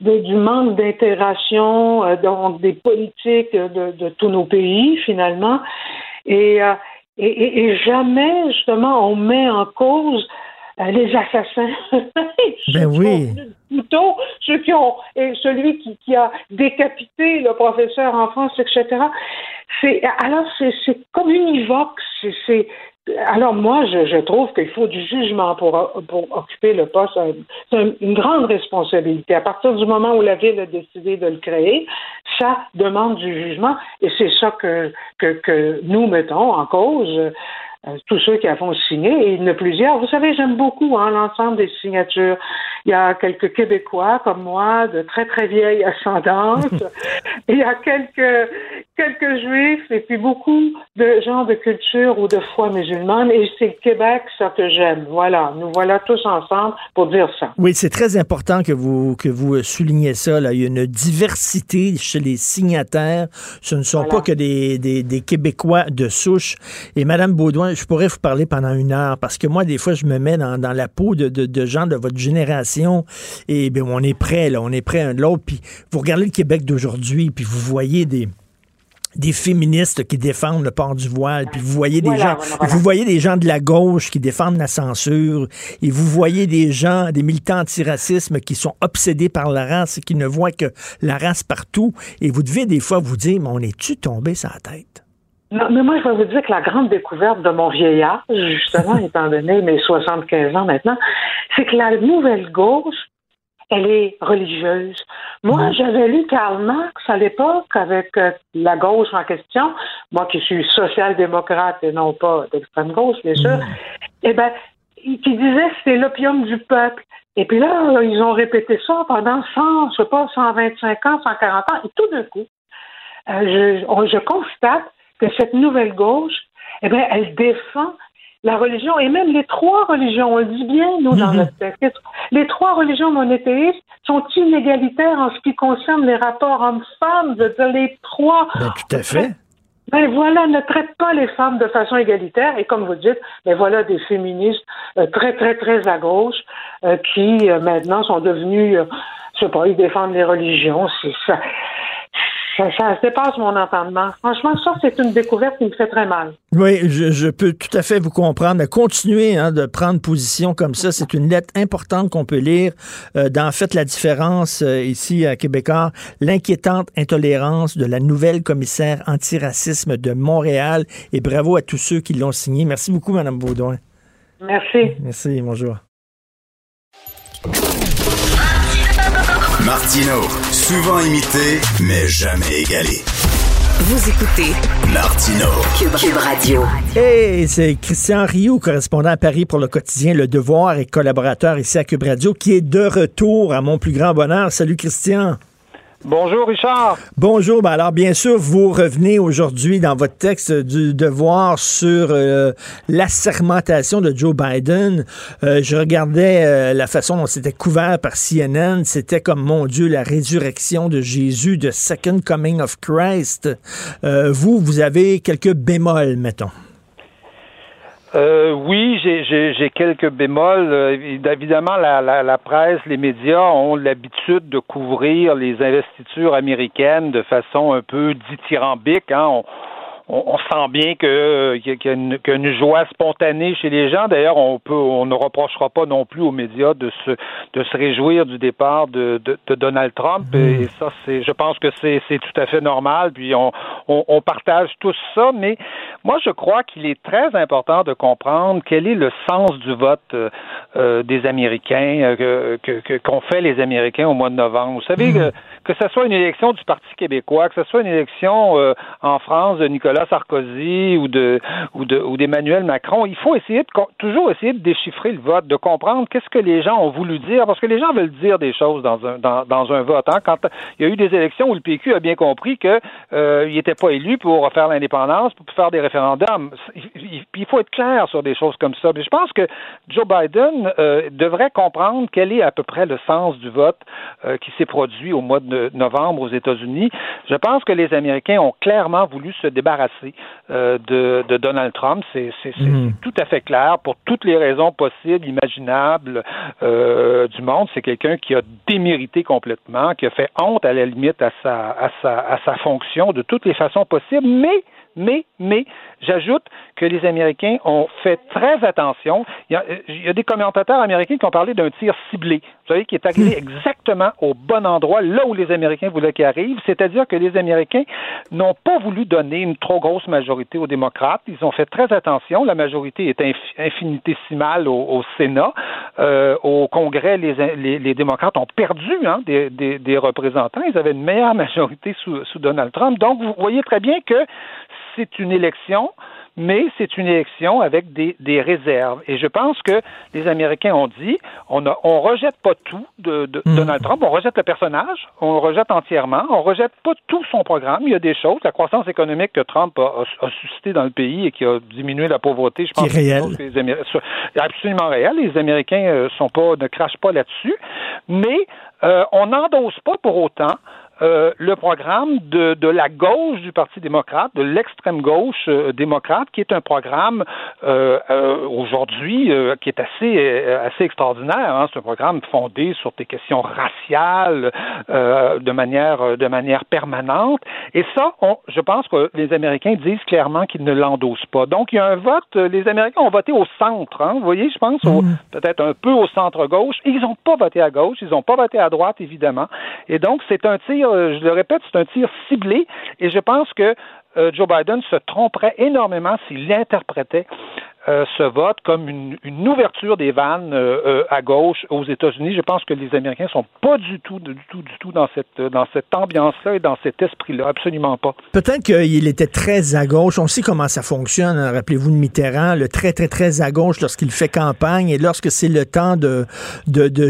de- du manque d'intégration euh, donc des politiques de, de tous nos pays finalement, et, euh, et, et- et jamais justement on met en cause euh, les assassins. *laughs* Ben oui. Plutôt ceux qui ont et celui qui, qui a décapité le professeur en France, etc. C'est alors c'est c'est comme univoque. C'est c'est- alors moi je, je trouve qu'il faut du jugement pour pour occuper le poste. C'est un- une grande responsabilité. À partir du moment où la ville a décidé de le créer, ça demande du jugement et c'est ça que, que nous mettons en cause. Euh, tous ceux qui avons signé, et il y en a plusieurs. Vous savez, j'aime beaucoup hein, l'ensemble des signatures. Il y a quelques Québécois comme moi, de très très vieille ascendance. *laughs* il y a quelques quelques Juifs et puis beaucoup de gens de culture ou de foi musulmane. Et c'est le Québec, ça que j'aime. Voilà, nous voilà tous ensemble pour dire ça. Oui, c'est très important que vous, que vous euh, soulignez ça. Là. Il y a une diversité chez les signataires. Ce ne sont pas que des, des, des Québécois de souche. Et Madame Baudouin, je pourrais vous parler pendant une heure parce que moi, des fois, je me mets dans, dans la peau de, de, de gens de votre génération et bien, on est prêt, là, on est prêt un de l'autre. Puis vous regardez le Québec d'aujourd'hui, puis vous voyez des des féministes qui défendent le port du voile, puis vous voyez des Voilà, gens, voilà, voilà. vous voyez des gens de la gauche qui défendent la censure, et vous voyez des gens, des militants antiracisme qui sont obsédés par la race et qui ne voient que la race partout, et vous devez des fois vous dire, mais on est-tu tombé sur la tête? Non, mais moi, je vais vous dire que la grande découverte de mon vieillard, justement, *laughs* étant donné mes 75 ans maintenant, c'est que la nouvelle gauche, elle est religieuse. Moi, j'avais lu Karl Marx à l'époque avec euh, la gauche en question, moi qui suis social-démocrate et non pas d'extrême gauche, bien sûr, eh ben, qui disait que c'était l'opium du peuple. Et puis là, là, ils ont répété ça pendant 100, je sais pas, 125 ans, 140 ans, et tout d'un coup, euh, je, on- je constate que cette nouvelle gauche, eh bien, elle défend la religion, et même les trois religions, on le dit bien, nous, dans notre texte, les trois religions monothéistes sont inégalitaires en ce qui concerne les rapports hommes-femmes. Je veux dire, les trois. Ben, tout à fait. Ben voilà, ne traite pas les femmes de façon égalitaire. Et comme vous dites, ben voilà des féministes euh, très, très, très à gauche euh, qui euh, maintenant sont devenus, je sais pas, ils défendent les religions. C'est ça. Ça, ça dépasse mon entendement. Franchement, ça, c'est une découverte qui me fait très mal. Oui, je, je peux tout à fait vous comprendre. Continuez hein, de prendre position comme ça. C'est une lettre importante qu'on peut lire euh, dans fait la différence euh, ici à Québécois, l'inquiétante intolérance de la nouvelle commissaire antiracisme de Montréal. Et bravo à tous ceux qui l'ont signé. Merci beaucoup, Mme Baudouin. Merci. Merci, bonjour. Martino, souvent imité, mais jamais égalé. Vous écoutez Martino. Cube, Cube Radio. Hey, c'est Christian Rioux, correspondant à Paris pour le quotidien Le Devoir et collaborateur ici à Cube Radio, qui est de retour à mon plus grand bonheur. Salut Christian. Bonjour Richard. Bonjour. Ben alors, bien sûr, vous revenez aujourd'hui dans votre texte du Devoir sur euh, l'assermentation de Joe Biden. Euh, je regardais euh, la façon dont c'était couvert par CNN. C'était comme, mon Dieu, la résurrection de Jésus, de Second Coming of Christ. Vous, vous avez quelques bémols, mettons. Euh, oui, j'ai- quelques bémols. Euh, évidemment, la, la, la presse, les médias ont l'habitude de couvrir les investitures américaines de façon un peu dithyrambique. Hein. On, on sent bien que qu'il y a- une, joie spontanée chez les gens. D'ailleurs, on peut, on ne reprochera pas non plus aux médias de se de se réjouir du départ de, de, de Donald Trump. Et ça, c'est, je pense que c'est c'est tout à fait normal. Puis on, on, on partage tous ça. Mais moi, je crois qu'il est très important de comprendre quel est le sens du vote euh, euh, des Américains euh, que, que- qu'ont fait les Américains au mois de novembre. Vous savez que que ce soit une élection du Parti québécois, que ce soit une élection euh, en France de Nicolas Sarkozy ou de ou de ou d'Emmanuel Macron, il faut essayer de toujours essayer de déchiffrer le vote, de comprendre qu'est-ce que les gens ont voulu dire, parce que les gens veulent dire des choses dans un dans, dans un vote. hein. Quand il y a eu des élections où le PQ a bien compris que euh, il n'était pas élu pour faire l'indépendance, pour faire des référendums. Il, il faut être clair sur des choses comme ça. Mais je pense que Joe Biden euh, devrait comprendre quel est à peu près le sens du vote euh, qui s'est produit au mois de novembre aux États-Unis. Je pense que les Américains ont clairement voulu se débarrasser euh, de, de Donald Trump. C'est Mhm. tout à fait clair pour toutes les raisons possibles, imaginables euh, du monde. C'est quelqu'un qui a démérité complètement, qui a fait honte à la limite à sa, à sa, à sa fonction de toutes les façons possibles, mais mais, mais, j'ajoute que les Américains ont fait très attention. Il y, a, euh, il y a des commentateurs américains qui ont parlé d'un tir ciblé, vous savez, qui est arrivé exactement au bon endroit, là où les Américains voulaient qu'il arrive. C'est-à-dire que les Américains n'ont pas voulu donner une trop grosse majorité aux démocrates. Ils ont fait très attention. La majorité est infi- infinitésimale au, au Sénat. Euh, au Congrès, les, les, les démocrates ont perdu hein, des, des, des représentants. Ils avaient une meilleure *laughs* majorité sous, sous Donald Trump. Donc, vous voyez très bien que c'est une élection, mais c'est une élection avec des, des réserves. Et je pense que les Américains ont dit, on ne on rejette pas tout de, de Donald Trump, on rejette le personnage, on le rejette entièrement, on rejette pas tout son programme. Il y a des choses, la croissance économique que Trump a, a- a suscité dans le pays et qui a diminué la pauvreté, je pense que les absolument réel. Les Américains euh, sont pas, ne crachent pas là-dessus, mais euh, on n'endosse pas pour autant euh, le programme de, de la gauche du Parti démocrate, de l'extrême gauche euh, démocrate, qui est un programme euh, euh, aujourd'hui euh, qui est assez euh, assez extraordinaire. hein. C'est un programme fondé sur des questions raciales euh, de manière euh, de manière permanente. Et ça, on, je pense que les Américains disent clairement qu'ils ne l'endossent pas. Donc il y a un vote. Les Américains ont voté au centre. hein. Vous voyez, je pense au- peut-être un peu au centre gauche. Et ils n'ont pas voté à gauche. Ils n'ont pas voté à droite, évidemment. Et donc c'est un tir. Je le répète, c'est un tir ciblé. Et je pense que euh, Joe Biden se tromperait énormément s'il interprétait euh, ce vote comme une, ouverture des vannes euh, à gauche aux États-Unis. Je pense que les Américains sont pas du tout, du tout, du tout dans cette ambiance-là et dans cet esprit-là, absolument pas. Peut-être qu'il était très à gauche. On sait comment ça fonctionne. hein. Rappelez-vous de Mitterrand, le très, très, très à gauche lorsqu'il fait campagne et lorsque c'est le temps de,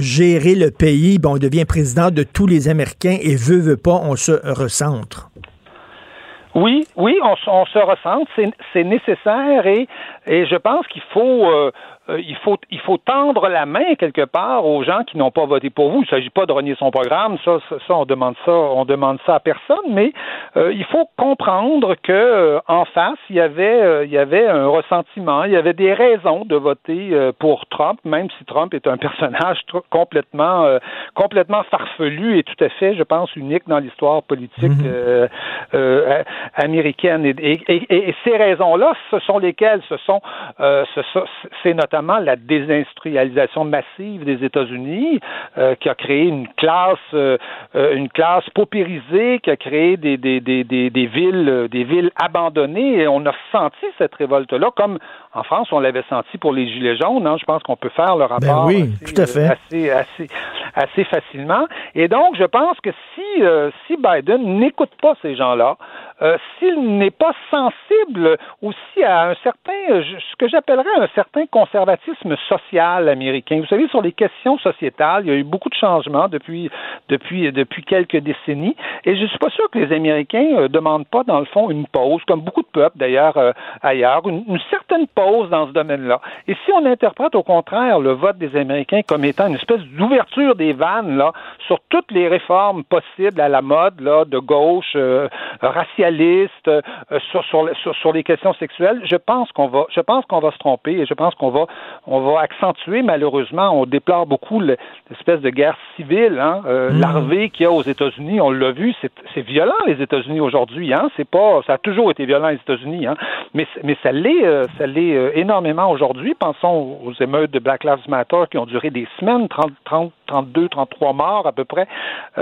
gérer le pays, bon, on devient président de tous les Américains et veut, veut pas, on se recentre. Oui, oui, on, on se ressent, c'est c'est nécessaire et, et je pense qu'il faut, euh, euh, il faut, il faut tendre la main quelque part aux gens qui n'ont pas voté pour vous. Il ne s'agit pas de renier son programme, ça, ça, ça, on demande ça, on demande ça à personne, mais euh, il faut comprendre que euh, en face, il y avait, euh, il y avait un ressentiment, il y avait des raisons de voter euh, pour Trump, même si Trump est un *laughs* personnage complètement, euh, complètement farfelu et tout à fait, je pense, unique dans l'histoire politique euh, euh, a- américaine. Et, et- et- et ces raisons-là, ce sont lesquelles? Ce sont, euh, ce c'est notamment la désindustrialisation massive des États-Unis euh, qui a créé une classe, euh, euh, une classe paupérisée, qui a créé des, des, des, des, des villes, des villes abandonnées. Et on a senti cette révolte-là, comme en France, on l'avait senti pour les Gilets jaunes. hein. Je pense qu'on peut faire le rapport Ben oui, assez, tout à fait. assez, assez, assez facilement. Et donc, je pense que si, euh, si Biden n'écoute pas ces gens-là, euh, s'il n'est pas sensible aussi à un certain, ce que j'appellerais un certain conservatisme social américain. Vous savez, sur les questions sociétales, il y a eu beaucoup de changements depuis, depuis, depuis quelques décennies. Et je suis pas sûr que les Américains euh, demandent pas, dans le fond, une pause, comme beaucoup de peuples d'ailleurs euh, ailleurs, une, certaine pause dans ce domaine-là. Et si on interprète au contraire le vote des Américains comme étant une espèce d'ouverture des vannes là sur toutes les réformes possibles à la mode là de gauche, euh, racialiste, sur, sur, sur, sur les questions sexuelles, je pense qu'on va, je pense qu'on va se tromper et je pense qu'on va, on va accentuer malheureusement. On déplore beaucoup le- l'espèce de guerre civile, hein, euh, Mm. larvée qu'il y a aux États-Unis. On l'a vu, c'est violent les États-Unis aujourd'hui. Hein, c'est pas, ça a toujours été violent les États-Unis, hein, mais ça l'est, euh, ça l'est euh, énormément aujourd'hui. Pensons aux émeutes de Black Lives Matter qui ont duré des semaines, 30, 30 32, 33 morts à peu près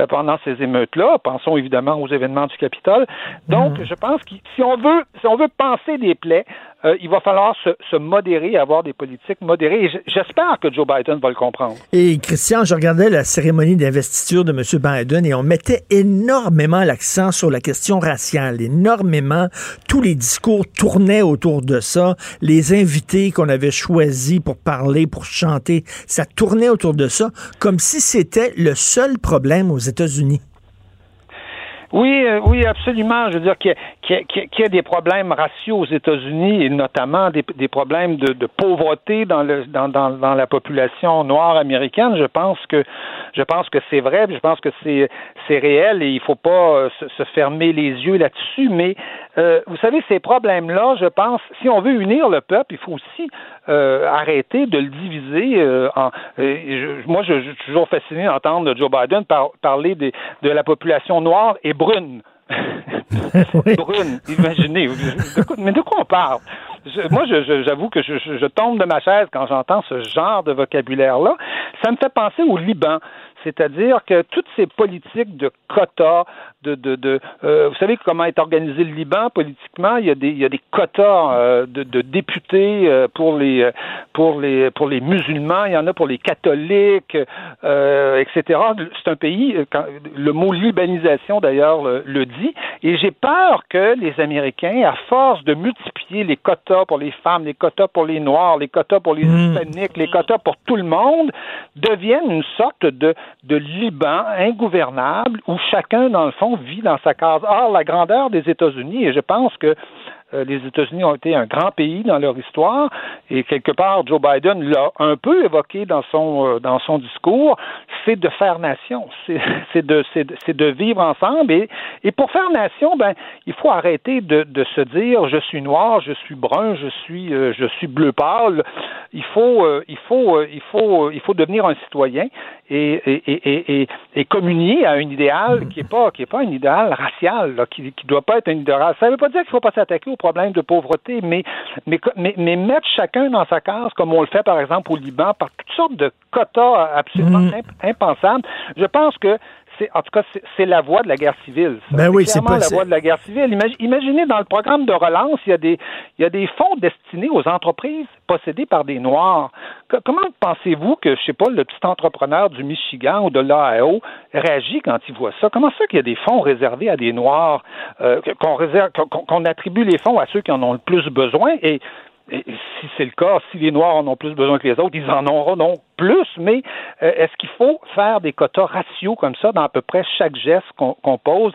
pendant ces émeutes-là. Pensons évidemment aux événements du Capitole. Donc, je pense que si on veut, si on veut penser des plaies, euh, il va falloir se, modérer, avoir des politiques modérées. Et j'espère que Joe Biden va le comprendre. Et Christian, je regardais la cérémonie d'investiture de M. Biden et on mettait énormément l'accent sur la question raciale, énormément. Tous les discours tournaient autour de ça. Les invités qu'on avait choisis pour parler, pour chanter, ça tournait autour de ça, comme si c'était le seul problème aux États-Unis. Oui, euh, oui, absolument. Je veux dire qu'il y, a- y y a- des problèmes raciaux aux États-Unis et notamment des, des problèmes de, pauvreté dans, le, dans, la population noire américaine. Je pense que je pense que c'est vrai, je pense que c'est réel et il faut pas euh, se, se fermer les yeux là-dessus. Mais euh, vous savez, ces problèmes-là, je pense, si on veut unir le peuple, il faut aussi euh, arrêter de le diviser. euh, en, je- moi, je, je suis toujours fasciné d'entendre Joe Biden par- parler des- de la population noire et brune. *laughs* brune, imaginez. Mais de quoi on parle? Je- moi, j'avoue que je, je- je tombe de ma chaise quand j'entends ce genre de vocabulaire-là. Ça me fait penser au Liban. C'est-à-dire que toutes ces politiques de quotas, de, de, de euh, vous savez comment est organisé le Liban politiquement? Il y a des, il y a des quotas euh, de, de députés euh, pour les pour les pour les musulmans, il y en a pour les catholiques, etc. C'est un pays, quand- le mot libanisation d'ailleurs le, le dit, et j'ai peur que les Américains, à force de multiplier les quotas pour les femmes, les quotas pour les noirs, les quotas pour les hispaniques, les quotas pour tout le monde, deviennent une sorte de de Liban ingouvernable où chacun, dans le fond, vit dans sa case. Or, la grandeur des États-Unis, et je pense que euh, les États-Unis ont été un grand pays dans leur histoire et quelque part Joe Biden l'a un peu évoqué dans son euh, dans son discours, c'est de faire nation, c'est *laughs* de vivre ensemble et pour faire nation, ben il faut arrêter de, se dire je suis noir, je suis brun, je suis euh, je suis bleu pâle. Il faut il faut il faut devenir un citoyen et et, communier à un idéal qui est pas qui est pas un idéal racial, là, qui qui doit pas être un idéal. Ça veut pas dire qu'il faut pas s'attaquer aux problèmes de pauvreté, mais mais mais, mais mettre chacun dans sa case, comme on le fait par exemple au Liban, par toutes sortes de quotas absolument imp- impensables. Je pense que en tout cas c'est- la voie de la guerre civile. ça. Ben oui, c'est clairement pas- la voie de la guerre civile. Imagi- Imaginez dans le programme de relance, il y a des il y a des fonds destinés aux entreprises possédées par des noirs. Que- comment pensez-vous que je sais pas le petit entrepreneur du Michigan ou de l'Ohio réagit quand il voit ça? Comment ça qu'il y a des fonds réservés à des noirs euh, qu'on réserve qu'on qu'on attribue les fonds à ceux qui en ont le plus besoin? Et et si c'est le cas, si les Noirs en ont plus besoin que les autres, ils en auront non plus, mais euh, est-ce qu'il faut faire des quotas ratios comme ça dans à peu près chaque geste qu'on pose?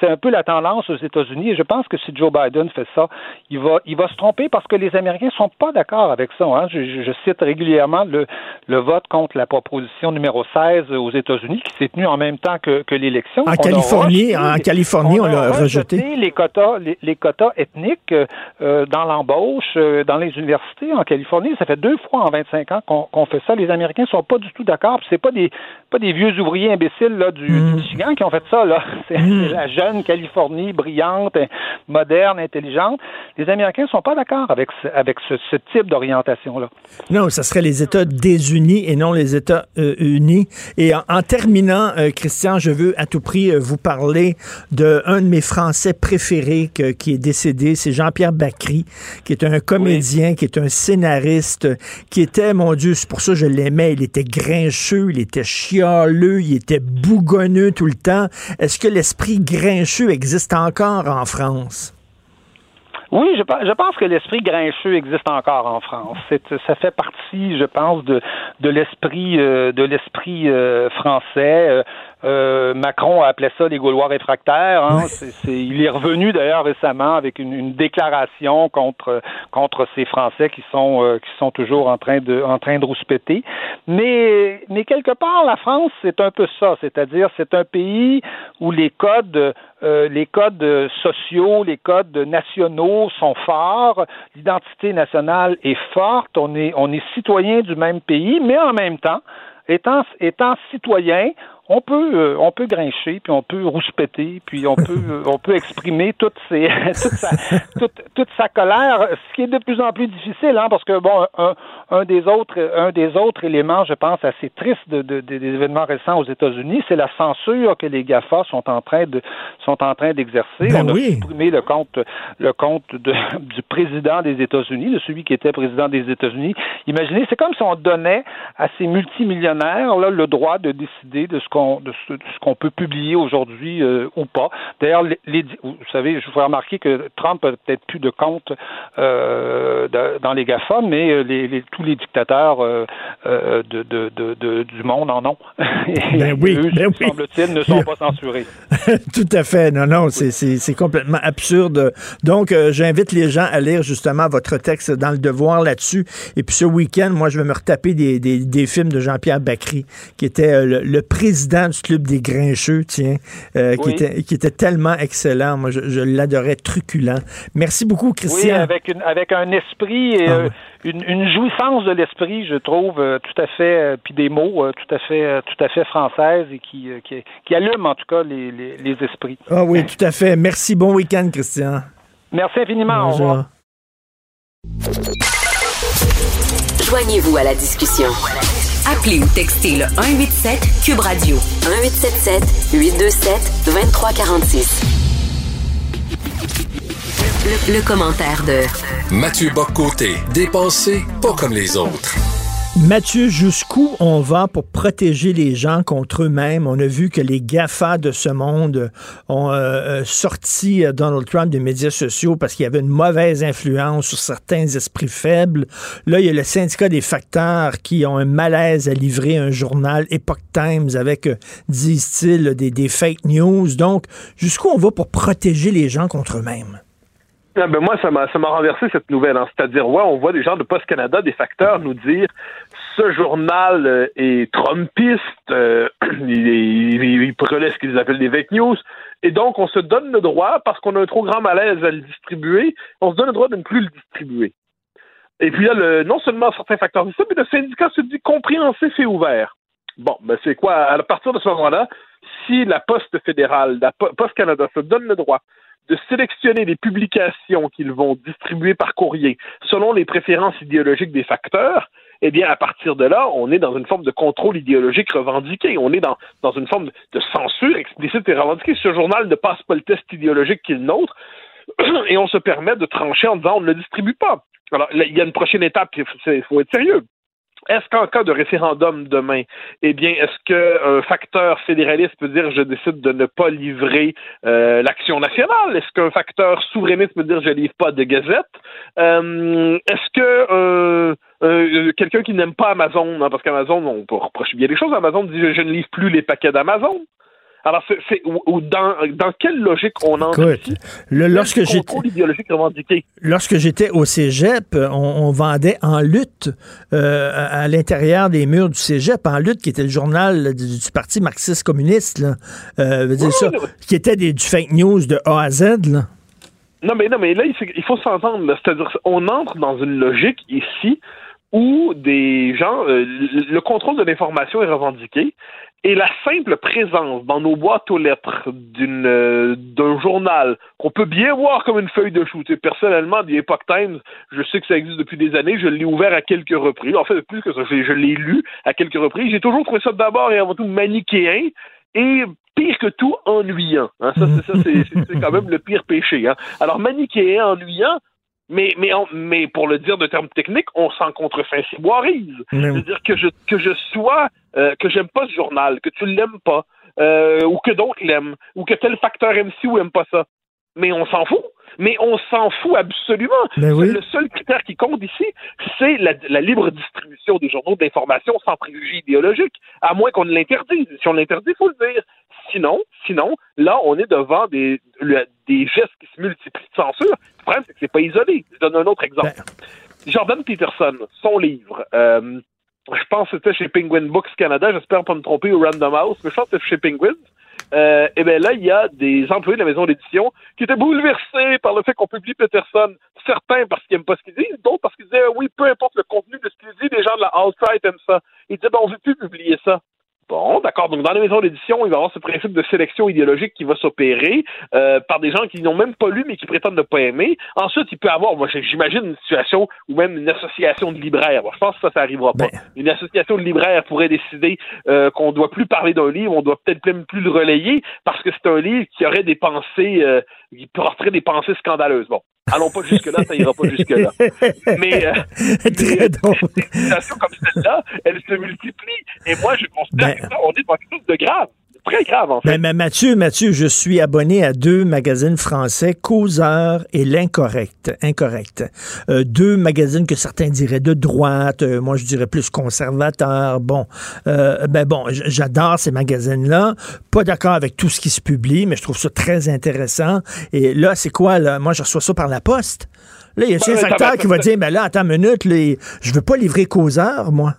C'est un peu la tendance aux États-Unis et je pense que si Joe Biden fait ça, il va, il va se tromper parce que les Américains sont pas d'accord avec ça. Hein. Je, je, cite régulièrement le, le vote contre la proposition numéro 16 aux États-Unis qui s'est tenu en même temps que, que l'élection. En Californie, en Californie, on, l'a rejeté. Les quotas, les, les quotas ethniques euh, dans l'embauche, euh, dans les universités en Californie, ça fait deux fois en 25 ans qu'on fait ça. Les Américains sont pas du tout d'accord. C'est pas des pas des vieux ouvriers imbéciles là, du, Mm. du Michigan qui ont fait ça. là. *laughs* C'est la jeune Californie brillante, moderne, intelligente. Les Américains sont pas d'accord avec ce, avec ce, ce type d'orientation là. Non, ça serait les États désunis et non les États euh, unis. Et en, en terminant, euh, Christian, je veux à tout prix euh, vous parler de un de mes Français préférés que- qui est décédé, c'est Jean-Pierre Bacry, qui est un comédien, qui est un scénariste, qui était, mon Dieu, c'est pour ça que je il était grincheux, il était chialeux, il était bougonneux tout le temps. Est-ce que l'esprit grincheux existe encore en France? Oui, je, pe- je pense que l'esprit grincheux existe encore en France. Ça fait partie, je pense, de, l'esprit euh, de l'esprit euh, français. Euh, Macron a appelé ça les Gaulois réfractaires. Hein. Il est revenu d'ailleurs récemment avec une, une déclaration contre contre ces Français qui sont euh, qui sont toujours en train de en train de rouspéter. Mais mais quelque part, la France, c'est un peu ça. C'est-à-dire, c'est un pays où les codes euh, les codes sociaux, les codes nationaux sont forts, l'identité nationale est forte, on est, on est citoyen du même pays, mais en même temps, étant, étant citoyen, on peut, euh, on peut grincher, puis on peut rouspéter, puis on peut, *laughs* euh, on peut exprimer toute, ses, *laughs* toute, sa, toute, toute sa colère, ce qui est de plus en plus difficile, hein, parce que bon, un, un des autres, un des autres éléments, je pense, assez triste de, de- de- des événements récents aux États-Unis, c'est la censure que les Gafa sont en train de, sont en train d'exercer. Ben on a supprimé le compte, le compte de, *laughs* du président des États-Unis, de celui qui était président des États-Unis. Imaginez, c'est comme si on donnait à ces multimillionnaires là le droit de décider de ce qu'on de ce, qu'on peut publier aujourd'hui euh, ou pas. D'ailleurs, les, vous savez, je vous ferai remarquer que Trump a peut-être plus de compte euh, de- dans les GAFA, mais euh, les, les- tous les dictateurs de, de, du monde en ont. *laughs* Et Ben oui, eux, ben oui. semble-t-il, ne sont pas censurés. *laughs* Tout à fait. Non, non, c'est- c'est c'est complètement absurde. Donc, j'invite les gens à lire justement votre texte dans le devoir là-dessus. Et puis ce week-end, moi, je vais me retaper des, des, des films de Jean-Pierre Bacry, qui était le, le président du Club des Grincheux, tiens, euh, qui, Oui. était, qui était tellement excellent. Moi, je, je l'adorais truculent. Merci beaucoup, Oui, Christian. avec, une, avec un esprit et Ah euh, une, une jouissance de l'esprit, je trouve, euh, tout à fait, puis des mots tout à fait, tout à fait françaises et qui, qui, qui allument en tout cas les, les, les esprits. Ah oui, tout à fait. Merci. Bon week-end, Christian. Merci infiniment. Au Bonjour. revoir. Joignez-vous à la discussion. Appelez ou textez le 187 Cube Radio 1877 827 2346. Le, commentaire de Mathieu Boccoté, dépensé pas comme les autres. Mathieu, jusqu'où on va pour protéger les gens contre eux-mêmes? On a vu que les GAFA de ce monde ont euh, euh, sorti euh, Donald Trump des médias sociaux parce qu'il avait une mauvaise influence sur certains esprits faibles. Là, il y a le syndicat des facteurs qui ont un malaise à livrer un journal Epoch Times avec, disent-ils, des, fake news. Donc, jusqu'où on va pour protéger les gens contre eux-mêmes? Ah ben moi, ça m'a, renversé cette nouvelle. hein. C'est-à-dire, ouais, on voit des gens de Post Canada, des facteurs, nous dire ce journal euh, est Trumpiste, euh, *clears throat* il, il, ce qu'ils appellent des fake news, et donc on se donne le droit, parce qu'on a un trop grand malaise à le distribuer, on se donne le droit de ne plus le distribuer. Et puis là, le, non seulement certains facteurs disent ça, mais le syndicat se dit compréhensif et ouvert. Bon, ben c'est quoi? À partir de ce moment-là, si la Poste fédérale, la Po- Poste Canada se donne le droit de sélectionner les publications qu'ils vont distribuer par courrier selon les préférences idéologiques des facteurs, eh bien, à partir de là, on est dans une forme de contrôle idéologique revendiqué. On est dans, dans une forme de censure explicite et revendiquée. Ce journal ne passe pas le test idéologique qui est le nôtre et on se permet de trancher en disant on ne le distribue pas. Alors, il y a une prochaine étape, il faut être sérieux. Est-ce qu'en cas de référendum demain, eh bien, est-ce qu'un facteur fédéraliste peut dire je décide de ne pas livrer euh, l'action nationale? Est-ce qu'un facteur souverainiste peut dire je livre pas de gazette? Euh, est-ce que euh, euh, quelqu'un qui n'aime pas Amazon, hein, parce qu'Amazon, on peut reprocher bien des choses. Amazon dit je, je ne livre plus les paquets d'Amazon. Alors, c'est, dans, dans quelle logique on entre Écoute, le- lorsque j'étais lorsque j'étais au cégep, on, on vendait En Lutte euh, à, à l'intérieur des murs du cégep, En Lutte, qui était le journal du, du Parti marxiste-communiste, euh, qui était des, du fake news de A à Z. Là. Non, mais non, mais là, il faut- s'entendre. C'est-à-dire, on entre dans une logique ici où des gens, euh, le le contrôle de l'information est revendiqué et la simple présence dans nos boîtes aux lettres euh, d'un journal qu'on peut bien voir comme une feuille de chou. Personnellement, The Epoch Times, je sais que ça existe depuis des années, je l'ai ouvert à quelques reprises. En fait, plus que ça, je, l'ai lu à quelques reprises. J'ai toujours trouvé ça d'abord et avant tout manichéen et pire que tout, ennuyant. hein. Ça, c'est quand même le pire péché. Hein. Alors, manichéen, ennuyant, mais, mais, on- mais pour le dire de termes techniques, on s'en contrefait ses boiries. C'est-à-dire que je, que je sois, euh, que j'aime pas ce journal, que tu l'aimes pas, euh, ou que d'autres l'aiment, ou que tel facteur aime ci ou aime pas ça. Mais on s'en fout. Mais on s'en fout absolument. Ben oui. Le seul critère qui compte ici, c'est la, la libre distribution des journaux d'information sans préjugés idéologiques, à moins qu'on ne l'interdise. Si on l'interdit, il faut le dire. Sinon, sinon, là, on est devant des, le- des gestes qui se multiplient de censure. Le problème, c'est que c'est pas isolé. Je donne un autre exemple. Jordan Peterson, son livre, euh, je pense que c'était chez Penguin Books Canada, j'espère pas me tromper, ou Random House, mais je pense que c'était chez Penguin. Euh, et bien là, il y a des employés de la maison d'édition qui étaient bouleversés par le fait qu'on publie Peterson. Certains parce qu'ils n'aiment pas ce qu'ils disent, d'autres parce qu'ils disaient oui, peu importe le contenu de ce qu'ils disent, les gens de la alt-right aiment ça. Ils disaient ben, on veut plus publier ça. Bon, d'accord. Donc, dans les maisons d'édition, il va y avoir ce principe de sélection idéologique qui va s'opérer euh, par des gens qui n'ont même pas lu mais qui prétendent ne pas aimer. Ensuite, il peut y avoir, moi, j'imagine une situation ou même une association de libraires. Bon, je pense que ça, ça arrivera pas. Une association de libraires pourrait décider euh, qu'on doit plus parler d'un livre, on doit peut-être même plus le relayer parce que c'est un livre qui aurait des pensées, euh, qui porterait des pensées scandaleuses. Bon, allons pas jusque-là, ça ira pas jusque-là. Mais, euh, *laughs* drôle. des situations comme celle-là, elles se multiplient. Et moi, je considère que ça, on est dans quelque chose de grave. Très grave, en fait. Mais Mathieu, Mathieu, je suis abonné à deux magazines français, Causeur et L'Incorrect. Incorrect. Euh, deux magazines que certains diraient de droite, euh, moi je dirais plus conservateur. Bon, euh, ben bon, j'adore ces magazines-là. Pas d'accord avec tout ce qui se publie, mais je trouve ça très intéressant. Et là, c'est quoi, là? Moi, je reçois ça par la poste. Là, il y a Ouais, un ouais, facteur qui va dire, ben là, attends une minute, là, je veux pas livrer Causeur, moi.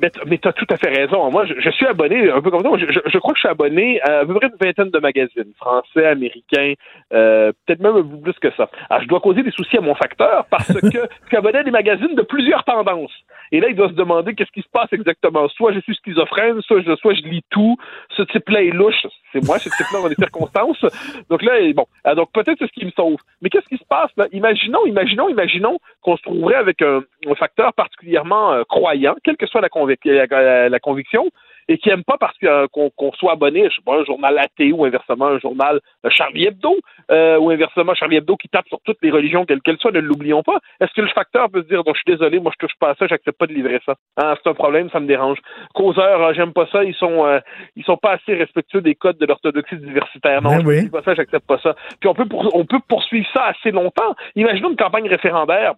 Mais, mais tu as tout à fait raison. Moi, je, je suis abonné, un peu comme toi, je, je- je crois que je suis abonné à à peu près une vingtaine de magazines, français, américains, euh, peut-être même un peu plus que ça. Alors, je dois causer des soucis à mon facteur parce *laughs* que je suis abonné à des magazines de plusieurs tendances. Et là, il doit se demander qu'est-ce qui se passe exactement. Soit je suis schizophrène, soit je, soit je lis tout. Ce type-là est louche. C'est moi, ce type-là dans les circonstances. Donc là, donc ah, donc peut-être c'est ce qui me sauve. Mais qu'est-ce qui se passe là? Imaginons, imaginons, imaginons qu'on se trouverait avec un, un facteur particulièrement euh, croyant, quelle que soit la, convic- la, la- la conviction, et qui aime pas parce euh, qu'on soit abonné, je sais pas, un journal athée ou inversement un journal Charlie Hebdo, euh, ou inversement Charlie Hebdo qui tape sur toutes les religions, quelles qu'elles soient, ne l'oublions pas. Est-ce que le facteur peut se dire, je suis désolé, moi je touche pas à ça, j'accepte pas de livrer ça? Ah, c'est un problème, ça me dérange. Causeur, euh, j'aime pas ça, ils sont euh, ils sont pas assez respectueux des codes de l'orthodoxie diversitaire. Non, Ben je oui. dis pas ça, j'accepte pas ça. Puis on peut pour- on peut poursuivre ça assez longtemps. Imaginons une campagne référendaire.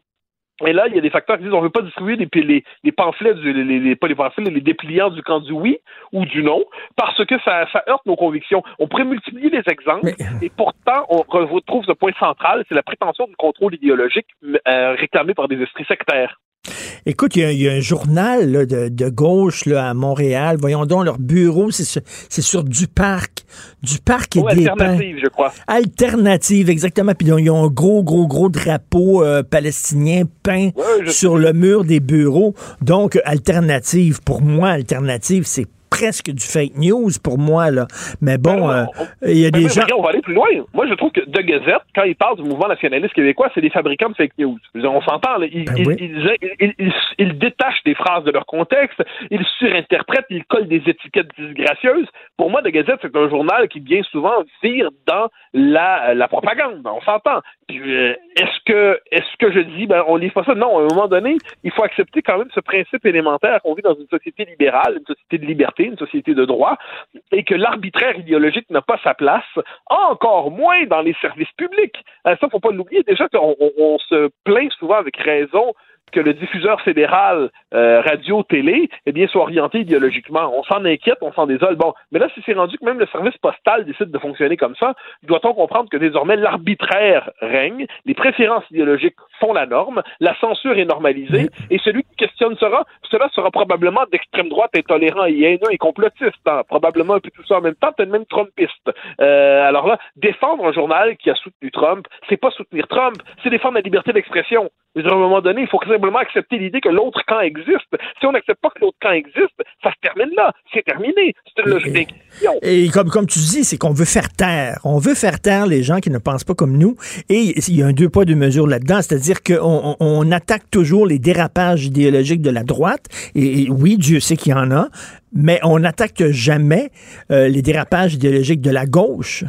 Et là, il y a des facteurs qui disent on ne veut pas distribuer les, les, les pamphlets, du, les, les- pas les pamphlets, les dépliants du camp du oui ou du non, parce que ça, ça heurte nos convictions. On pourrait multiplier les exemples, et pourtant, on retrouve ce point central, c'est la prétention du contrôle idéologique euh, réclamé par des esprits sectaires. Écoute, il y, a- il y a un journal là, de, de gauche là, à Montréal. Voyons donc, leur bureau, c'est sur, sur du parc. Du parc et des alternative, je crois. Alternative, exactement. Puis ils ont un gros, gros, gros drapeau euh, palestinien peint Ouais, sur le mur des bureaux. Donc, alternative, pour moi, alternative, c'est presque du fake news pour moi. là. Mais bon, euh, il y a Ben des gens... on va aller plus loin. Moi, je trouve que De Gazette, quand il parle du mouvement nationaliste québécois, c'est des fabricants de fake news. Dire, On s'entend. Ils, Ben ils- oui. ils- ils- ils- ils détachent des phrases de leur contexte, ils surinterprètent, ils collent des étiquettes disgracieuses. Pour moi, De Gazette, c'est un journal qui bien souvent vire dans la, la propagande. On s'entend. Euh, est-ce que est-ce que je dis ben on livre pas ça? Non, à un moment donné, il faut accepter quand même ce principe élémentaire qu'on vit dans une société libérale, une société de liberté, une société de droit, et que l'arbitraire idéologique n'a pas sa place, encore moins dans les services publics. Euh, ça, faut pas l'oublier. Déjà qu'on on- on se plaint souvent avec raison que le diffuseur fédéral euh, radio-télé, eh bien, soit orienté idéologiquement. On s'en inquiète, on s'en désole. Bon, mais là, si c'est rendu que même le service postal décide de fonctionner comme ça, doit-on comprendre que désormais l'arbitraire règne, les préférences idéologiques font la norme, la censure est normalisée, et celui qui questionne sera, cela sera probablement d'extrême droite, intolérant et haineux et complotiste, hein, probablement un peu tout ça en même temps, peut-être même trumpiste. Euh, alors là, défendre un journal qui a soutenu Trump, c'est pas soutenir Trump, c'est défendre la liberté d'expression. Dire, à un moment donné, il faut simplement accepter l'idée que l'autre camp existe. Si on n'accepte pas que l'autre camp existe, ça se termine là. C'est terminé. C'est une logique d'inquisition. Et comme, comme tu dis, c'est qu'on veut faire taire. On veut faire taire les gens qui ne pensent pas comme nous. Et il y a un deux poids, deux mesures là-dedans. C'est-à-dire qu'on on, on attaque toujours les dérapages idéologiques de la droite. Et, et oui, Dieu sait qu'il y en a. Mais on n'attaque jamais euh, les dérapages idéologiques de la gauche.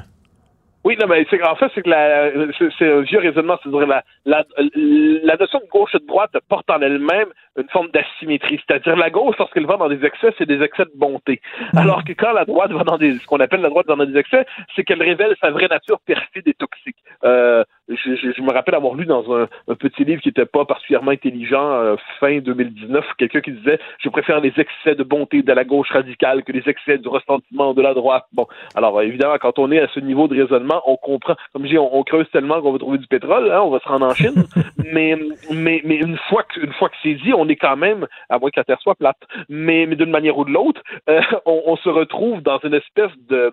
Oui, non, mais en fait, c'est que la, c'est, c'est un vieux raisonnement, c'est-à-dire la, la, la notion de gauche et de droite porte en elle-même une forme d'asymétrie. C'est-à-dire la gauche, lorsqu'elle va dans des excès, c'est des excès de bonté. Alors que quand la droite va dans des, ce qu'on appelle la droite va dans des excès, c'est qu'elle révèle sa vraie nature perfide et toxique. Euh, je, je, je, me rappelle avoir lu dans un, un petit livre qui n'était pas particulièrement intelligent, euh, fin 2019, quelqu'un qui disait je préfère les excès de bonté de la gauche radicale que les excès du ressentiment de la droite. Bon, alors évidemment, quand on est à ce niveau de raisonnement, on comprend. Comme je dis, on, on creuse tellement qu'on va trouver du pétrole, hein, on va se rendre en Chine. *laughs* mais, mais, mais une fois que, une fois que c'est dit, on est quand même, à moins que la terre soit plate, mais, mais d'une manière ou de l'autre, euh, on, on se retrouve dans une espèce de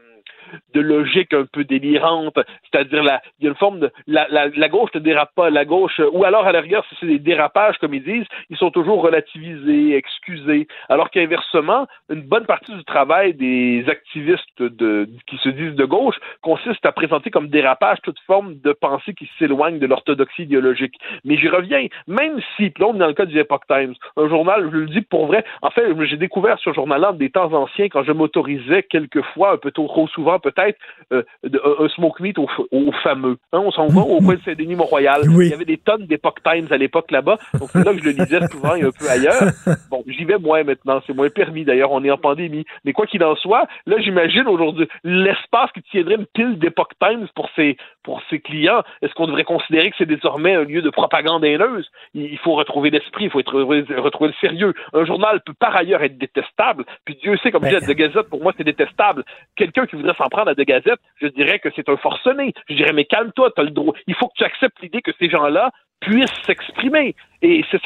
de logique un peu délirante, c'est-à-dire la, il y a une forme de la, la, la gauche ne dérape pas, la gauche, ou alors à la rigueur, si c'est des dérapages comme ils disent, ils sont toujours relativisés, excusés, alors qu'inversement, une bonne partie du travail des activistes de, qui se disent de gauche consiste à présenter comme dérapage toute forme de pensée qui s'éloigne de l'orthodoxie idéologique. Mais j'y reviens, même si, là, est dans le cas du Epoch Times, un journal, je le dis pour vrai, en fait, j'ai découvert ce journal-là des temps anciens quand je m'autorisais quelquefois, un peu trop souvent peut-être euh, un smoke meat au, au fameux. Hein, on s'en va au coin de Saint-Denis Mont-Royal. Oui. Il y avait des tonnes d'Epoch Times à l'époque là-bas. Donc c'est là que je le lisais souvent et un peu ailleurs. *laughs* Bon, j'y vais moins maintenant. C'est moins permis d'ailleurs. On est en pandémie. Mais quoi qu'il en soit, là j'imagine aujourd'hui l'espace qui tiendrait une pile d'Epoch Times pour ses pour ses clients. Est-ce qu'on devrait considérer que c'est désormais un lieu de propagande haineuse? Il faut retrouver l'esprit. Il faut être, retrouver le sérieux. Un journal peut par ailleurs être détestable. Puis Dieu sait, comme je dis, la Gazette pour moi c'est détestable. Quelqu'un qui voudrait s'en prendre à de Gazette, je dirais que c'est un forcené. Je dirais, mais calme-toi, t'as le droit. Il faut que tu acceptes l'idée que ces gens-là puissent s'exprimer. Et c'est,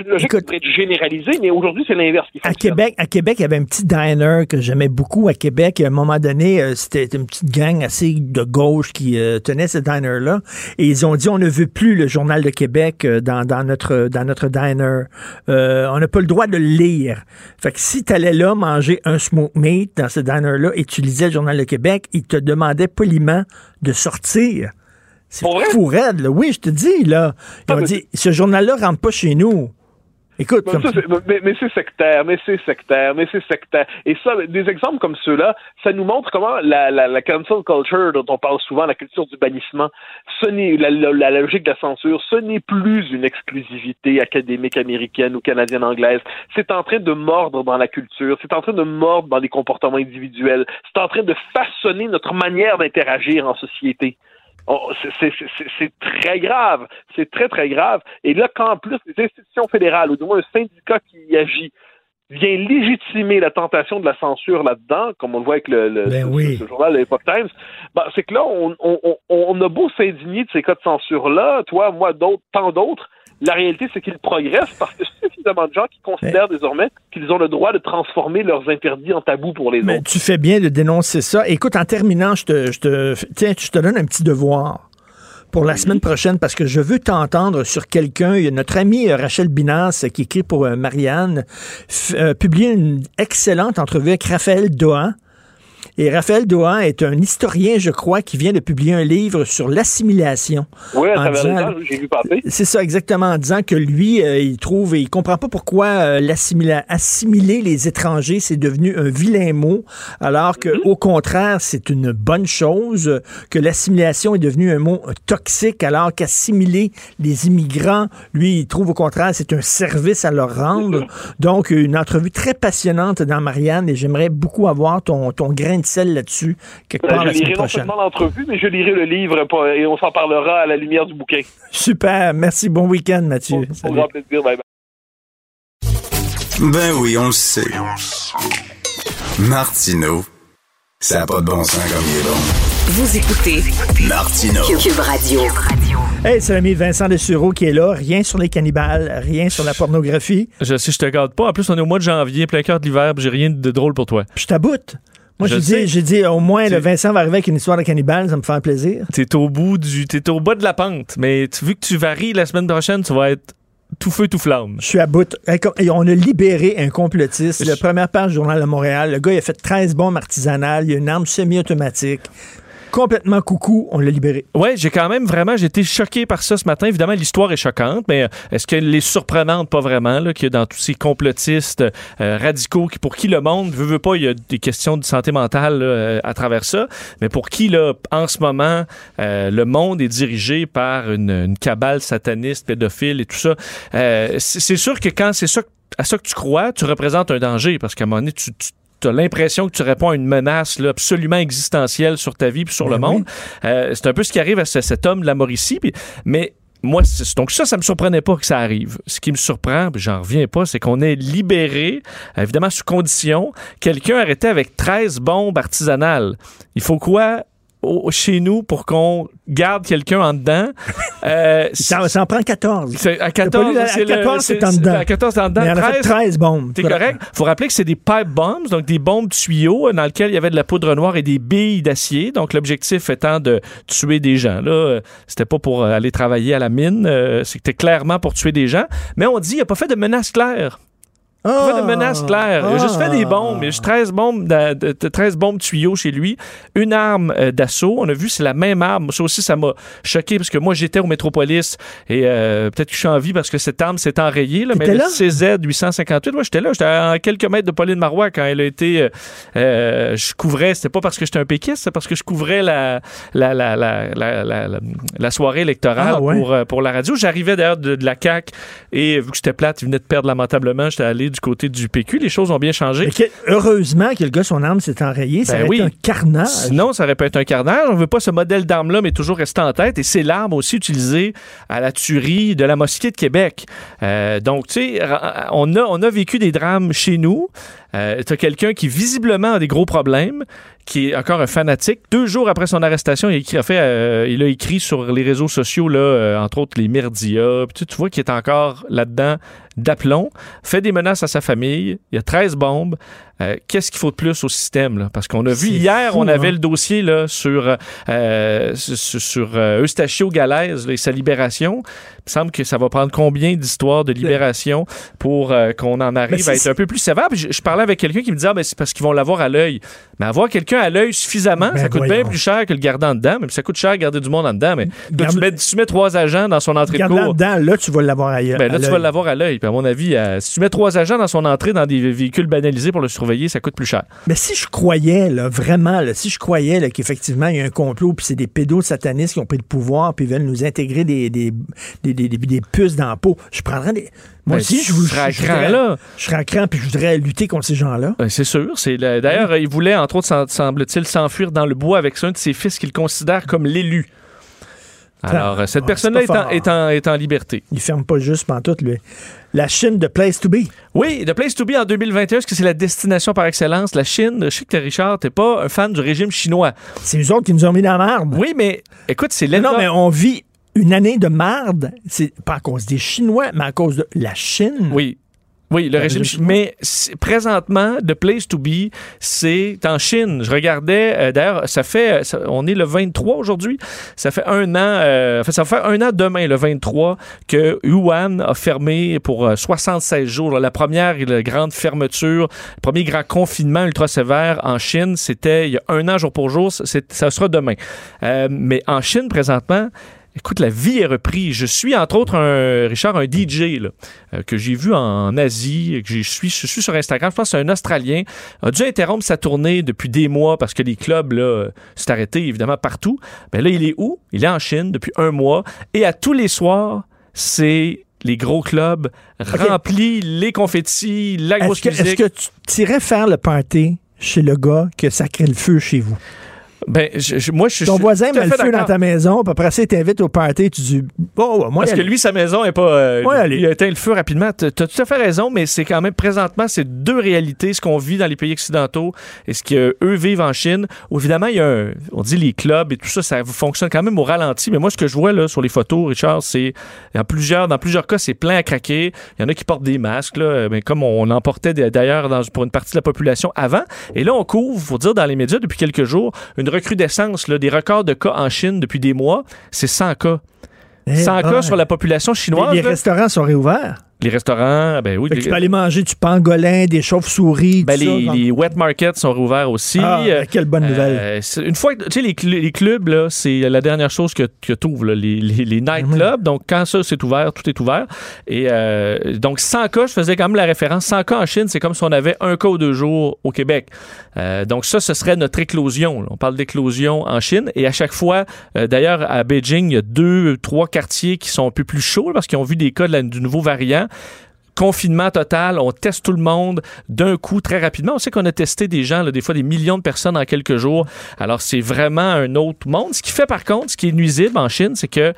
une logique Écoute, qui devrait être généralisée, mais aujourd'hui, c'est l'inverse qui À. Québec, à Québec, il y avait un petit diner que j'aimais beaucoup à Québec. À un moment donné, euh, c'était une petite gang assez de gauche qui euh, tenait ce diner-là. Et ils ont dit, on ne veut plus le Journal de Québec euh, dans, dans, notre, dans notre diner. Euh, on n'a pas le droit de le lire. Fait que si tu allais là manger un smoke meat dans ce diner-là et tu lisais le Journal de Québec, ils te demandaient poliment de sortir. C'est fou raide, là. Oui, je te dis, là. Ils ont dit, ce journal-là rentre pas chez nous. Écoute, Mais, comme mais- mais c'est sectaire, mais c'est sectaire, mais c'est sectaire. Et ça, des exemples comme ceux-là, ça nous montre comment la, la, la cancel culture dont on parle souvent, la culture du bannissement, ce n'est la, la, la logique de la censure, ce n'est plus une exclusivité académique américaine ou canadienne anglaise. C'est en train de mordre dans la culture, c'est en train de mordre dans les comportements individuels, c'est en train de façonner notre manière d'interagir en société. Oh, c'est- très grave. C'est très, très grave. Et là, quand en plus les institutions fédérales, ou du moins un syndicat qui y agit, vient légitimer la tentation de la censure là-dedans, comme on le voit avec le, le- Ben ce, oui. ce journal, l'Epoch Times, ben, c'est que là, on, on, on, on a beau s'indigner de ces cas de censure-là, toi, moi, d'autres, tant d'autres, la réalité, c'est qu'ils progressent parce que *laughs* suffisamment de gens qui considèrent désormais qu'ils ont le droit de transformer leurs interdits en tabous pour les Mais autres. tu fais bien de dénoncer ça. Écoute, en terminant, je te, je te, tiens, je te donne un petit devoir pour la semaine prochaine parce que je veux t'entendre sur quelqu'un. Il y a notre amie euh, Rachel Binas euh, qui écrit pour euh, Marianne, euh, publié une excellente entrevue avec Raphaël Dohan. Et Raphaël Dohan est un historien, je crois, qui vient de publier un livre sur l'assimilation. Oui, à travers j'ai vu passer. C'est ça, exactement, en disant que lui, euh, il trouve, et il comprend pas pourquoi euh, assimiler les étrangers, c'est devenu un vilain mot, alors que, au contraire, c'est une bonne chose, que l'assimilation est devenue un mot euh, toxique, alors qu'assimiler les immigrants, lui, il trouve au contraire, c'est un service à leur rendre. Donc, une entrevue très passionnante dans Marianne, et j'aimerais beaucoup avoir ton, ton grain de sel là-dessus, quelque part Euh, la je semaine lirai non prochaine. seulement l'entrevue, mais je lirai le livre et on s'en parlera à la lumière du bouquin. Super, merci, bon week-end, Mathieu. Salut. grand plaisir, bye bye. Ben oui, on le sait. Martineau, ça a pas de bon sens comme il est bon. Vous écoutez Martineau. Cube Radio. Hey, c'est l'ami Vincent Dessureau qui est là. Rien sur les cannibales, rien sur la pornographie. Je sais, je te garde pas. En plus, on est au mois de janvier, plein cœur de l'hiver, puis j'ai rien de drôle pour toi. Je t'aboute. Moi, Je j'ai dit, j'ai dit, au moins, le Vincent va arriver avec une histoire de cannibale, ça me fait plaisir. T'es au bout du. T'es au bas de la pente. Mais tu, vu que tu varies la semaine prochaine, tu vas être tout feu, tout flamme. Je suis à bout. Hey, on a libéré un complotiste. La première page du Journal de Montréal. Le gars, il a fait 13 bombes artisanales. Il a une arme semi-automatique. Complètement coucou, on l'a libéré. Ouais, j'ai quand même vraiment, été choqué par ça ce matin. Évidemment, l'histoire est choquante, mais euh, est-ce qu'elle est surprenante? Pas vraiment, là, qu'il y a dans tous ces complotistes euh, radicaux qui, pour qui le monde, veut, veut pas, il y a des questions de santé mentale là, euh, à travers ça, mais pour qui, là, en ce moment, euh, le monde est dirigé par une, une cabale sataniste, pédophile et tout ça. Euh, c'est sûr que quand c'est ça, à ça que tu crois, tu représentes un danger, parce qu'à un moment donné, tu, tu tu as l'impression que tu réponds à une menace là, absolument existentielle sur ta vie puis sur le monde. Euh, c'est un peu ce qui arrive à ce- cet homme de la Mauricie. mais moi, c'est- donc ça, ça me surprenait pas que ça arrive. Ce qui me surprend, j'en reviens pas, c'est qu'on ait libéré, évidemment sous condition, quelqu'un arrêté avec 13 bombes artisanales. Il faut quoi? Au- chez nous pour qu'on garde quelqu'un en dedans? *laughs* Euh, Ça, ça en prend 14. c'est- à T'as pas 14, lu la- à c'est le- 14, c'est c'est- en dedans. À 14, c'est en dedans. Mais il en a fait 13 bombes. T'es correct? Faut rappeler que c'est des pipe bombs, donc des bombes tuyaux euh, dans lesquelles il y avait de la poudre noire et des billes d'acier. Donc l'objectif étant de tuer des gens. Là, euh, c'était pas pour euh, aller travailler à la mine, c'était clairement pour tuer des gens. Mais on dit, il a pas fait de menace claire. Il a pas de menace claire. Il a juste fait des bombes. Il y a juste 13 bombes, de, de- de 13 bombes tuyaux chez lui. Une arme euh, d'assaut. On a vu, c'est la même arme. Ça aussi, ça m'a choqué parce que moi, j'étais au Métropolis et euh, peut-être que je suis en vie parce que cette arme s'est enrayée. Là, mais le là? CZ 858, moi, j'étais là. J'étais à quelques mètres de Pauline Marois quand elle a été. euh, je couvrais, c'était pas parce que j'étais un péquiste, c'est parce que je couvrais la, la, la, la, la, soirée électorale Ah, ouais. pour, pour la radio. J'arrivais d'ailleurs de, de la CAQ et vu que j'étais plate, il venait de perdre lamentablement. J'étais allé du côté du PQ. Les choses ont bien changé. Que- heureusement que le gars, son arme s'est enrayée. Ça Ben aurait oui. été un carnage. Sinon, ça aurait pu être un carnage. On veut pas ce modèle d'arme-là, mais toujours rester en tête. Et c'est l'arme aussi utilisée à la tuerie de la mosquée de Québec. Euh, donc, tu sais, on a, on a vécu des drames chez nous. Euh, tu as quelqu'un qui visiblement a des gros problèmes, qui est encore un fanatique. Deux jours après son arrestation, il a écrit, fait, euh, il a écrit sur les réseaux sociaux, là, euh, entre autres les Myrdia. Puis tu, tu vois qu'il est encore là-dedans d'aplomb, fait des menaces à sa famille. Il y a 13 bombes. Euh, Qu'est-ce qu'il faut de plus au système? Là? Parce qu'on a vu hier, fou, on avait hein? le dossier là, sur, euh, sur, sur, euh, Eustachio Galaise et sa libération. Il me semble que ça va prendre combien d'histoires de libération pour qu'on en arrive à être un peu plus sévère? Je, je parlais avec quelqu'un qui me disait ah, ben, c'est parce qu'ils vont l'avoir à l'œil. Mais avoir quelqu'un à l'œil suffisamment, Ben ça coûte bien plus cher que le garder en dedans. Même ça coûte cher garder du monde en dedans. Mais Garde- tu, mets, tu mets trois agents dans son entrée de Regarde cours. là-dedans, là, tu vas l'avoir ailleurs. Ben là, tu vas l'avoir à l'œil. À mon avis, si tu mets trois agents dans son entrée dans des véhicules banalisés pour le surveiller, ça coûte plus cher. Mais si je croyais, là, vraiment, là, si je croyais là, qu'effectivement, il y a un complot, puis c'est des pédos satanistes qui ont pris le pouvoir, puis veulent nous intégrer des, des, des, des- des- des puces dans la peau, je prendrais des. Moi Ben, aussi, je, vous- je voudrais- là. Je serais cran, puis je voudrais lutter contre ces gens-là. Euh, C'est sûr. C'est D'ailleurs, il voulait, entre autres, sem- semble-t-il, s'enfuir dans le bois avec un de ses fils qu'il considère comme l'élu. Alors, euh, cette Ah, personne-là est, en, fort. est, en, est en liberté. Il ferme pas juste pantoute, lui. La Chine de Place to Be. Oui, The Place to Be en 2021, est-ce que c'est la destination par excellence? La Chine, je sais que Richard, t'es pas un fan du régime chinois. C'est eux autres qui nous ont mis dans la merde. Oui, mais écoute, c'est Non, l'énorme... mais on vit une année de marde. C'est pas à cause des Chinois, mais à cause de la Chine. Oui. Oui, le Le régime. régime Mais présentement, The Place to Be, c'est en Chine. Je regardais, euh, d'ailleurs, ça fait, euh, ça- on est le 23 aujourd'hui. Ça fait un an, euh, en fait, ça va faire un an demain, le 23, que Wuhan a fermé pour euh, 76 jours. La première la grande fermeture, le premier grand confinement ultra sévère en Chine, c'était il y a un an jour pour jour. Ça sera demain. Euh, mais en Chine, présentement, Écoute, la vie est reprise. Je suis, entre autres, un, Richard, un DJ là, euh, que j'ai vu en Asie, que je suis, je suis sur Instagram. Je pense que c'est un Australien. a dû interrompre sa tournée depuis des mois parce que les clubs là, euh, s'est arrêté évidemment partout. Mais là, il est où? Il est en Chine depuis un mois. Et à tous les soirs, c'est les gros clubs remplis, les confettis, la grosse que, est-ce que tu irais faire le party chez le gars qui a sacré le feu chez vous? Ben, je- je- moi, je suis. Ton voisin met le feu dans ta maison, puis après ça, il t'invite au party, tu dis, oh, moi, Parce que lui, sa maison est pas. euh, il a éteint le feu rapidement. Tu as tout à fait raison, mais c'est quand même présentement, c'est deux réalités, ce qu'on vit dans les pays occidentaux et ce qu'eux vivent en Chine. Évidemment, il y a un, on dit les clubs et tout ça, ça fonctionne quand même au ralenti. Mais moi, ce que je vois là sur les photos, Richard, c'est dans plusieurs, dans plusieurs cas, c'est plein à craquer. Il y en a qui portent des masques, là, mais comme on en portait d'ailleurs pour une partie de la population avant. Et là, on couvre, faut dire, dans les médias depuis quelques jours, une recrudescence là, des records de cas en Chine depuis des mois. C'est 100 cas. Eh 100 cas ben. sur la population chinoise. Les, les là. restaurants sont réouverts. Les restaurants, ben oui. Les, tu peux aller manger du pangolin, des chauves-souris, ben, tout les, ça. les wet markets sont rouverts aussi. Ah, ben, quelle bonne nouvelle. Euh, une fois, que- tu sais, les, cl- les clubs, là, c'est la dernière chose que, que tu ouvres, les, les, les night Mhm. clubs. Donc, quand ça, c'est ouvert, tout est ouvert. Et euh, donc, 100 cas, je faisais quand même la référence. 100 cas en Chine, c'est comme si on avait un cas ou deux jours au Québec. Euh, donc, ça, ce serait notre éclosion. là. On parle d'éclosion en Chine. Et à chaque fois, euh, d'ailleurs, à Beijing, il y a deux, trois quartiers qui sont un peu plus chauds parce qu'ils ont vu des cas de la- du nouveau variant confinement total, on teste tout le monde d'un coup très rapidement. On sait qu'on a testé des gens, là, des fois des millions de personnes en quelques jours. Alors c'est vraiment un autre monde. Ce qui fait par contre, ce qui est nuisible en Chine, c'est que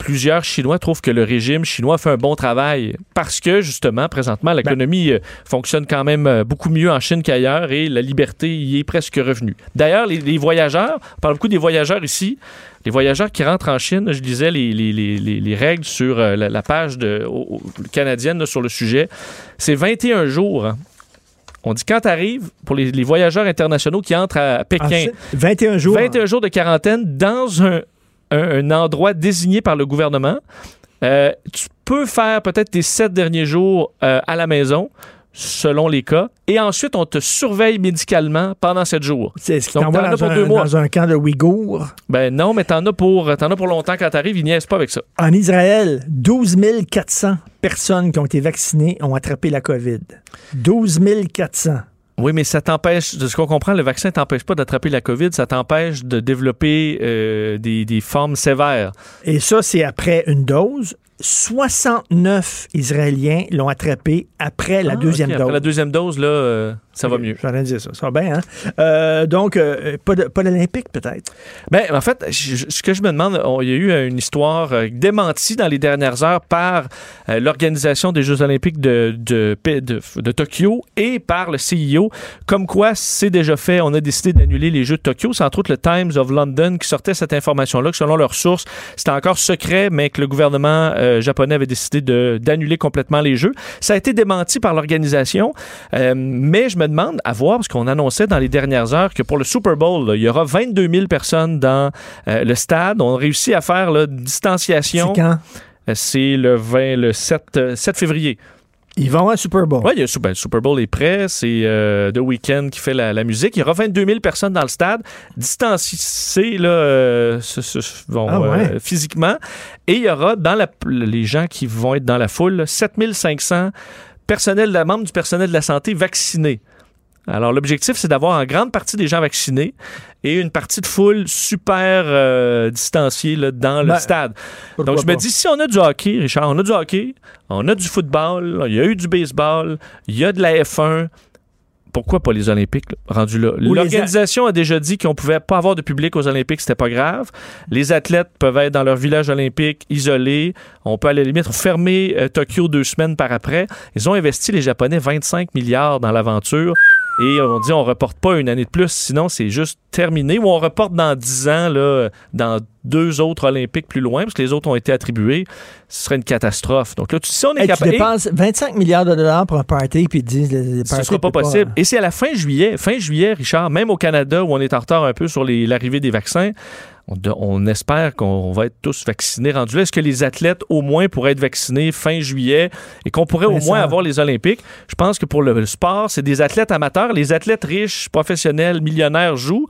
plusieurs Chinois trouvent que le régime chinois fait un bon travail parce que justement, présentement, l'économie euh, fonctionne quand même euh, beaucoup mieux en Chine qu'ailleurs et la liberté y est presque revenue. D'ailleurs, les, les voyageurs, on parle beaucoup des voyageurs ici, les voyageurs qui rentrent en Chine, je lisais les, les- les- les- les règles sur euh, la, la page de, au- au- canadienne là, sur le sujet, c'est 21 jours. hein. On dit quand tu arrives, pour les, les voyageurs internationaux qui entrent à Pékin, Ah, c'est- 21 jours. 21 jours de quarantaine dans un, un- un endroit désigné par le gouvernement. Euh, tu peux faire peut-être tes sept derniers jours euh, à la maison, selon les cas, et ensuite on te surveille médicalement pendant sept jours. C'est ce qui t'envoie dans, pour un- deux mois. dans un camp de Ouïghours? Ben non, mais t'en as pour, t'en as pour longtemps quand t'arrives, ils niaisent pas avec ça. En Israël, 12 400 personnes qui ont été vaccinées ont attrapé la COVID. 12 400. Oui, mais ça t'empêche, de ce qu'on comprend, le vaccin t'empêche pas d'attraper la COVID, ça t'empêche de développer euh, des, des formes sévères. Et ça, c'est après une dose. 69 Israéliens l'ont attrapé après la Ah, deuxième dose. Après la deuxième dose, là, euh, ça va mieux. J'allais dire ça. Ça va bien, hein? Euh, donc, euh, pas de- pas d'Olympique, peut-être? Ben, en fait, je- ce que je me demande, on- il y a eu euh, une histoire euh, démentie dans les dernières heures par l'Organisation des Jeux olympiques de, de, de, de Tokyo et par le CIO, comme quoi c'est déjà fait. On a décidé d'annuler les Jeux de Tokyo. C'est entre autres le Times of London qui sortait cette information-là, que selon leurs sources, c'était encore secret, mais que le gouvernement japonais avait décidé d'annuler complètement les Jeux. Ça a été démenti par l'organisation, mais je me demande à voir, parce qu'on annonçait dans les dernières heures que pour le Super Bowl, là, il y aura 22 000 personnes dans euh, le stade. On a réussi à faire la distanciation. C'est quand? Euh, C'est le 20, le 7, euh, 7 février. Ils vont à Super Bowl. Oui, le ben, le Super Bowl est prêt. C'est euh, The Weeknd qui fait la, la musique. Il y aura 22 000 personnes dans le stade, distanciées là, euh, ce- ce- bon, Ah ouais. euh, physiquement. Et il y aura dans la, les gens qui vont être dans la foule, 7 500 personnels, de la- membres du personnel de la santé vaccinés. Alors, l'objectif, c'est d'avoir en grande partie des gens vaccinés et une partie de foule super euh, distanciée là, dans le Ben, stade. Donc, je me dis, si on a du hockey, Richard, on a du hockey, on a du football, il y a eu du baseball, il y a de la F1, pourquoi pas les Olympiques rendus là? L'organisation a déjà dit qu'on pouvait pas avoir de public aux Olympiques, c'était pas grave. Les athlètes peuvent être dans leur village olympique isolés. On peut à la limite fermer euh, Tokyo deux semaines par après. Ils ont investi, les Japonais, 25 milliards dans l'aventure. Et on dit on reporte pas une année de plus, sinon c'est juste terminé. Ou on reporte dans 10 ans, là, dans deux autres Olympiques plus loin, parce que les autres ont été attribués. Ce serait une catastrophe. Donc là, tu, si on est Hey, tu capable. dépenses 25 milliards de dollars pour un party, puis ils disent... Le, Ce party sera pas possible. Et c'est à la fin juillet, fin juillet, Richard, même au Canada où on est en retard un peu sur l'arrivée des vaccins, on, espère qu'on va être tous vaccinés rendus là. Est-ce que les athlètes au moins pourraient être vaccinés fin juillet et qu'on pourrait au moins avoir les Olympiques? Je pense que pour le, le sport, c'est des athlètes amateurs. Les athlètes riches, professionnels, millionnaires jouent.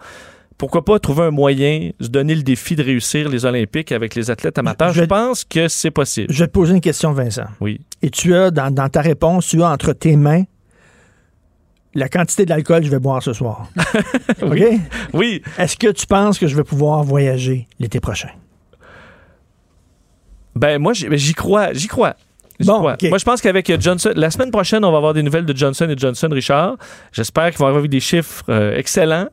Pourquoi pas trouver un moyen, se donner le défi de réussir les Olympiques avec les athlètes amateurs? Je, Je- pense que c'est possible. Je vais te poser une question, Vincent. Oui. Et tu as, dans, dans ta réponse, tu as entre tes mains la quantité de l'alcool que je vais boire ce soir. *laughs* OK? Oui. Est-ce que tu penses que je vais pouvoir voyager l'été prochain? Ben moi, j'y ben, j'y crois, j'y crois. Crois. Moi, je pense qu'avec Johnson, la semaine prochaine, on va avoir des nouvelles de Johnson et Johnson, Richard. J'espère qu'ils vont avoir des chiffres euh, excellents.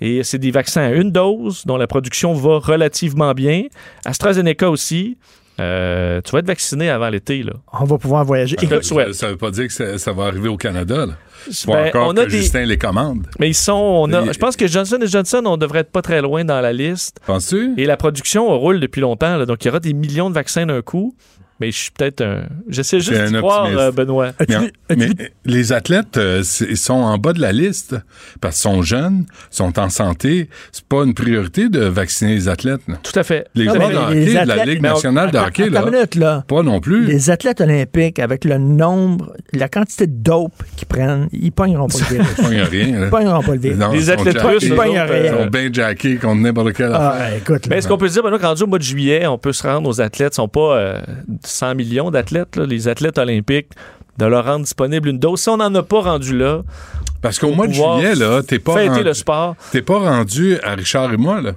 Et c'est des vaccins à une dose dont la production va relativement bien. AstraZeneca aussi. Euh, tu vas être vacciné avant l'été, là. On va pouvoir voyager. Ça, ça veut pas dire que ça, ça va arriver au Canada. Là. Ben, encore on a que des- Justin les commande. Mais ils sont. On a, Il- je pense que Johnson Johnson, on devrait être pas très loin dans la liste. Penses-tu? Et la production roule depuis longtemps. là. donc, il y aura des millions de vaccins d'un coup. Mais je suis peut-être un. J'essaie juste un croire, euh, Benoît. Mais, mais les athlètes euh, ils sont en bas de la liste parce qu'ils sont jeunes, sont en santé. C'est pas une priorité de vacciner les athlètes. là. Tout à fait. Les Non, joueurs de hockey les de la athlètes- Ligue on- nationale de hockey, là, une minute, là. pas non plus. Les athlètes olympiques, avec le nombre, la quantité de dope qu'ils prennent, ils pogneront pas le virus. Ils pognent rien. là. Ils pogneront pas le virus. Non, Les ils athlètes russes, Ils pognent rien. Ils sont bien jackés contre n'importe quelle Ah, écoute, Mais est-ce qu'on peut se dire, Benoît, rendu au mois de juillet, on peut se rendre aux athlètes, sont pas euh, 100 millions d'athlètes, les athlètes olympiques, de leur rendre disponible une dose. Si on n'en a pas rendu là, Parce qu'au mois de juillet, là, t'es pas, rendu, le sport. t'es pas rendu à Richard et moi, là.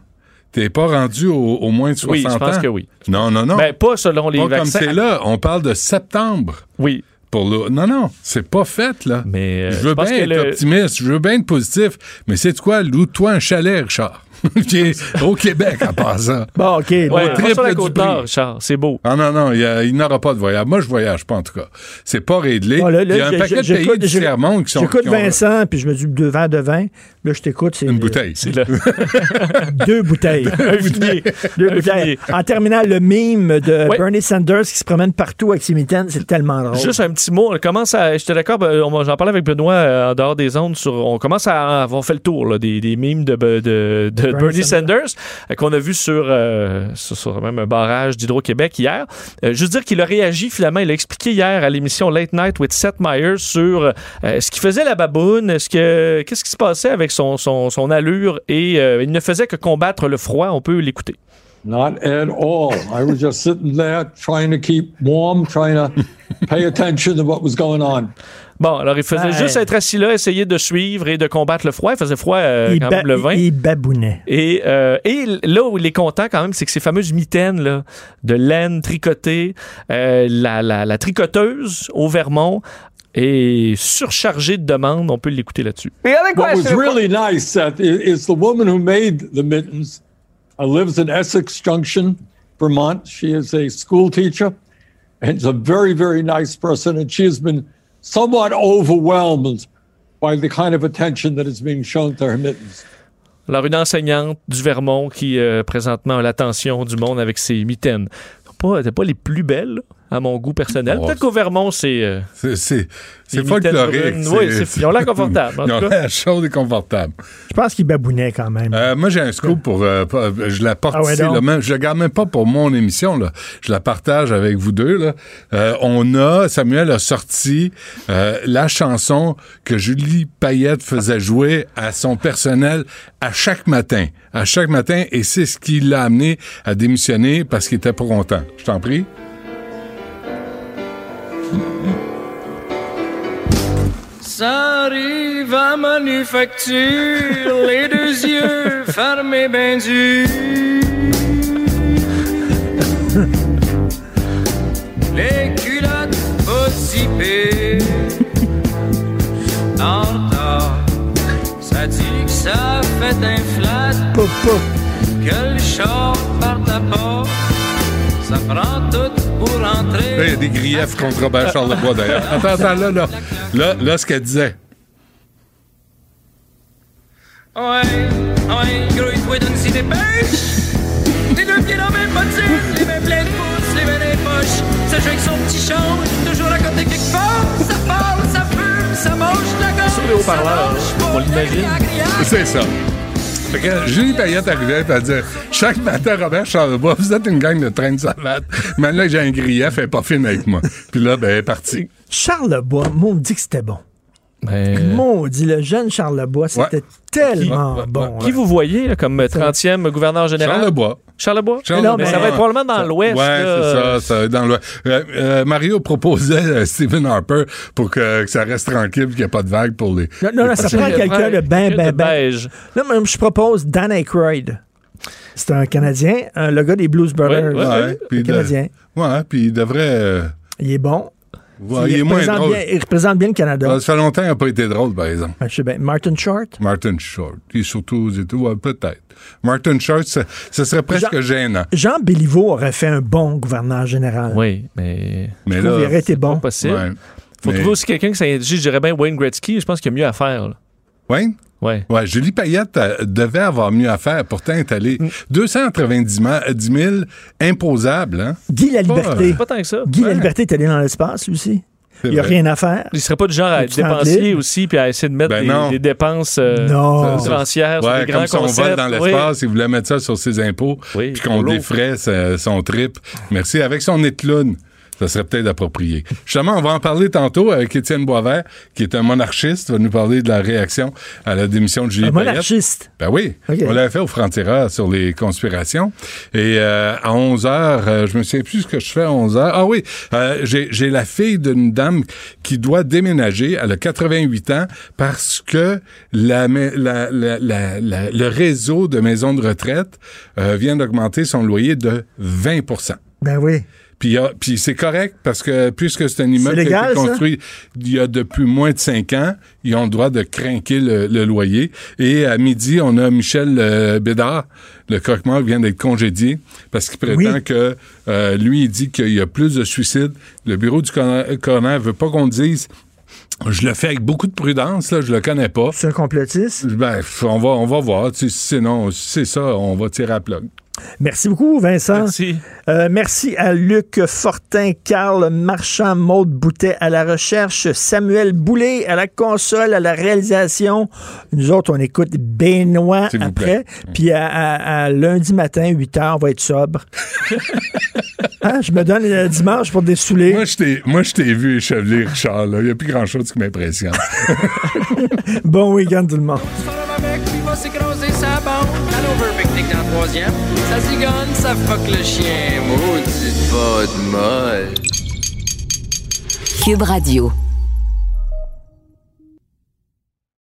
T'es pas rendu au, au moins de 60 Oui, je pense ans. que oui. Non, non, non. Ben, pas selon les pas vaccins. comme c'est là. On parle de septembre. Oui. Pour le... Non, non, c'est pas fait, là. Mais euh, je veux bien être le- optimiste, je veux bien être positif, mais c'est quoi? Loue-toi un chalet, Richard. *laughs* Qui est au Québec, à part ça. Bon, OK. Ouais, bon, va triple sur la du côte prix. nord, Richard, c'est beau. Ah non, non, il, y a- il n'aura pas de voyage. Moi, je voyage pas, en tout cas. C'est pas réglé. Bon, là, là, il y a un paquet de pays du tiers-monde qui sont... J'écoute qui ont- Vincent, puis je me dis deux verres de vin. Là, je t'écoute. C'est Une bouteille. C'est *laughs* là. *laughs* Deux bouteilles. Un finier. Deux bouteilles. En terminant, le mime de Ouais. Bernie Sanders qui se promène partout avec ses mitaines, c'est tellement drôle. Juste un petit mot. On commence à. J'étais d'accord, on va- j'en parlais avec Benoît euh, en dehors des ondes. Sur, on commence à avoir fait le tour là, des, des mimes de, de, de Bernie, Bernie Sanders, euh, qu'on a vu sur, euh, sur, sur même un barrage d'Hydro-Québec hier. Euh, juste dire qu'il a réagi finalement. Il a expliqué hier à l'émission Late Night with Seth Meyers sur euh, ce qu'il faisait la baboune, est-ce que, qu'est-ce qui se passait avec son, son, son allure et euh, il ne faisait que combattre le froid. On peut l'écouter. Not at all. I was just sitting there trying to keep warm, trying to pay attention to what was going on. Bon, alors il faisait Ouais. juste être assis là, essayer de suivre et de combattre le froid. Il faisait froid euh, il, quand ba- même le 20. il babounait. Et, euh, et là où il est content quand même, c'est que ces fameuses mitaines là, de laine tricotée, euh, la, la, la tricoteuse au Vermont est surchargée de demandes. On peut l'écouter là-dessus. What was really nice, Seth, is the woman who made the mittens uh, lives in Essex Junction, Vermont. She is a school teacher and is a very, very nice person. And she has been somewhat overwhelmed by the kind of attention that is being shown to her mittens. Alors une enseignante du Vermont qui euh, présentement a l'attention du monde avec ses mitaines. Pas, pas les plus belles à mon goût personnel. Peut-être qu'au Vermont, c'est... euh, C'est, folklorique. Oui, c'est- ils ont l'air confortables, en *laughs* Ils ont l'air chauds et confortables. Je pense qu'il babounait quand même. Euh, moi, j'ai un scoop pour. euh, je la porte Ah ouais, ici. donc? Là, même, je la garde même pas pour mon émission. Là. Je la partage avec vous deux. Là. Euh, on a. Samuel a sorti euh, la chanson que Julie Payette faisait jouer à son personnel à chaque matin. À chaque matin. Et c'est ce qui l'a amené à démissionner parce qu'il était pas content. Je t'en prie. Ça arrive à manufacture, *laughs* les deux yeux fermés ben durs. Les culottes pas zipées. En retard, ça dit que ça fait un flat. Que le char parte à pas. Ça prend tout pour entrer. Là, il y a des griefs contre Robert Charlebois, d'ailleurs. Attends, attends, là, là. Là, là ce qu'elle disait. Ouais, ouais, grouille-toi d'une des pêches. Les deux pieds dans mes bottines, les mains pleines pouces, les les poches. Ça joue avec son petit change, toujours à côté quelque part. Ça parle, ça fume, ça mange la gorge. Sur les haut-parleurs, on l'imagine. C'est ça. Fait que Julie Payette arrivait elle disait Chaque matin, Robert Charlebois, vous êtes une gang de train de salade. Mais là, j'ai un grief, elle pas fine avec moi. Puis là, ben, elle est partie. Charles Lebois, maudit que c'était bon. Maudit, le jeune Charles Lebois, c'était tellement bon. Qui vous voyez là, comme 30e gouverneur général? Charles Lebois. Charles Lebois? Charles Mais non, Lebois. mais ça va être probablement dans l'Ouest. Ouais, c'est ça, ça va être dans l'Ouest. Euh, euh, Mario proposait euh, Stephen Harper pour que, que ça reste tranquille et qu'il n'y ait pas de vague pour les. Non, non, non, ça prend quelqu'un de ben, ben, ben. beige. Là, je propose Dan Aykroyd. C'est un Canadien, le gars des Blues Brothers. Ouais, puis de- Canadien. Ouais, puis il devrait. euh, Il est bon. Ouais, il est moins représente drôle. bien, il représente bien le Canada. Ça fait longtemps qu'il n'a pas été drôle, par exemple. Ben, je sais bien. Martin Short? Martin Short. Il est surtout aux États-Unis. Ouais, peut-être. Martin Short, ça, ça serait presque gênant. Jean Béliveau aurait fait un bon gouverneur général. Oui, mais. Mais Je trouve qu'il aurait été bon. Pas possible. Ouais. Faut Mais- trouver aussi quelqu'un qui s'est. Je dirais bien Wayne Gretzky. Je pense qu'il y a mieux à faire. là. Wayne? Ouais. Ouais, Julie Payette euh, devait avoir mieux à faire. Pourtant, elle est allée 290 ma- 10 000 imposables. Hein? Guy la Pas, Liberté. euh, Pas tant que ça. Guy la Ouais. Liberté est allé dans l'espace, lui aussi. Il n'y a vrai. rien à faire. Il serait pas du genre à être dépensier aussi puis à essayer de mettre Ben des, dépenses euh, Non. outrancières sur Ouais, des grands comme si on concepts. vole dans l'espace, il voulait mettre ça sur ses impôts, puis qu'on pour l'eau. défraie sa- son trip. Merci. Avec son écloune, ça serait peut-être approprié. Justement, on va en parler tantôt avec Étienne Boisvert, qui est un monarchiste, va nous parler de la réaction à la démission de Julie Un Payette. monarchiste? Ben oui, on l'avait fait au franc-tireur sur les conspirations. Et euh, à 11 heures, euh, je me souviens plus ce que je fais à 11 heures. Ah oui, euh, j'ai la fille d'une dame qui doit déménager. Elle a 88 ans parce que la- la- la- la- le réseau de maisons de retraite euh, vient d'augmenter son loyer de 20% Ben oui. Puis, c'est correct parce que puisque c'est un immeuble qui a été ça? construit il y a depuis moins de cinq ans, ils ont le droit de craquer le, le loyer. Et à midi, on a Michel euh, Bédard, le croque-mort qui vient d'être congédié parce qu'il prétend Oui. que euh, lui, il dit qu'il y a plus de suicides. Le bureau du coroner veut pas qu'on dise. Je le fais avec beaucoup de prudence, là, je le connais pas. C'est un complotiste? Ben, on va, on va voir. Tu sais, si c'est ça, on va tirer à plug. Merci beaucoup, Vincent. Merci. Euh, merci à Luc Fortin, Carl Marchand, Maude Boutet à la recherche, Samuel Boulay à la console, à la réalisation. Nous autres, on écoute Benoît après. Puis à, à- à lundi matin, 8 h, on va être sobre. *laughs* Hein, Je me donne le dimanche pour dessouler. Moi, je t'ai, moi, je t'ai vu écheveler, Richard. là. Il n'y a plus grand-chose qui m'impressionne. *laughs* Bon week-end, tout le monde. Dans le troisième. Ça zigonne, ça fuck le chien. Maudite bonne molle. Cube Radio.